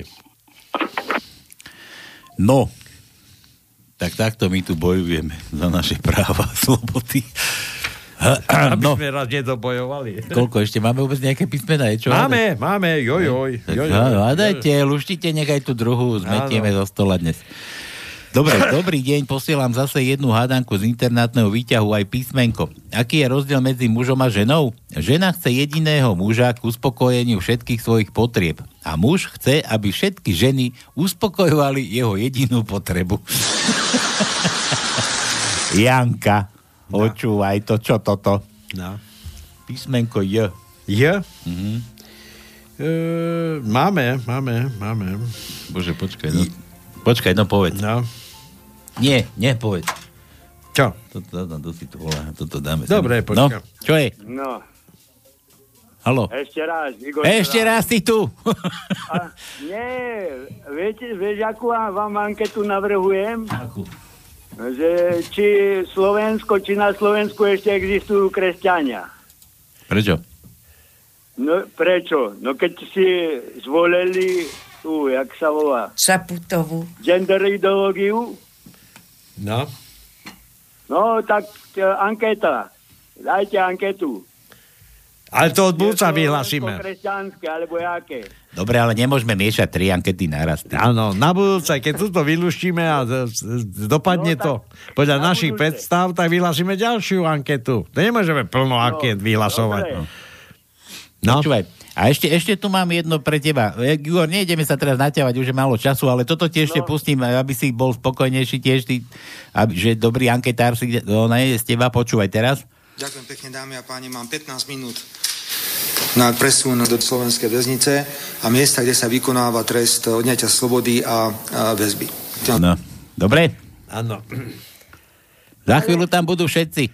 No, tak takto my tu bojujeme za naše práva a slobody. Aby no, sme raz nedobojovali. koľko ešte? Máme vôbec nejaké písmena? Je čo? Máme, máme, jojoj. Tak, jojoj. áno, a dajte, luštite, nechaj tú druhú, zmetieme zo stola dnes. Dobre, dobrý deň, posielam zase jednu hádanku z internátneho výťahu aj písmenko. Aký je rozdiel medzi mužom a ženou? Žena chce jediného muža k uspokojeniu všetkých svojich potrieb. A muž chce, aby všetky ženy uspokojovali jeho jedinú potrebu. Janka, počúvaj to, čo toto? No. Písmenko J. J? Mhm. E, máme, máme, máme. Bože, počkaj, no. Počkaj, no povedz. No. Nie, nie, povedz. Čo? Toto, toto, to si tu volá, toto dáme. Dobre, sem. No, čo je? No, Halo? ešte raz. Igor Ešte raz si tu. A, nie, viete, vieš, akú vám, vám anketu navrhujem? Akú? Že či Slovensko, či na Slovensku ešte existujú kresťania. Prečo? No prečo? No keď si zvolili tú, jak sa volá, Šaputovú. gender ideológiu, No. no tak e, anketa. Dajte anketu. Ale to od budúca vyhlasíme. kresťanské, alebo jaké. Dobre, ale nemôžeme miešať tri ankety naraz. Áno, na budúce, keď túto vylúštime a z- z- dopadne to podľa na našich budúce. predstav, tak vyhlasíme ďalšiu anketu. To nemôžeme plno anket vyhlasovať. dobre. No. Počúvaj, a ešte, ešte tu mám jedno pre teba. E, Igor, nejdeme sa teraz naťavať, už je málo času, ale toto ti ešte no. pustím, aby si bol spokojnejší tiež, ty, aby, že dobrý anketár si, no, ne, z teba počúvaj teraz. Ďakujem pekne, dámy a páni. Mám 15 minút na presun do slovenskej väznice a miesta, kde sa vykonáva trest odňatia slobody a, a väzby. No, dobre? Áno. Za chvíľu tam budú všetci.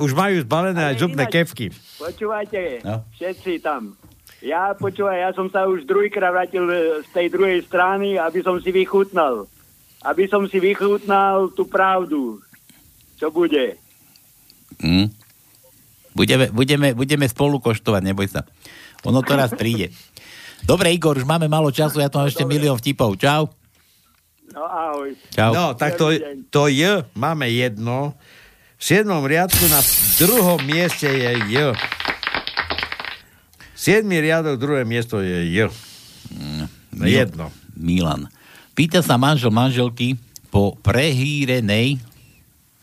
Už majú zbalené aj zubné kevky. Počúvajte, No. všetci tam. Ja počúvaj, ja som sa už druhýkrát vrátil e, z tej druhej strany, aby som si vychutnal. Aby som si vychutnal tú pravdu, čo bude. Hm? Budeme, budeme, budeme spolu koštovať, neboj sa. Ono to raz príde. Dobre, Igor, už máme málo času, ja tu mám ešte milión vtipov. Čau. No ahoj. Čau. No, tak to, to J máme jedno. V siedmom riadku na druhom mieste je J. Siedmy riadok, druhé miesto je J. No, jedno. Milan. Pýta sa manžel manželky po prehýrenej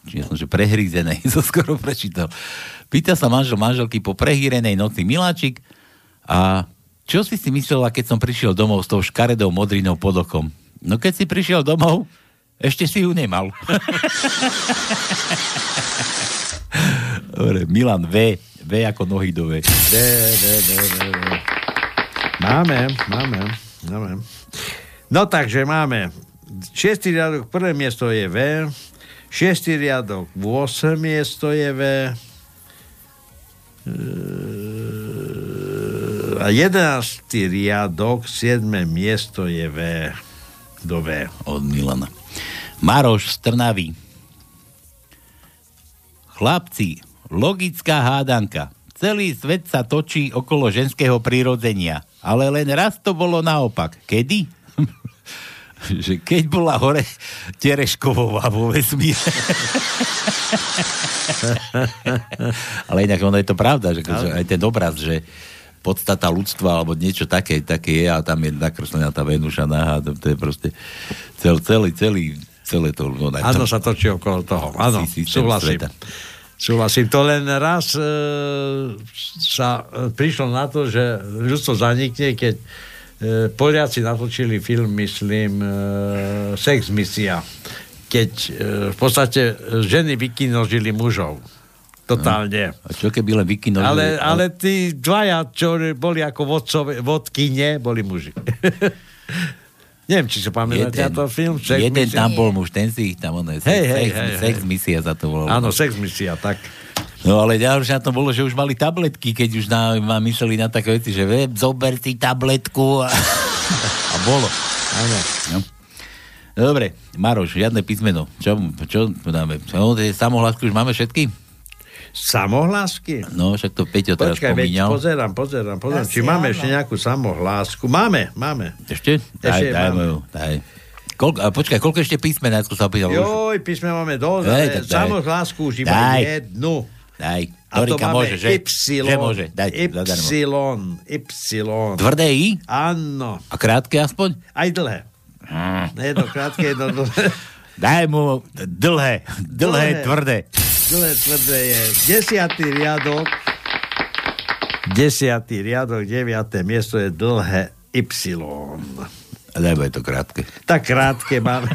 či som, že prehrízenej, som skoro prečítal. Pýta sa manžel manželky po prehýrenej noci Miláčik a čo si si myslela, keď som prišiel domov s tou škaredou modrinou pod okom? No keď si prišiel domov, ešte si ju nemal. Dobre, Milan V. V ako nohy do V. D, D, D, D. Máme, máme, máme. No takže máme. Šiestý riadok, prvé miesto je V. Šiestý riadok, 8 miesto je V. A jedenáctý riadok, 7 miesto je V. Do V. Od Milana. Maroš z. Chlapci, logická hádanka. Celý svet sa točí okolo ženského prirodzenia, ale len raz to bolo naopak. Kedy? že keď bola hore Tereškovová vo vesmíre. ale inak ono je to pravda, že, že aj ten obraz, že podstata ľudstva, alebo niečo také, také je a tam je nakreslená tá Venuša nahá, to, to je proste cel, celý, celý, celé to... No, Áno, sa točí okolo toho. Áno, súhlasím. sveta. Súhlasím. To len raz e, sa e, prišlo na to, že ľudstvo zanikne, keď e, Poliaci natočili film, myslím, e, Sex misia. Keď e, v podstate e, ženy vykinožili mužov. Totálne. A čo keby len vykinožili? Ale, ale tí dvaja, čo boli ako vodcové, vodkyne, boli muži. Neviem, či sa pamätáte na to film. Sex jeden misia? tam bol muž, ten si ich tam, ono je Hej, sex, hej, sex, hej, sex hej. misia sa to volalo. Áno, sex misia, tak. No ale ďalšie na tom bolo, že už mali tabletky, keď už na, ma mysleli na také veci, že ve, zober si tabletku a, a bolo. Áno. No. Dobre, Maroš, žiadne písmeno. Čo, čo dáme? No, samohlásky už máme všetky? Samohlásky? No, však to Peťo teraz Počkaj, veď spomínal. pozerám, pozerám, pozerám, Asi či máme áno. ešte nejakú samohlásku. Máme, máme. Ešte? Daj, Ešte daj máme. moju, daj. Koľko, a počkaj, koľko ešte písmen, sa opýtal? Joj, písme máme dosť, ale tak samohlásku už iba Daj. jednu. Daj, Dorika môže, že? Y, Že môže, daj. Y, Y. Tvrdé I? Áno. A krátke aspoň? Aj dlhé. Jedno krátke, jedno dlhé. Daj mu dlhé, dlhé, Dlhé. tvrdé. Dlhé tvrdé je desiatý riadok. Desiatý riadok, deviaté miesto je dlhé Y. Daj bude to krátke. Tak krátke máme.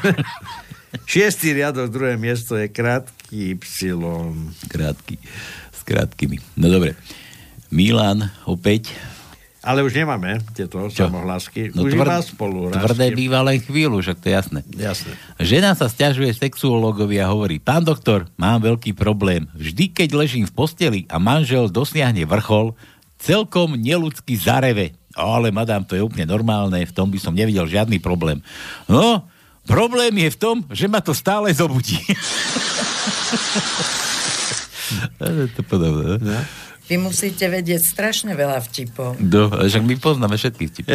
Šiestý riadok, druhé miesto je krátky Y. Krátky. S krátkými. No dobre. Milan, opäť. Ale už nemáme tieto samohlásky. No už tvr- iba spolu. Tvrdé býva len chvíľu, však to je jasné. Jasné. Žena sa stiažuje sexuológovi a hovorí, pán doktor, mám veľký problém. Vždy, keď ležím v posteli a manžel dosiahne vrchol, celkom neludsky zareve. Ale madám, to je úplne normálne, v tom by som nevidel žiadny problém. No, problém je v tom, že ma to stále zobudí. To podobné. ne? Vy musíte vedieť strašne veľa vtipov. Do, však my poznáme všetky vtipy.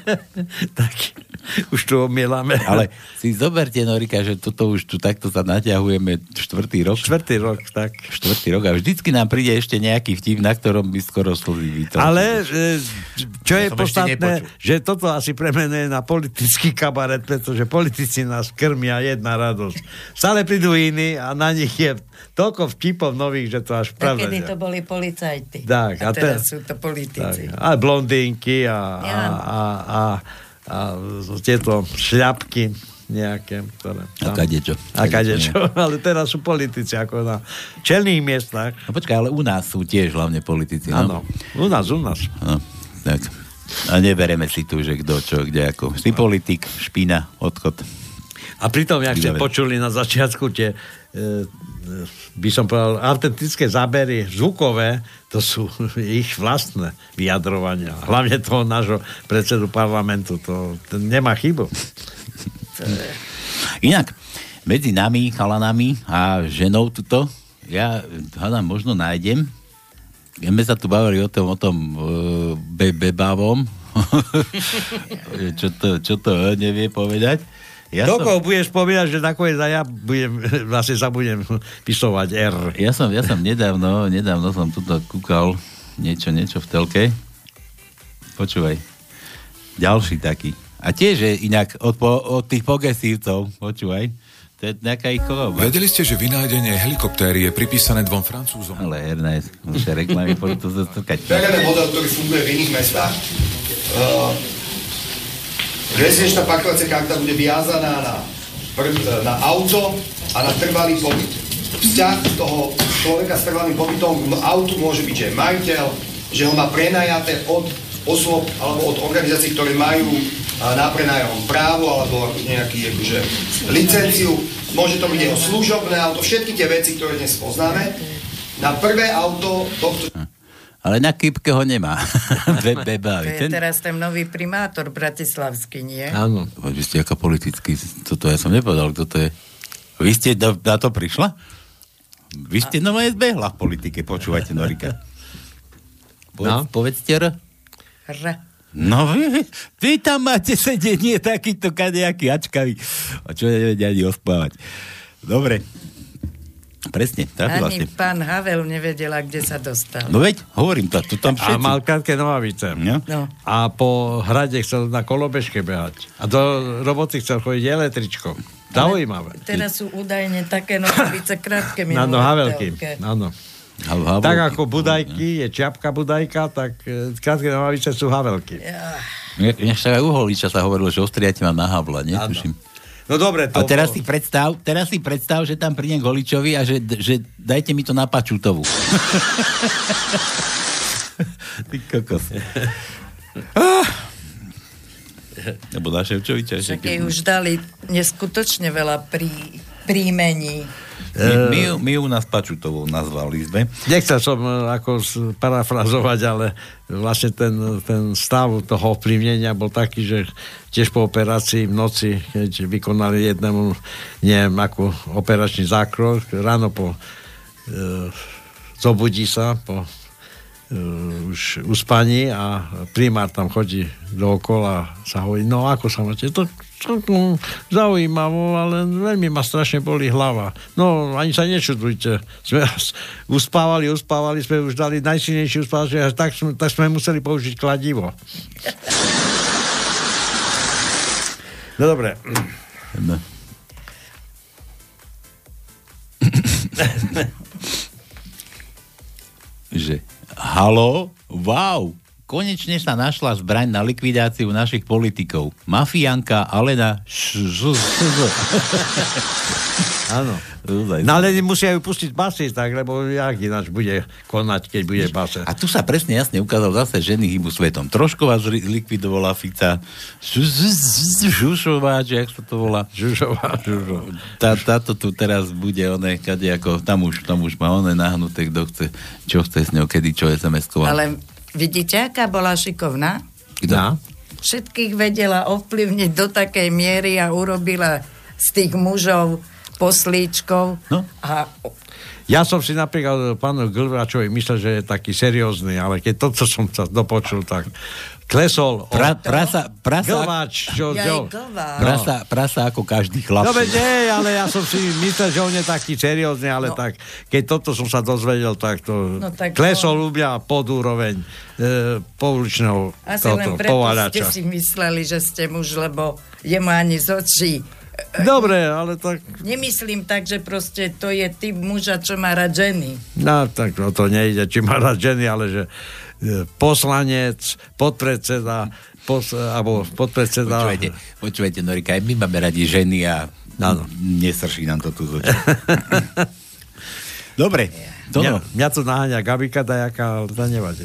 tak. už tu omielame. Ale si zoberte, Norika, že toto už tu takto sa naťahujeme štvrtý rok. Štvrtý rok, tak. Štvrtý rok a vždycky nám príde ešte nejaký vtip, na ktorom by skoro slzy. Ale e, čo Ja je ešte podstatné, že toto asi premenuje na politický kabaret, pretože politici nás krmia jedna radosť. Stále prídu iní a na nich je toľko vtipov nových, že to až pravda. Nie. to boli policajti. Tak, a a teraz te- sú to politici. Tak, a blondínky a, a, Ja. a, a, a tieto šľapky nejaké, ktoré... A kadečo. A kadečo. Ale teraz sú politici ako na čelných miestach. No počkaj, ale u nás sú tiež hlavne politici. Áno. No? U nás, u nás. No, tak. A nebereme si tu, že kto čo, kde ako. Si politik, špina, odchod. A pritom, jak ste počuli na začiatku tie, e, by som povedal, autentické zábery zvukové, to sú ich vlastné vyjadrovania. Hlavne toho nášho predsedu parlamentu. To, to nemá chybu. Inak, medzi nami, chalanami a ženou tuto, ja hádam, možno nájdem. My sme sa tu bavili o tom, o tom uh, be, bebávom. čo, to, čo to eh, nevie povedať. Ja som- Toľko budeš povedať, že nakoniec aj ja budem, vlastne sa budem pisovať R. Ja som, ja som nedávno, nedávno som tuto kúkal niečo, niečo v telke. Počúvaj. Ďalší taký. A tiež je inak od, po, od tých progresívcov, počúvaj. To je nejaká ich choroba. Vedeli ste, že vynájdenie helikoptéry je pripísané dvom Francúzom? Ale Ernest, už reklamy, poďme to zastrkať. Bereme model, ktorý funguje v iných mestách. Uh, rezidenčná parkovacia karta bude viazaná na, prv, na auto a na trvalý pobyt. Vzťah toho človeka s trvalým pobytom k autu môže byť, že je majiteľ, že ho má prenajaté od osôb alebo od organizácií, ktoré majú a, na prenajom právo alebo nejaký akože, licenciu. Môže to byť jeho služobné auto, všetky tie veci, ktoré dnes poznáme. Na prvé auto tohto Ale na kýpke ho nemá. Be, To bebávy. je teraz ten nový primátor bratislavský, nie? Áno. Vy ste ako politický, toto ja som nepovedal, kto to je. Vy ste do, na to prišla? Vy ste no moje zbehla v politike, počúvajte Norika. Povedz, No. Povedzte R. R. No vy, vy tam máte sedenie takýto kadejaký ačkavý. A čo nevedia ani ospávať. Dobre. Presne, tak Ani vlastne. pán Havel nevedela, kde sa dostal. No veď, hovorím to, tu tam A všetci. mal krátke nohavice. No. No. A po hrade chcel na kolobežke behať. A do roboty chcel chodiť električkou. Zaujímavé. Teraz sú údajne také nohavice krátke Na nohavelky. Áno. Havelky. Tak ako budajky je čiapka budajka, tak e, krátke nohavice sú havelky. Inak sa aj u Holiča sa hovorilo, že ostriate mám na havla, netuším. No dobre, A to... teraz si predstav, teraz si predstav, že tam prídem k Holičovi a že, že dajte mi to na Pačutovu. Ty kokos. Ah. Nebo na Ševčoviča. Však jej už dali neskutočne veľa prí, príjmení. My, my, ju, my ju nás Pačutovou nazvali sme. Nechcel som e, ako parafrazovať, ale vlastne ten, ten stav toho ovplyvnenia bol taký, že tiež po operácii v noci, keď vykonali jednému, neviem, akú operačný zákrok, ráno po e, zobudí sa po e, už uspaní a primár tam chodí dookola a sa hovorí, no ako sa máte? To zaujímavo, ale veľmi ma strašne boli hlava. No, ani sa nečudujte. Sme uspávali, uspávali, sme už dali najsilnejší uspávač, tak, sme- tak sme museli použiť kladivo. No dobre. No. že halo, wow, konečne sa našla zbraň na likvidáciu našich politikov. Mafianka Alena Áno. No ale musia ju pustiť basy, tak, lebo jak ináč bude konať, keď bude base. A tu sa presne jasne ukázal zase ženy hybu svetom. Trošková zri- likvidovala Fica. Ž- ž- ž- Žušová, či jak sa to volá? Žušová, Žušová. Tá, táto tu teraz bude one, kade ako, tam už, tam už má one nahnuté, kto chce, čo chce s ňou, kedy čo SMS-koval. Ale vidíte, aká bola šikovná? Kto? Všetkých vedela ovplyvniť do takej miery a urobila z tých mužov poslíčkov. No. A Ja som si napríklad pánu Glvačovi myslel, že je taký seriózny, ale keď toto som sa dopočul, tak klesol. Pra, prasa, prasa, Glváč, čo, čo? glváč. prasa, prasa ako každý chlap. No veď nie, ale ja som si myslel, že on je taký seriózny, ale no. tak, keď toto som sa dozvedel, tak to No tak klesol u mňa pod úroveň e, pouličného Asi toto, len preto ste si mysleli, že ste muž, lebo jemu ani z očí. Dobre, ale tak, Nemyslím tak, že proste to je typ muža, čo má rád ženy. no, tak o to nejde, či má rád ženy, ale že e, poslanec, podpredseda, pos, alebo podpredseda... Počúvajte, počúvajte, Norika, aj my máme radi ženy a Áno. nesrší nám to tu z. Dobre, to Mňa, mňa to naháňa Gabika dajaká, ale to nevadí.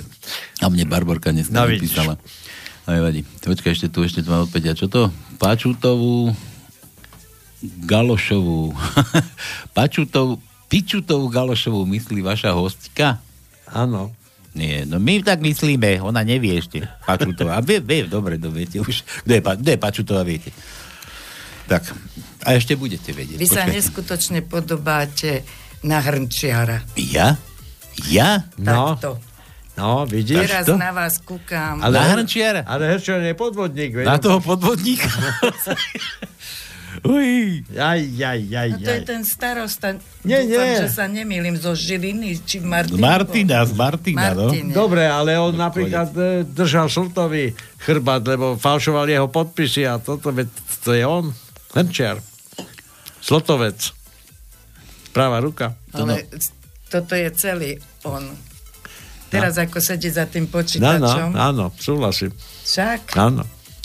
A mne Barborka dneska No, napísala. No nevadí. Počkaj, ešte tu, ešte tu mám odpäť. A čo to? Pačutovú, Galošovú. Pačutovú, Pičutovú Galošovú myslí vaša hostka? Áno. Nie, no my tak myslíme, ona nevie ešte. Pačutová. A vie, vie, dobre, to viete už. Kto je, kto je Pačutová, viete. Tak, a ešte budete vedieť. Vy sa Počkajte. neskutočne podobáte na hrnčiara. Ja? Ja? No, Takto. no vidíš? Teraz to? na vás kúkam. Ale, Na hrnčiara? Ale hrnčiar je podvodník. veď? Na toho podvodníka? Uj. Jaj, jaj, jaj, No to je ten starosta. Nie, Dúfam, nie. že sa nemýlim zo Žiliny, či Martina. Martina, z Martina, no. Martine. Dobre, ale on napríklad e, držal Šultovi chrbát, lebo falšoval jeho podpisy a toto, to je on, Hrnčiar. Slotovec. Práva ruka. Ale toto je celý on. Teraz ako sedí za tým Áno, počítačom. áno, súhlasím. Však. Áno.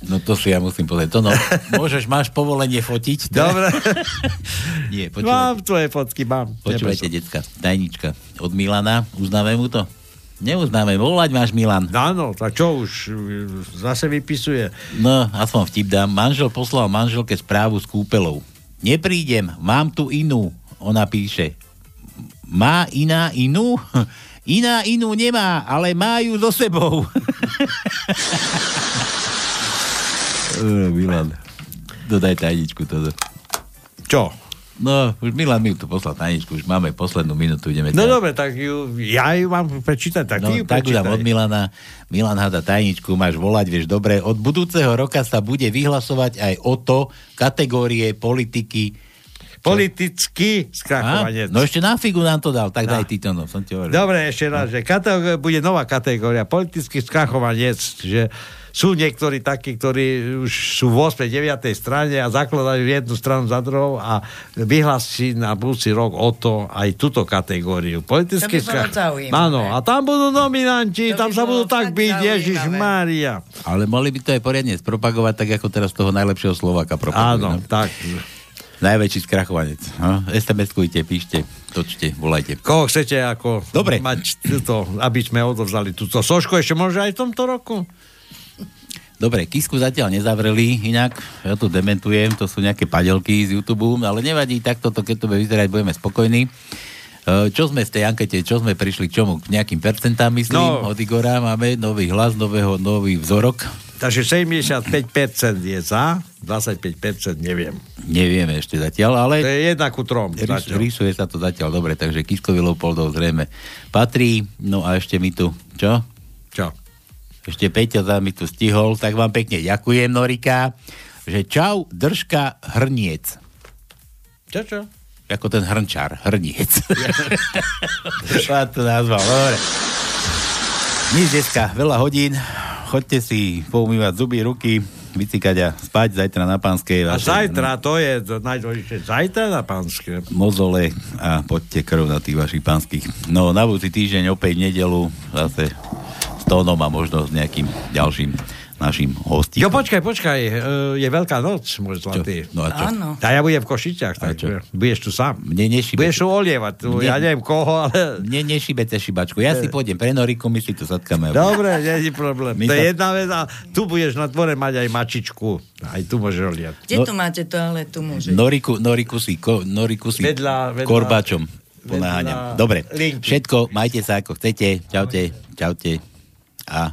No to si ja musím povedať. To no, môžeš, máš povolenie fotiť? To- Dobre. Nie, počúvajte, Mám tvoje fotky, mám. počúvajte decka. Tajnička od Milana. Uznáme mu to? Neuznáme. Volať máš Milan. Áno, tak čo už zase vypisuje. No, aspoň vtip dám. Manžel poslal manželke správu s kúpelou. Neprídem, mám tu inú. Ona píše. Má iná inú? Iná inú nemá, ale má ju so sebou. Milan, dodaj tajničku toto. Čo? No, už Milan mi tu poslal tajničku, už máme poslednú minútu, ideme No dobre, tak ju, ja ju mám prečítať, tak No, ju tak prečítaj. od Milana. Milan hada tajničku, máš volať, vieš, dobre. Od budúceho roka sa bude vyhlasovať aj o to kategórie politiky. Politický skrachovanec. No ešte na figu nám to dal, tak No. daj ty to, no, som ti hovoril. Dobre, ešte raz, že kategória, bude nová kategória, politický skrachovanec, že sú niektorí takí, ktorí už sú v 8. 9. strane a zakladajú jednu stranu za druhou a vyhlási na budúci rok o to aj túto kategóriu. Bolo zaujímavé. Áno, a tam budú nominanti, To tam sa budú tak byť. Ježiš Mária. Ale mohli by to aj poriadne spropagovať, tak ako teraz toho najlepšieho Slováka propagujú. Áno, no. tak. Najväčší skrachovanec. No, SMS-kujte, píšte, točte, volajte. Koho chcete ako Dobre. mať túto, aby sme odovzdali túto sošku ešte môže aj v tomto roku? Dobre, Kisku zatiaľ nezavreli, inak ja tu dementujem, to sú nejaké padelky z YouTube, ale nevadí, takto to, keď to bude vyzerať, budeme spokojní. E, Čo sme z tej ankete, čo sme prišli k čomu? K nejakým percentám, myslím, No. od Igora máme nový hlas, nového, nový vzorok. Takže 75% je za, 25% neviem. Nevieme ešte zatiaľ, ale... To je jedna ku trom. Rys, rysuje sa to zatiaľ dobre, takže Kiskovi Leopoldov zrejme patrí. No a ešte mi tu, čo? Čo? Ešte Peťo za mi tu stihol, tak vám pekne ďakujem, Norika, že čau, držka hrniec. Čo, čo? Ako ten hrnčár, hrniec. Vám to nazval, dobre. Nič dneska, veľa hodín. Chodte si poumývať zuby, ruky, vycikať a spať zajtra na pánskej. A vaše- zajtra, to je najdôležitejšie. Zajtra na pánske. mozole a poďte krv na tých vašich pánskych. No, na budúci týždeň opäť nedelu zase s tónom a možno s nejakým ďalším našim hostom. Jo, počkaj, počkaj, e, je Veľká noc, môj zlatý. No a čo? Áno. A ja budem v Košiciach, tak čo? budeš tu sám. Mne nešibe. Budeš tu olievať, tu, Mne- ja neviem koho, ale... Mne nešibete šibačku. Ja si pôjdem pre Noriku, my si tu zatkáme. Dobre, nie je problém. My to je sa- jedna vec a tu budeš na dvore mať aj mačičku. Aj tu môžeš oliať. Kde No- tu máte to, ale tu môže. Noriku, Noriku si, ko, Noriku si Vedľa- vedľa- korbačom vedľa ponáhaňam. Dobre, linky. všetko, majte sa ako chcete. Čaute, čaute a